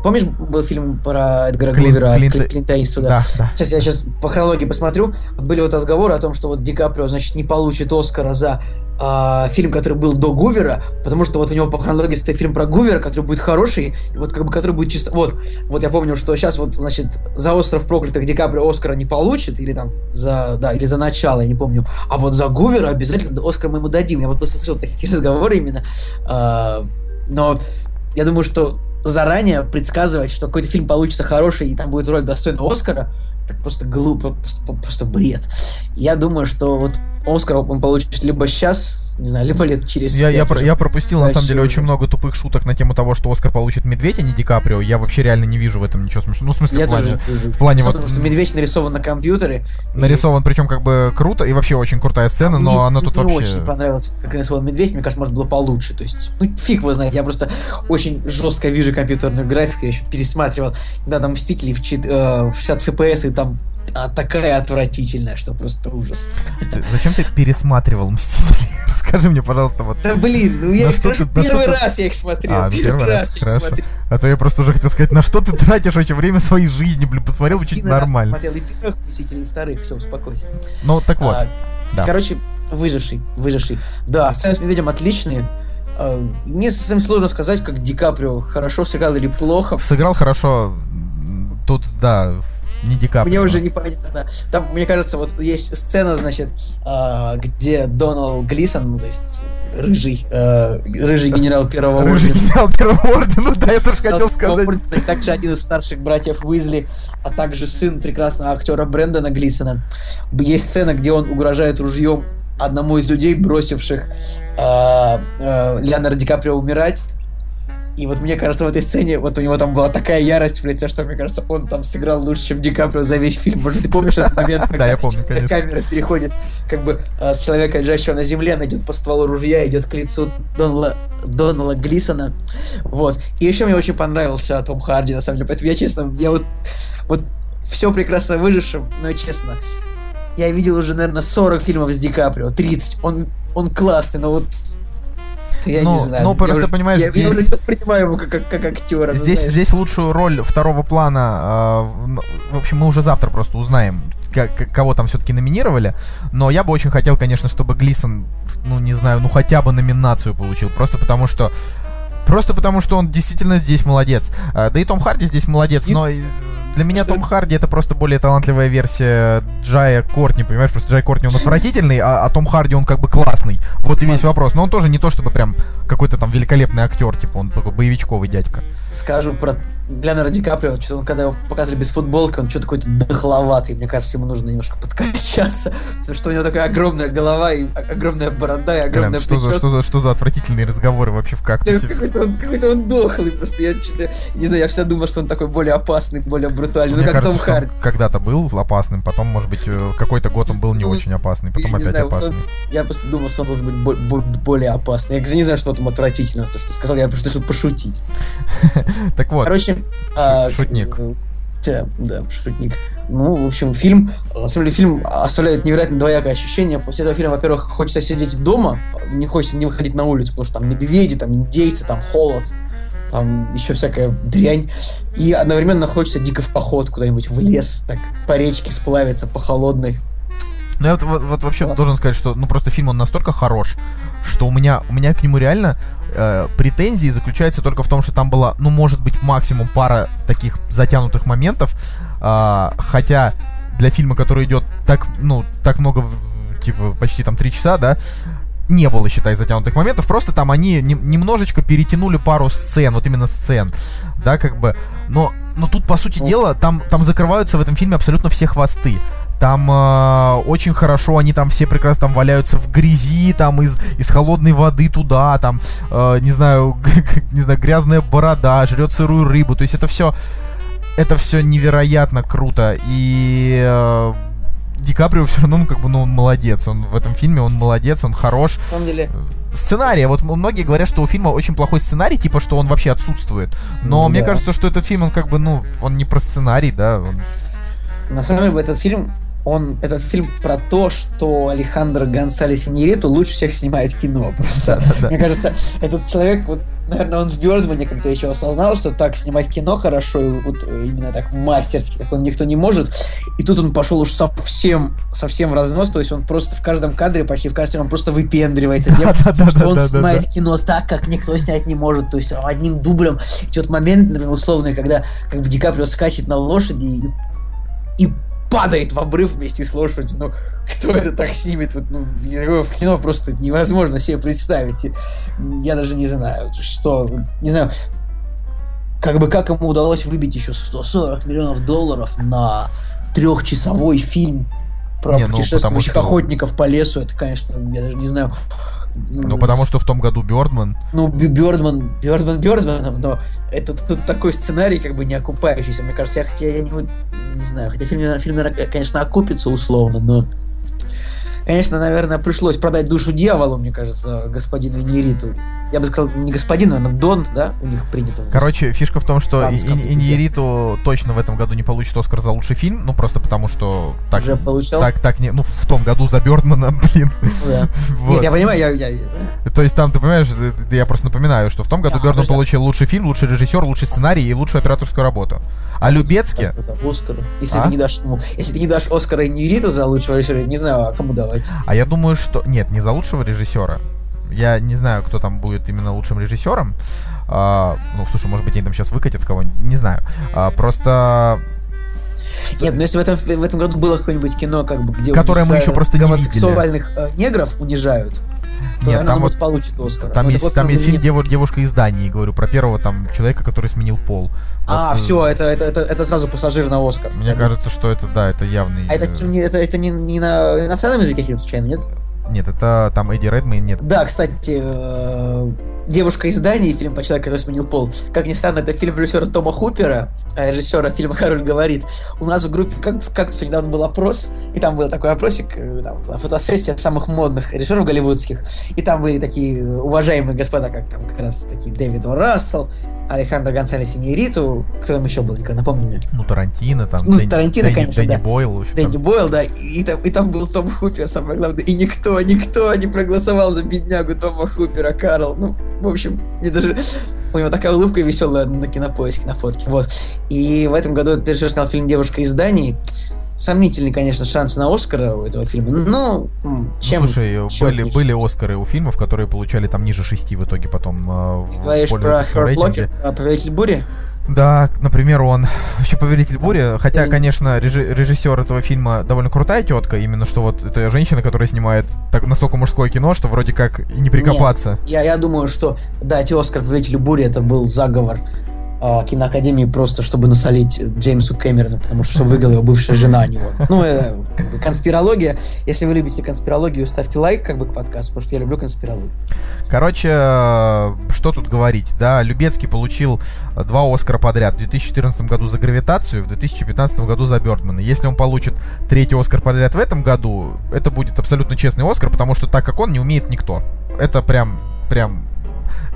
Помнишь, был фильм про Эдгара Клин, Гувера, Клинта, Клинта Иствуда? Да, да. Сейчас я сейчас по хронологии посмотрю. Были вот разговоры о том, что вот Ди Каприо, значит, не получит Оскара за э, фильм, который был до Гувера, потому что вот у него по хронологии стоит фильм про Гувера, который будет хороший, вот как бы который будет чисто... Вот, вот я помню, что сейчас вот, значит, за «Остров проклятых» Ди Каприо Оскара не получит, или там за... Да, или за начало, я не помню. А вот за Гувера обязательно Оскар мы ему дадим. Я вот просто слышал такие разговоры именно. Э, но я думаю, что заранее предсказывать, что какой-то фильм получится хороший и там будет роль достойна Оскара, это просто глупо, просто, просто бред. Я думаю, что вот Оскар он получит либо сейчас, не знаю, либо лет через Я, я, про- я пропустил, на самом деле, уже. очень много тупых шуток на тему того, что Оскар получит медведь, а не Ди Каприо. Я вообще реально не вижу в этом ничего смешного. Ну, в смысле, Я в плане, тоже, в плане вот Потому что медведь нарисован на компьютере. и нарисован, причем как бы круто, и вообще очень крутая сцена, но мне она тут не вообще... очень понравилось, как нарисован медведь. Мне кажется, может было получше. То есть, ну, фиг его знает. Я просто очень жестко вижу компьютерную графику. Я еще пересматривал, когда там Мстители в, чит- э, в 60 FPS, и там а, такая отвратительная, что просто ужас. Ты- зачем ты пересматривал Мстители? Расскажи мне, пожалуйста, вот. Да блин, ну я их что просто ты- первый что ты- раз я их смотрел. А, первый, раз, их хорошо. смотрел. А то я просто уже хотел сказать, на что ты тратишь вообще время своей жизни, блин, посмотрел, учить раз нормально. смотрел и первых Мстителей, и вторых, все, успокойся. Ну, так вот, А, да. Короче, выживший, выживший. Да, сцены с медведем отличные. А, Мне совсем сложно сказать, как Ди Каприо хорошо сыграл или плохо. Сыграл хорошо, тут, да, не Ди Каприо. Мне уже непонятно. Там, мне кажется, вот есть сцена, значит, а, где Доналд Глисон, ну, то есть рыжий, а, рыжий генерал первого Рыжий ордена, генерал первого ордена, да, я тоже хотел сказать. и также один из старших братьев Уизли, а также сын прекрасного актера Брэндона Глисона. Есть сцена, где он угрожает ружьем одному из людей, бросивших а, а, Леонардо Ди Каприо умирать. И вот мне кажется, в этой сцене вот у него там была такая ярость в лице, что мне кажется, он там сыграл лучше, чем Ди Каприо за весь фильм. Может, ты помнишь этот момент, когда камера переходит как бы а, с человека, лежащего на земле, она идет по стволу ружья, идет к лицу Донала, Донала Глисона. Вот. И еще мне очень понравился Том Харди, на самом деле. Поэтому я честно, я вот, вот все прекрасно выжившим, но честно, я видел уже, наверное, 40 фильмов с Ди Каприо, 30. Он, он классный, но вот я Ну, не знаю. ну, Я просто, уже- понимаешь, я, здесь- я уже не воспринимаю его как, как, как актера. ну, Здесь, знаешь. здесь лучшую роль второго плана, э, в- общем, мы уже завтра просто узнаем, как- кого там все-таки номинировали. Но я бы очень хотел, конечно, чтобы Глисон, ну не знаю, ну хотя бы номинацию получил, просто потому что, просто потому что он действительно здесь молодец. Э, Да и Том Харди здесь молодец, но для меня Том Харди это просто более талантливая версия Джая Кортни, понимаешь? Просто Джай Кортни он отвратительный, а, а Том Харди он как бы классный. Вот и весь вопрос. Но он тоже не то чтобы прям какой-то там великолепный актер, типа он такой боевичковый дядька. скажу про Леонардо Ди Каприо, что он, когда его показывали без футболки, он что-то какой-то дохловатый. Мне кажется, ему нужно немножко подкачаться, потому что у него такая огромная голова и огромная борода и Прям, огромная что, за, что, за, что за отвратительные разговоры вообще в Да, кактусе? Какой-то он, какой-то он дохлый, просто я что-то, не знаю, я всегда думал, что он такой более опасный, более брутальный, ну как Том кажется, он Харди. когда-то был опасным, потом, может быть, э, какой-то год он был не Ну, очень опасный, потом Я опять знаю, опасный. он- я просто думал, что он должен быть бо- бо- более опасный. Я не знаю, что там отвратительного, то, что ты сказал, я просто решил пошутить. Так вот, Короче, а, шутник. э, Да, да, шутник. Ну, в общем, фильм, на самом деле, фильм оставляет невероятно двоякое ощущение. После этого фильма, во-первых, хочется сидеть дома, не хочется не выходить на улицу, потому что там медведи, там индейцы, там холод, там еще всякая дрянь. И одновременно хочется дико в поход куда-нибудь в лес, так по речке сплавиться, по холодной. ну я вот, вот- вот вообще Да. должен сказать, что ну просто фильм он настолько хорош, что у меня у меня к нему реально э, претензии заключаются только в том, что там была, ну может быть максимум пара таких затянутых моментов, а, хотя для фильма, который идет так ну так много типа почти там три часа, да, не было, считай, затянутых моментов, просто там они нем- немножечко перетянули пару сцен, вот именно сцен, да, как бы, но, но тут, по сути Ну. дела, там, там закрываются в этом фильме абсолютно все хвосты. Там э, очень хорошо, они там все прекрасно там валяются в грязи, там из, из холодной воды туда, там, э, не знаю, не знаю, грязная борода, жрет сырую рыбу, то есть это все, это все невероятно круто, и э, Ди Каприо все равно, ну, как бы, ну, он молодец, он в этом фильме, он молодец, он хорош. На самом деле, Сценарий, вот м- многие говорят, что у фильма очень плохой сценарий, типа, что он вообще отсутствует, но Ну мне да. кажется, что этот фильм, он как бы, ну, он не про сценарий, да, он- на самом деле, этот фильм, он, этот фильм про то, что Алехандро Гонсалес Иньериту лучше всех снимает кино. Просто, мне кажется, этот человек, вот, наверное, он в Бёрдмане как-то еще осознал, что так снимать кино хорошо, и вот э, именно так мастерски, как он никто не может. И тут он пошел уж совсем, совсем в разнос, то есть он просто в каждом кадре, почти в каждом, он просто выпендривается тем, что он снимает кино так, как никто снять не может, то есть одним дублем. И вот момент, например, условный, когда как бы Ди Каприо скачет на лошади и, и падает в обрыв вместе с лошадью. Ну, кто это так снимет? Вот, ну, в кино просто невозможно себе представить. Я даже не знаю, что... Не знаю, как бы как ему удалось выбить еще 140 миллионов долларов на трехчасовой фильм про Не, ну, путешествующих что- охотников по лесу. Это, конечно, я даже не знаю. Ну, потому что в том году Бёрдман... Ну, Бёрдман, Бёрдман Бёрдманом, но это тут такой сценарий, как бы не окупающийся. Мне кажется, я хотя я не, не знаю, хотя фильм, фильм, конечно, окупится условно, но Конечно, наверное, пришлось продать душу дьяволу, мне кажется, господину Иньериту. Я бы сказал, не господин, а Дон, да, у них принято. Короче, фишка в том, что Иньериту точно в этом году не получит Оскар за лучший фильм, ну просто потому что так, Уже получал? так, так не, ну в том году за Бёрдмана, блин. Да. вот. Нет, я понимаю, я, я, То есть там, ты понимаешь, я просто напоминаю, что в том году да, Бёрдман получил лучший фильм, лучший режиссер, лучший сценарий и лучшую операторскую работу. А Любецкий... Оскар. Если, а? ты не дашь, ну, если ты не дашь Оскара Иньериту за лучшего режиссера, не знаю, а кому давать. А я думаю, что... Нет, не за лучшего режиссера. Я не знаю, кто там будет именно лучшим режиссером. А, ну, слушай, может быть, они там сейчас выкатят кого-нибудь, не знаю. А, просто нет, ну если в этом, в этом году было какое-нибудь кино, как бы, где которое мы еще просто не гомосексуальных э, негров унижают, то, Нет, там вот получит Оскар. Там ну, есть, там есть фильм Дев, «Девушка из Дании», говорю, про первого там человека, который сменил пол. А, вот, э, все, это, это, это, это сразу пассажир на Оскар. Мне кажется, что это, да, это явный... А это, не, это, это не, не на иностранном языке случайно, нет? Нет, это там Эдди Редмейн нет. Да, кстати, э, «Девушка из Дании», фильм по человеку, который сменил пол. Как ни странно, это фильм режиссера Тома Хупера, а режиссера фильма «Король говорит». У нас в группе как, как недавно был опрос, и там был такой опросик, э, там, фотосессия самых модных режиссеров голливудских, и там были такие уважаемые господа, как там как раз такие Дэвид О. Рассел, Алехандро Гонсалес Иньериту, кто там еще был, напомни мне. Ну, Тарантино там. Ну, Дэнни, Тарантино, Дэнни, конечно, Дэнни да. Бойл. В общем, Дэнни там. Бойл, да, и там, и там был Том Хупер, самое главное, и никто, никто не проголосовал за беднягу Тома Хупера, Карл. Ну, в общем, мне даже... У него такая улыбка веселая на кинопоиске, на фотке. Вот. И в этом году ты же снял фильм «Девушка из Дании». Сомнительный, конечно, шанс на Оскара у этого фильма. Но чем... Ну, слушай, были, были Оскары у фильмов, которые получали там ниже шести в итоге потом э, в Говоришь про Хёрд Локер, «Повелитель бури»? Да, например, он. Вообще «Повелитель бури», хотя, конечно, режиссер этого фильма довольно крутая тетка, именно что вот это женщина, которая снимает так, настолько мужское кино, что вроде как и не прикопаться. Нет, я, я думаю, что дать Оскар «Повелителю бури» это был заговор э, киноакадемии просто, чтобы насолить Джеймсу Кэмерону, потому что выиграла его бывшая жена у него. Ну, э, как бы конспирология. Если вы любите конспирологию, ставьте лайк как бы к подкасту, потому что я люблю конспирологию. Короче, э, что тут говорить, да, Любецкий получил два Оскара подряд. В 2014 году за «Гравитацию», в 2015 году за «Бёрдмана». Если он получит третий Оскар подряд в этом году, это будет абсолютно честный Оскар, потому что так как он, не умеет никто. Это прям, прям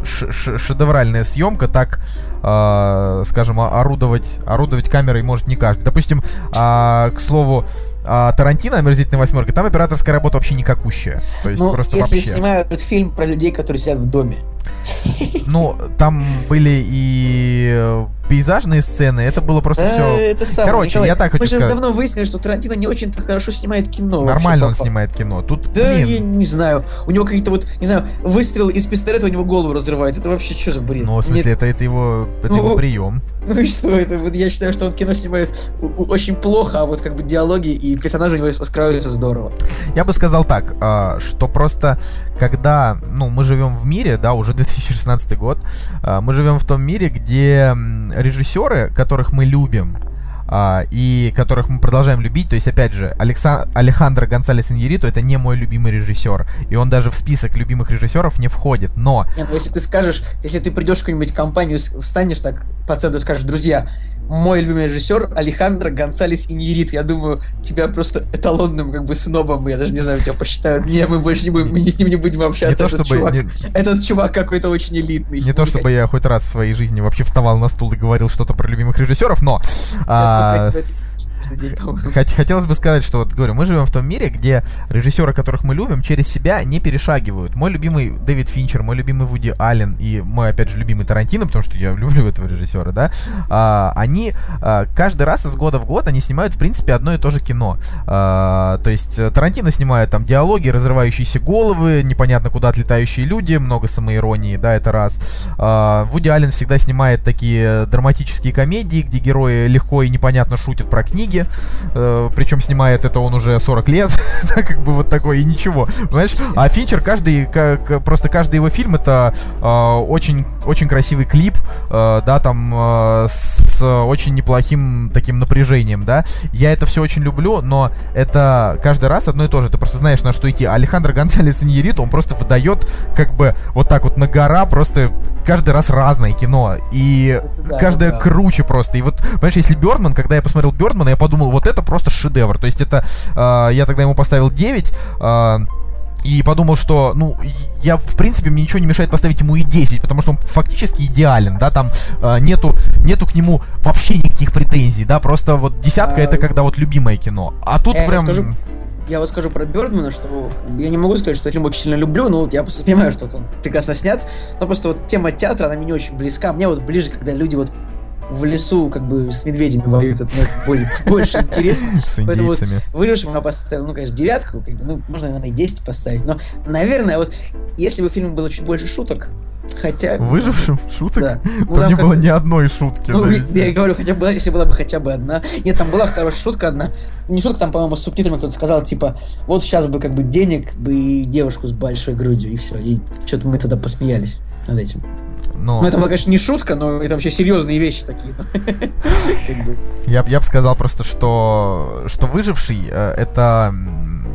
шедевральная съемка, так, э, скажем, орудовать, орудовать камерой может не каждый. Допустим, э, к слову, а Тарантино, «Омерзительная восьмерка», там операторская работа вообще никакущая. То есть ну, просто если вообще. снимают фильм про людей, которые сидят в доме. Ну, там были и пейзажные сцены, это было просто да, все. Это самое, Короче, Николай, я так хочу мы сказать. Мы же давно выяснили, что Тарантино не очень-то хорошо снимает кино. Нормально вообще, он снимает кино. Тут, да, блин. я не знаю. У него какие-то вот, не знаю, выстрел из пистолета у него голову разрывает. Это вообще что за бред? Ну, в смысле, Нет. это, это его, это ну, его прием. Ну и что это? Вот я считаю, что он кино снимает очень плохо, а вот как бы диалоги и персонажи у него раскрываются здорово. Я бы сказал так, а, что просто когда, ну, мы живем в мире, да, уже 2016 год, а, мы живем в том мире, где режиссеры, которых мы любим, а, и которых мы продолжаем любить. То есть, опять же, Алекса... Алехандро Гонсалес Иньерито это не мой любимый режиссер. И он даже в список любимых режиссеров не входит. Но... Нет, ну, если ты скажешь, если ты придешь в какую-нибудь компанию, встанешь так по центру и скажешь, друзья, мой любимый режиссер Алехандро Гонсалес Иньерит. Я думаю, тебя просто эталонным как бы снобом, я даже не знаю, тебя посчитают. Не, мы больше не будем, мы с ним не будем общаться. Не то, этот, чтобы, чувак, не... этот чувак какой-то очень элитный. Не то, чтобы я хоть раз в своей жизни вообще вставал на стул и говорил что-то про любимых режиссеров, но... А, Uh, Хотелось бы сказать, что вот говорю, мы живем в том мире, где режиссеры, которых мы любим, через себя не перешагивают. Мой любимый Дэвид Финчер, мой любимый Вуди Аллен и мой, опять же, любимый Тарантино, потому что я люблю этого режиссера, да, а, они а, каждый раз из года в год они снимают, в принципе, одно и то же кино. А, то есть э, Тарантино снимает там диалоги, разрывающиеся головы, непонятно куда отлетающие люди, много самоиронии, да, это раз. Вуди Аллен всегда снимает такие драматические комедии, где герои легко и непонятно шутят про книги, книги, э, причем снимает это он уже 40 лет, как бы вот такой, и ничего, понимаешь? А Финчер каждый, как, просто каждый его фильм это э, очень очень красивый клип, э, да, там э, с очень неплохим таким напряжением, да. Я это все очень люблю, но это каждый раз одно и то же. Ты просто знаешь, на что идти. Алехандро Гонсалес Иньерит, он просто выдает как бы вот так вот на гора просто каждый раз разное кино. И Да, каждое да. круче просто. И вот, понимаешь, если Бёрдман, когда я посмотрел Бёрдмана, я подумал, вот это просто шедевр. То есть это, э, я тогда ему поставил 9, э, и подумал, что, ну, я, в принципе, мне ничего не мешает поставить ему и 10, потому что он фактически идеален, да, там э, нету, нету к нему вообще никаких претензий, да, просто вот десятка А, это когда вот любимое кино. А тут Я прям... расскажу. Я вот скажу про Бёрдмана, что я не могу сказать, что фильм очень сильно люблю, но вот я просто понимаю, что он прекрасно снят, но просто вот тема театра, она мне не очень близка. Мне вот ближе, когда люди вот в лесу как бы с медведями воюют, это более- больше интересно. С Поэтому вот индейцами. выжившим я поставил, ну, конечно, девятку, как бы, ну, можно, наверное, и 10 поставить, но, наверное, вот, если бы в фильме было чуть больше шуток, хотя... Выжившим шуток? Да. Ну, Там там не было ни одной шутки. Ну, я фильм. говорю, хотя бы, если была бы хотя бы одна. Нет, там была хорошая шутка одна. Не шутка, там, по-моему, с субтитрами кто-то сказал, типа, вот сейчас бы как бы денег бы и девушку с большой грудью, и все. И что-то мы тогда посмеялись над этим. Но Ну, это была, конечно, не шутка, но это вообще серьезные вещи такие. Бы. я, я бы сказал просто, что, что выживший э, это,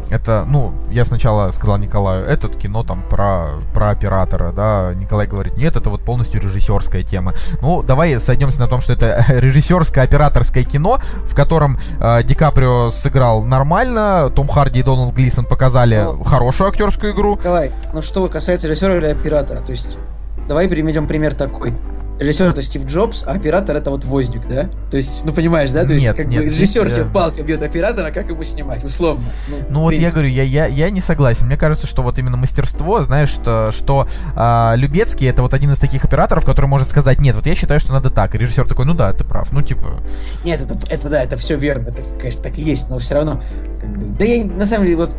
это, ну, я сначала сказал Николаю, этот кино там про, про оператора, да, Николай говорит, нет, это вот полностью режиссерская тема. Ну, давай сойдемся на том, что это режиссерское операторское кино, в котором э, Ди Каприо сыграл нормально, Том Харди и Дональд Глисон показали Ну, хорошую актерскую игру. Николай, ну что касается режиссера или оператора, то есть, давай приведем пример такой. Режиссер это Стив Джобс, а оператор это вот Возник, да? То есть, ну понимаешь, да? То есть, Нет, как нет, бы режиссер здесь, тебе э, палка бьет оператора, как его снимать, условно. Ну в вот я говорю, я, я, я не согласен. Мне кажется, что вот именно мастерство, знаешь, что, что а, Любецкий это вот один из таких операторов, который может сказать, нет, вот я считаю, что надо так. И режиссер такой, ну да, ты прав. Ну типа, Нет, это, это да, это все верно, это, конечно, так и есть, но все равно, как бы, да я на самом деле вот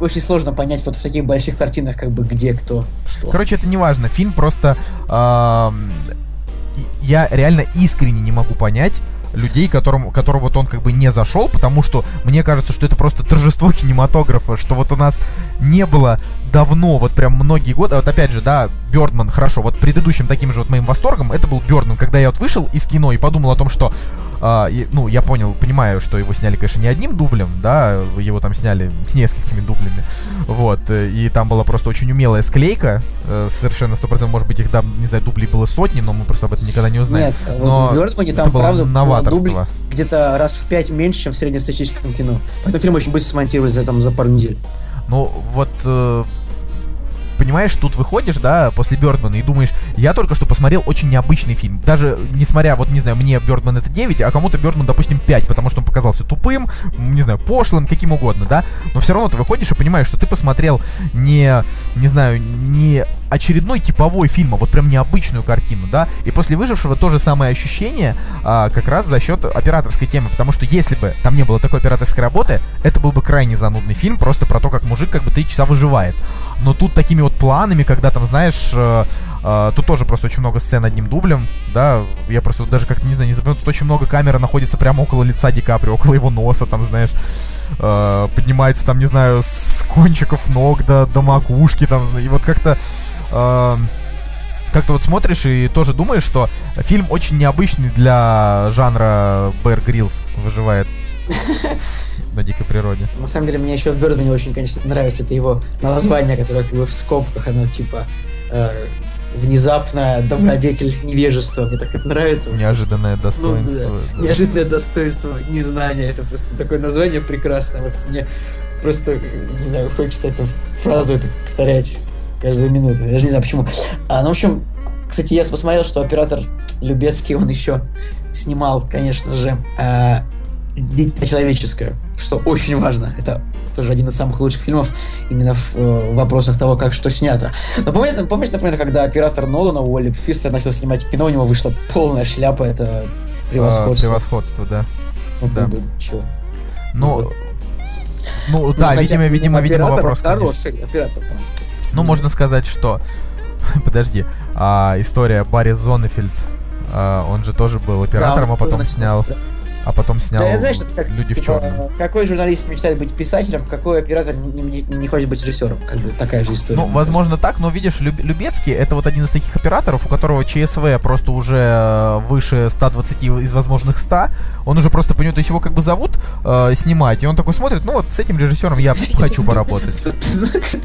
очень сложно понять вот в таких больших картинах, как бы где кто что. короче, это не важно. Фильм просто, и- я реально искренне не могу понять людей, которым, которым вот он как бы не зашел, потому что мне кажется, что это просто торжество кинематографа, что вот у нас не было давно, вот прям многие годы, а вот опять же, да, Бёрдман, хорошо, вот предыдущим таким же вот моим восторгом, это был Бёрдман, когда я вот вышел из кино и подумал о том, что, а, и, ну, я понял, понимаю, что его сняли, конечно, не одним дублем, да, его там сняли несколькими дублями, вот, э, и там была просто очень умелая склейка, э, совершенно 100%, может быть, их там, не знаю, дублей было сотни, но мы просто об этом никогда не узнаем. Нет, но в Бёрдмане там, правда, новаторство. где-то раз в пять меньше, чем в среднестатистическом кино. Поэтому фильм очень быстро смонтировали за, там, за пару недель. Ну, вот, э, понимаешь, тут выходишь, да, после Бёрдмана и думаешь, я только что посмотрел очень необычный фильм. Даже несмотря, вот, не знаю, мне Бёрдман это 9, а кому-то Бёрдман, допустим, 5, потому что он показался тупым, не знаю, пошлым, каким угодно, да. Но все равно ты выходишь и понимаешь, что ты посмотрел не, не знаю, не очередной типовой фильм, а вот прям необычную картину, да. И после выжившего то же самое ощущение а, как раз за счет операторской темы, потому что если бы там не было такой операторской работы, это был бы крайне занудный фильм, просто про то, как мужик как бы три часа выживает. Но тут такими вот планами, когда там, знаешь, э, э, тут тоже просто очень много сцен одним дублем, да, я просто даже как-то, не знаю, не запомнил, тут очень много камеры находится прямо около лица Ди Каприо, около его носа, там, знаешь, э, поднимается там, не знаю, с кончиков ног до, до макушки, там, и вот как-то... э, как-то вот смотришь и тоже думаешь, что фильм очень необычный для жанра Бэр Гриллс выживает на дикой природе. На самом деле, мне еще в Бёрдмане очень, конечно, нравится это его название, которое как бы в скобках, оно типа э, внезапно добродетель невежества. Мне так это нравится. Неожиданное Ну, достоинство. да. да. Неожиданное достоинство незнания. Это просто такое название прекрасное. Вот мне просто, не знаю, хочется эту фразу эту повторять каждую минуту. Я даже не знаю почему. А, ну, в общем, кстати, я посмотрел, что оператор Любецкий, он еще снимал, конечно же, а, «Дитя человеческое», что очень важно. Это тоже один из самых лучших фильмов именно в э, вопросах того, как что снято. Но помнишь, помнишь, например, когда оператор Нолана Уолли Фистер начал снимать кино, у него вышла полная шляпа, это А, превосходство. Превосходство, да. Ну, да. бы, чё. Ну, вот. ну да, хотя видимо, видимо, видимо, вопрос. конечно. Хороший оператор там. Ну, можно сказать, что... Подожди. а, история Барри Зоннефельд. а, он же тоже был оператором, Да, а потом снял... да. А потом снял Да, знаешь, это как, «Люди в типа, черном». Какой журналист мечтает быть писателем, какой оператор не, не- не хочет быть режиссером. Как бы такая же история. Ну, возможно так, но видишь, Люб- Любецкий это вот один из таких операторов, у которого ЧСВ просто уже э, выше 120 из возможных 100. Он уже просто понимает, то есть его как бы зовут э, снимать, и он такой смотрит, ну вот с этим режиссером я хочу поработать.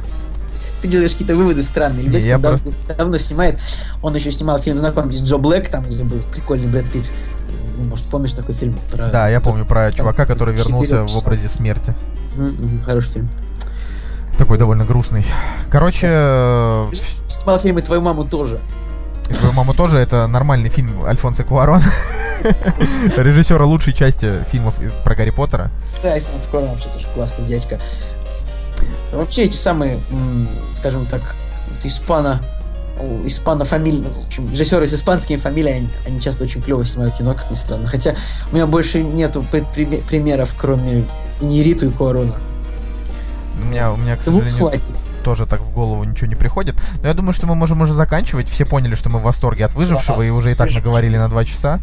Ты делаешь какие-то выводы странные. Не, я дав- просто- давно снимает. Он еще снимал фильм «Знакомьтесь, Джо Блэк», там где был прикольный Брэд Питт. Ну, Может, помнишь такой фильм? Про... Да, я помню про чувака, который вернулся четырех в образе смерти. Хороший фильм. Такой довольно грустный. Короче, э, Снимал фильм «И твою маму тоже». и твою маму тоже это нормальный фильм Альфонсо Куарон. Режиссера лучшей части фильмов про Гарри Поттера. Да, Альфонс Куарон вообще тоже классный дядька. Вообще эти самые, скажем так, испано о, испано фамилии, в общем, режиссеры с испанскими фамилиями, они, они часто очень клево снимают кино, как ни странно. Хотя у меня больше нету при- при- примеров, кроме Иньериту и Куарона. У меня, у меня, к Двух сожалению, хватит. тоже так в голову ничего не приходит. Но я думаю, что мы можем уже заканчивать. Все поняли, что мы в восторге от выжившего, Да. и уже и так Выживший. наговорили на два часа.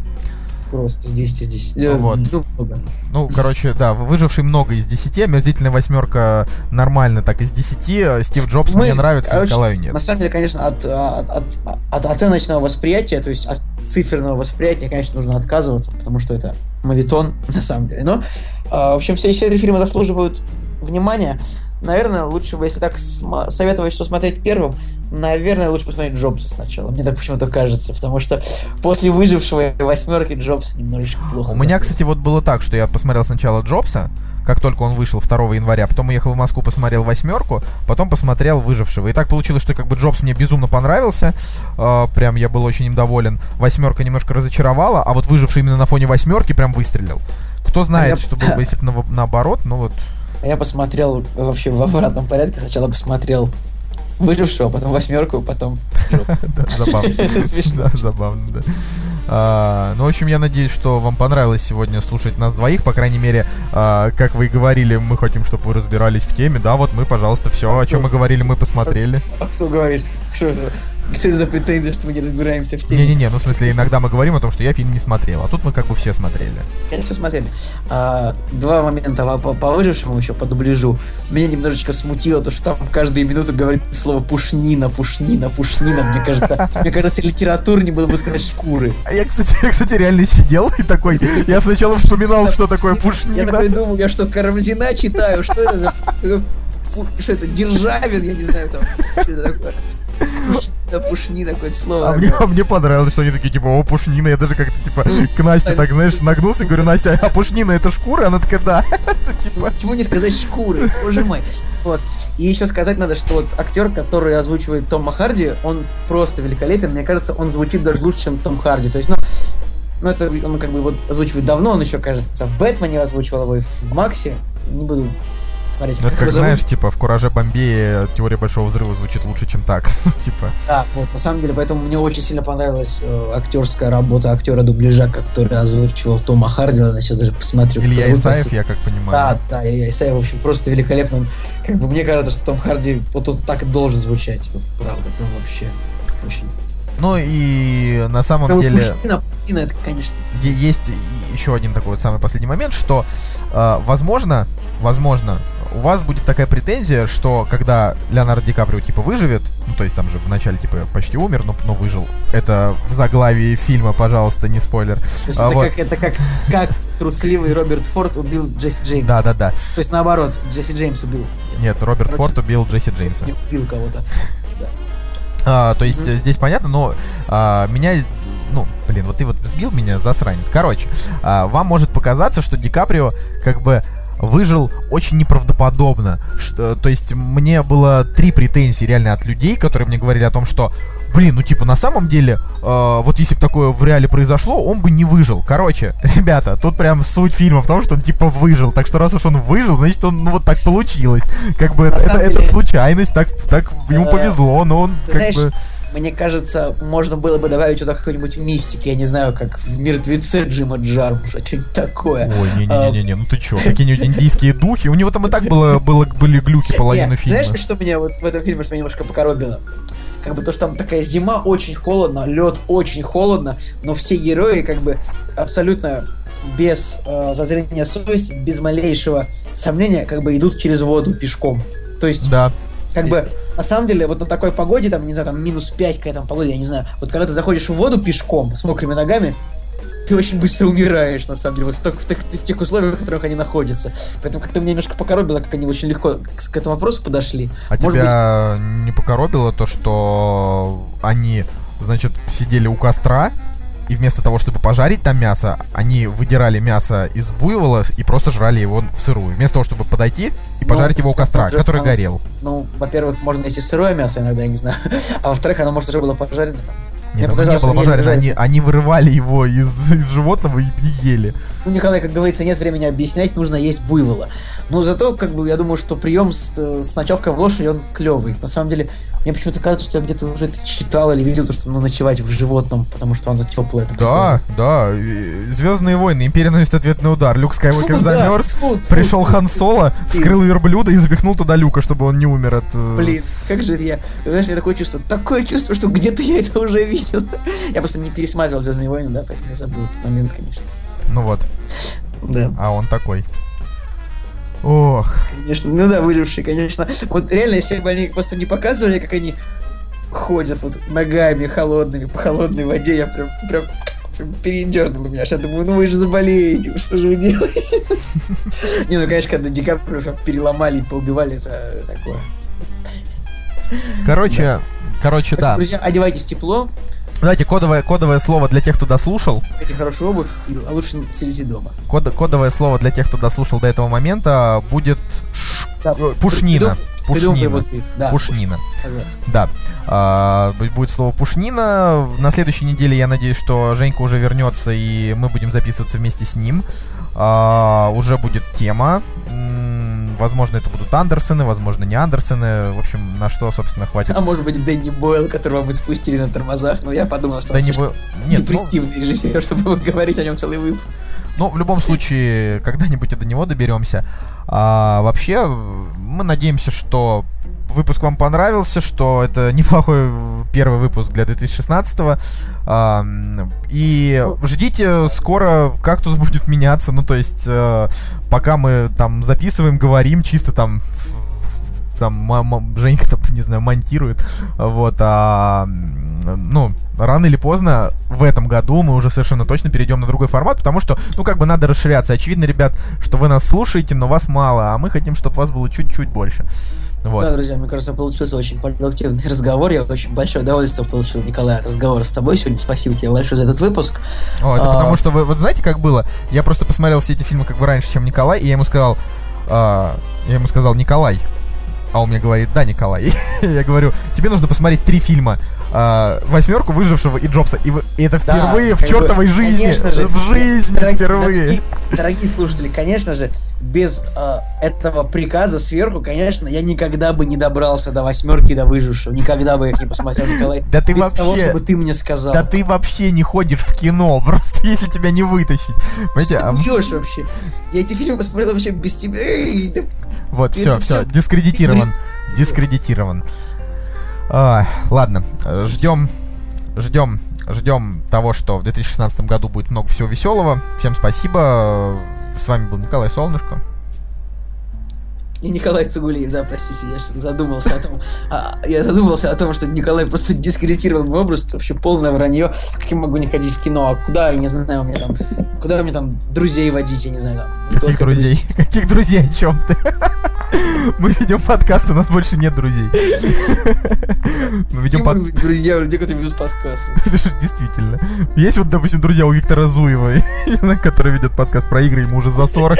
Просто здесь и здесь. Э, Вот. ну, много. Ну, короче, да, выживший много из 10, омерзительная восьмерка нормально так из 10. Стив Джобс Мы, мне нравится, короче, Николаю нет. На самом деле, конечно, от, а, от, от, от оценочного восприятия, то есть от циферного восприятия, конечно, нужно отказываться, потому что это мавитон, на самом деле. Но, а, в общем, все, все эти фильмы заслуживают внимания. Наверное, лучше бы, если так советовать, что смотреть первым, наверное, лучше посмотреть Джобса сначала. Мне так почему-то кажется, потому что после выжившего восьмерки Джобс немножечко плохо. У меня, кстати, вот было так, что я посмотрел сначала Джобса, как только он вышел 2 января, потом уехал в Москву, посмотрел восьмерку, потом посмотрел выжившего. И так получилось, что как бы Джобс мне безумно понравился. э, прям я был очень им доволен. Восьмерка немножко разочаровала, а вот выживший именно на фоне восьмерки прям выстрелил. Кто знает, я- что было бы, если бы на- наоборот, ну вот. Я посмотрел вообще в обратном порядке. Сначала посмотрел выжившего, потом восьмерку, потом забавно. Забавно, да. А, ну, в общем, я надеюсь, что вам понравилось сегодня слушать нас двоих. По крайней мере, а, как вы и говорили, мы хотим, чтобы вы разбирались в теме. Да, вот мы, пожалуйста, все, о чем мы говорили, мы посмотрели. А кто говорит, что это? Это за претензия, что мы не разбираемся в теме? Не-не-не, ну, в смысле, иногда мы говорим о том, что я фильм не смотрел, а тут мы как бы все смотрели. Конечно, смотрели. А, два момента по, по- выжившему еще по дубляжу. Меня немножечко смутило то, что там каждую минуту говорит слово пушнина, пушнина, пушнина. Мне кажется, мне кажется, литературнее было бы сказать шкуры. А я, кстати, я, кстати, реально сидел и такой, я сначала вспоминал, что такое Я пушнина. такой думаю, я что, Карамзина читаю? Что это за... Что это? Державин, я не знаю там. Что это такое? Пушнина, пушнина, какое-то слово. А мне, а мне понравилось, что они такие, типа, о, пушнина. Я даже как-то, типа, к Насте так, знаешь, нагнулся и говорю, Настя, а пушнина это шкура? Она такая, да. Типа... Почему не сказать шкуры? Боже мой. Вот. И еще сказать надо, что вот актер, который озвучивает Тома Харди, он просто великолепен. Мне кажется, он звучит даже лучше, чем Том Харди. То есть, ну, ну это он как бы вот озвучивает давно, он еще, кажется, в Бэтмене озвучивал его и в Максе. Не буду смотреть. Ну, это как, зовут. знаешь, типа, в «Кураже Бомбее» теория Большого Взрыва звучит лучше, чем так. Типа, Да, вот, на самом деле, поэтому мне очень сильно понравилась э, актерская работа актера дубляжа, который озвучивал Тома Харди. Я сейчас даже посмотрю. как Илья. Исаев, я как Да, понимаю. да, Илья Исаев, в общем, просто великолепно. Он, как бы мне кажется, что Том Харди вот он так и должен звучать. Вот, правда, прям вообще очень. Ну и на самом Прям деле Пушкина, Пушкина, это, конечно. есть еще один такой вот самый последний момент, что, э, возможно, возможно, у вас будет такая претензия, что когда Леонардо Ди Каприо типа выживет, ну то есть там же в начале типа почти умер, но, но выжил, это в заглавии фильма, пожалуйста, не спойлер. А это, вот. как, это как, как трусливый Роберт Форд убил Джесси Джеймса. Да, да, да. То есть наоборот, Джесси Джеймс убил. Нет, Роберт Короче, Форд убил Джесси Джеймса. Не убил кого-то. А, то есть э, здесь понятно, но а, меня, ну, блин, вот ты вот сбил меня, засранец. Короче, а, вам может показаться, что Ди Каприо как бы выжил очень неправдоподобно. Что, то есть мне было три претензии реально от людей, которые мне говорили о том, что Блин, ну типа на самом деле, э, вот если бы такое в реале произошло, он бы не выжил. Короче, ребята, тут прям суть фильма в том, что он типа выжил. Так что раз уж он выжил, значит он ну вот так получилось. Как бы На это, это, деле- это случайность, так, так ему Э, повезло, но он как знаешь, бы... мне кажется, можно было бы добавить туда какой-нибудь мистики, я не знаю, как в «Мертвеце» Джима Джармуша, что-нибудь такое. Ой, не-не-не-не, ну ты чё, какие-нибудь индийские духи, у него там и так было, было, были глюки половину Нет, фильма. Знаешь, что меня вот в этом фильме что меня немножко покоробило? Как бы то, что там такая зима, очень холодно, лед очень холодно, но все герои как бы абсолютно без э, зазрения совести, без малейшего сомнения, как бы идут через воду пешком. То есть, Да. как бы, на самом деле, вот на такой погоде, там, не знаю, там, минус 5 какая там погода, я не знаю, вот когда ты заходишь в воду пешком с мокрыми ногами, ты очень быстро умираешь, на самом деле, вот в, так- в так- в тех условиях, в которых они находятся. Поэтому как-то меня немножко покоробило, как они очень легко к, к этому вопросу подошли. А Может тебя не покоробило то, что они, значит, сидели у костра, и вместо того, чтобы пожарить там мясо, они выдирали мясо из буйвола и просто жрали его в сырую. Вместо того, чтобы подойти и Ну, пожарить его у костра, это же который там- горел. Ну, во-первых, можно есть и сырое мясо иногда, я не знаю. А во-вторых, оно, может, уже было пожарено там. Мне Нет, оно не было пожарено, они, они вырывали его из, из животного и, и ели. Ну, Николай, как говорится, нет времени объяснять, нужно есть буйвола. Но зато, как бы, я думаю, что прием с, с ночевкой в лошади, он клевый. На самом деле, мне почему-то кажется, что я где-то уже читал или видел, то, что ну, ночевать в животном, потому что оно теплое. Да, да. Звездные войны, Империя наносит ответный удар. Люк Скайуокер замерз, фу, фу, пришел фу. Хан Соло, вскрыл верблюда и запихнул туда Люка, чтобы он не умер от... э, Блин, как же я... Знаешь, у меня такое чувство, такое чувство, что где-то я это уже видел. Я просто не пересматривал «Звездные войны», да, поэтому я забыл этот момент, конечно. Ну вот, Да. а он такой. Ох, Конечно, ну да, выжившие, конечно. Вот реально, если бы они просто не показывали, как они ходят вот ногами холодными по холодной воде, я прям, прям, прям передернул меня. Я думаю, ну вы же заболеете, что же вы делаете? Не, ну конечно, когда Ди Каприо прям переломали и поубивали, это такое. короче, короче, да. Друзья, одевайтесь тепло, Давайте кодовое, кодовое слово для тех, кто дослушал. хотите хорошую обувь, и- а лучше сидите дома. Код, кодовое слово для тех, кто дослушал до этого момента будет ш- Да, пушнина. придум- Пушнина. придумай вот, да, Пушнина. согласен. Да. А, бу- будет слово пушнина. На следующей неделе я надеюсь, что Женька уже вернется и мы будем записываться вместе с ним. А, уже будет тема. Возможно, это будут Андерсоны, возможно, не Андерсоны. В общем, на что, собственно, хватит. А может быть Дэнни Бойл, которого вы спустили на тормозах, но я подумал, что Да он бы- Нет, ну, депрессивный режиссер, чтобы говорить о нем целый выпуск. Ну, в любом случае, когда-нибудь и до него доберемся. А, вообще, мы надеемся, что выпуск вам понравился, что это неплохой первый выпуск для 2016 И ждите, скоро кактус будет меняться. Ну, то есть, э, пока мы там записываем, говорим, чисто там там Женька там, не знаю, монтирует. Вот, а, ну, рано или поздно в этом году мы уже совершенно точно перейдем на другой формат, потому что, ну, как бы надо расширяться. Очевидно, ребят, что вы нас слушаете, но вас мало, а мы хотим, чтобы вас было чуть-чуть больше. Вот. Да, друзья, мне кажется, получился очень продуктивный разговор. Я очень большое удовольствие получил, Николай, от разговора с тобой сегодня. Спасибо тебе большое за этот выпуск. О, это А. потому что вы вот знаете, как было? Я просто посмотрел все эти фильмы как бы раньше, чем Николай, и я ему сказал, а, я ему сказал Николай. А он мне говорит, да, Николай. я говорю, тебе нужно посмотреть три фильма. а, Восьмерку выжившего и Джобса. И, и это Да, впервые в как бы, чертовой жизни. конечно же, в жизни Дорогие, впервые. дорогие- дорогие слушатели, конечно же, без э, этого приказа сверху, конечно, я никогда бы не добрался до восьмерки, до выжившего. Никогда бы их не посмотрел, Николай. Да ты без того, вообще- чтобы ты мне сказал. Да ты вообще не ходишь в кино, просто если тебя не вытащить. Понимаете, Что а, ты врешь вообще? Я эти фильмы посмотрел вообще без тебя. Вот, все, все, дискредитирован. Дискредитирован. А, ладно, ждем, ждем, ждем того, что в 2016 году будет много всего веселого. Всем спасибо. С вами был Николай Солнышко. И Николай Цугулиев, да, простите, я задумался о том, а, я задумался о том, что Николай просто дискредитировал мой образ, это вообще полное вранье, как я могу не ходить в кино, а куда, я не знаю, у меня там, куда мне там друзей водить, я не знаю, там. Каких только друзей? Каких друзей? О чем ты? Мы ведем подкаст, у нас больше нет друзей. Мы ведем под... друзья у людей, которые ведут подкасты? Это же действительно. Есть вот, допустим, друзья у Виктора Зуева, который ведет подкаст про игры, ему уже за 40.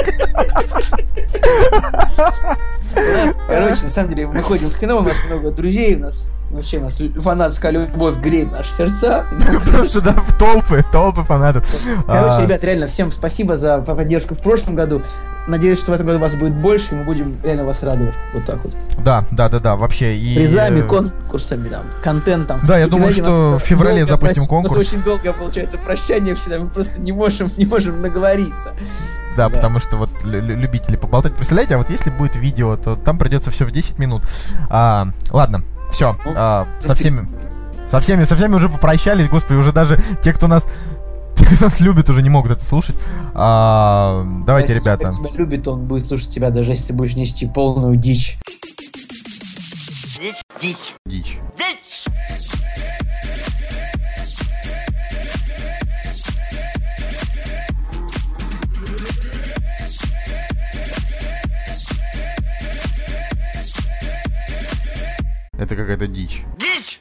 Короче, на самом деле, мы ходим в кино, у нас много друзей, у нас вообще у нас фанатская любовь греет наши сердца. Просто, да, в толпы, толпы фанатов. Короче, А, ребят, реально, всем спасибо за поддержку в прошлом году. Надеюсь, что в этом году вас будет больше, и мы будем реально вас радовать. Вот так вот. Да, да, да, да, вообще. И... Призами, конкурсами, там, контентом. Да, я И, думаю, знаете, что в феврале запустим прощ- конкурс. У нас очень долго получается прощание всегда, мы просто не можем, не можем наговориться. Да, Да. потому что вот лю- лю- любители поболтать. Представляете, а вот если будет видео, то там придется все в 10 минут. А, ладно, все. Ну, со всеми. Со всеми, со всеми уже попрощались, господи, уже даже те, кто нас кто нас любит, уже не могут это слушать. А, давайте, Если ребята. человек тебя любит, он будет слушать тебя, даже если ты будешь нести полную дичь. Дичь. Это какая-то дичь. Дичь!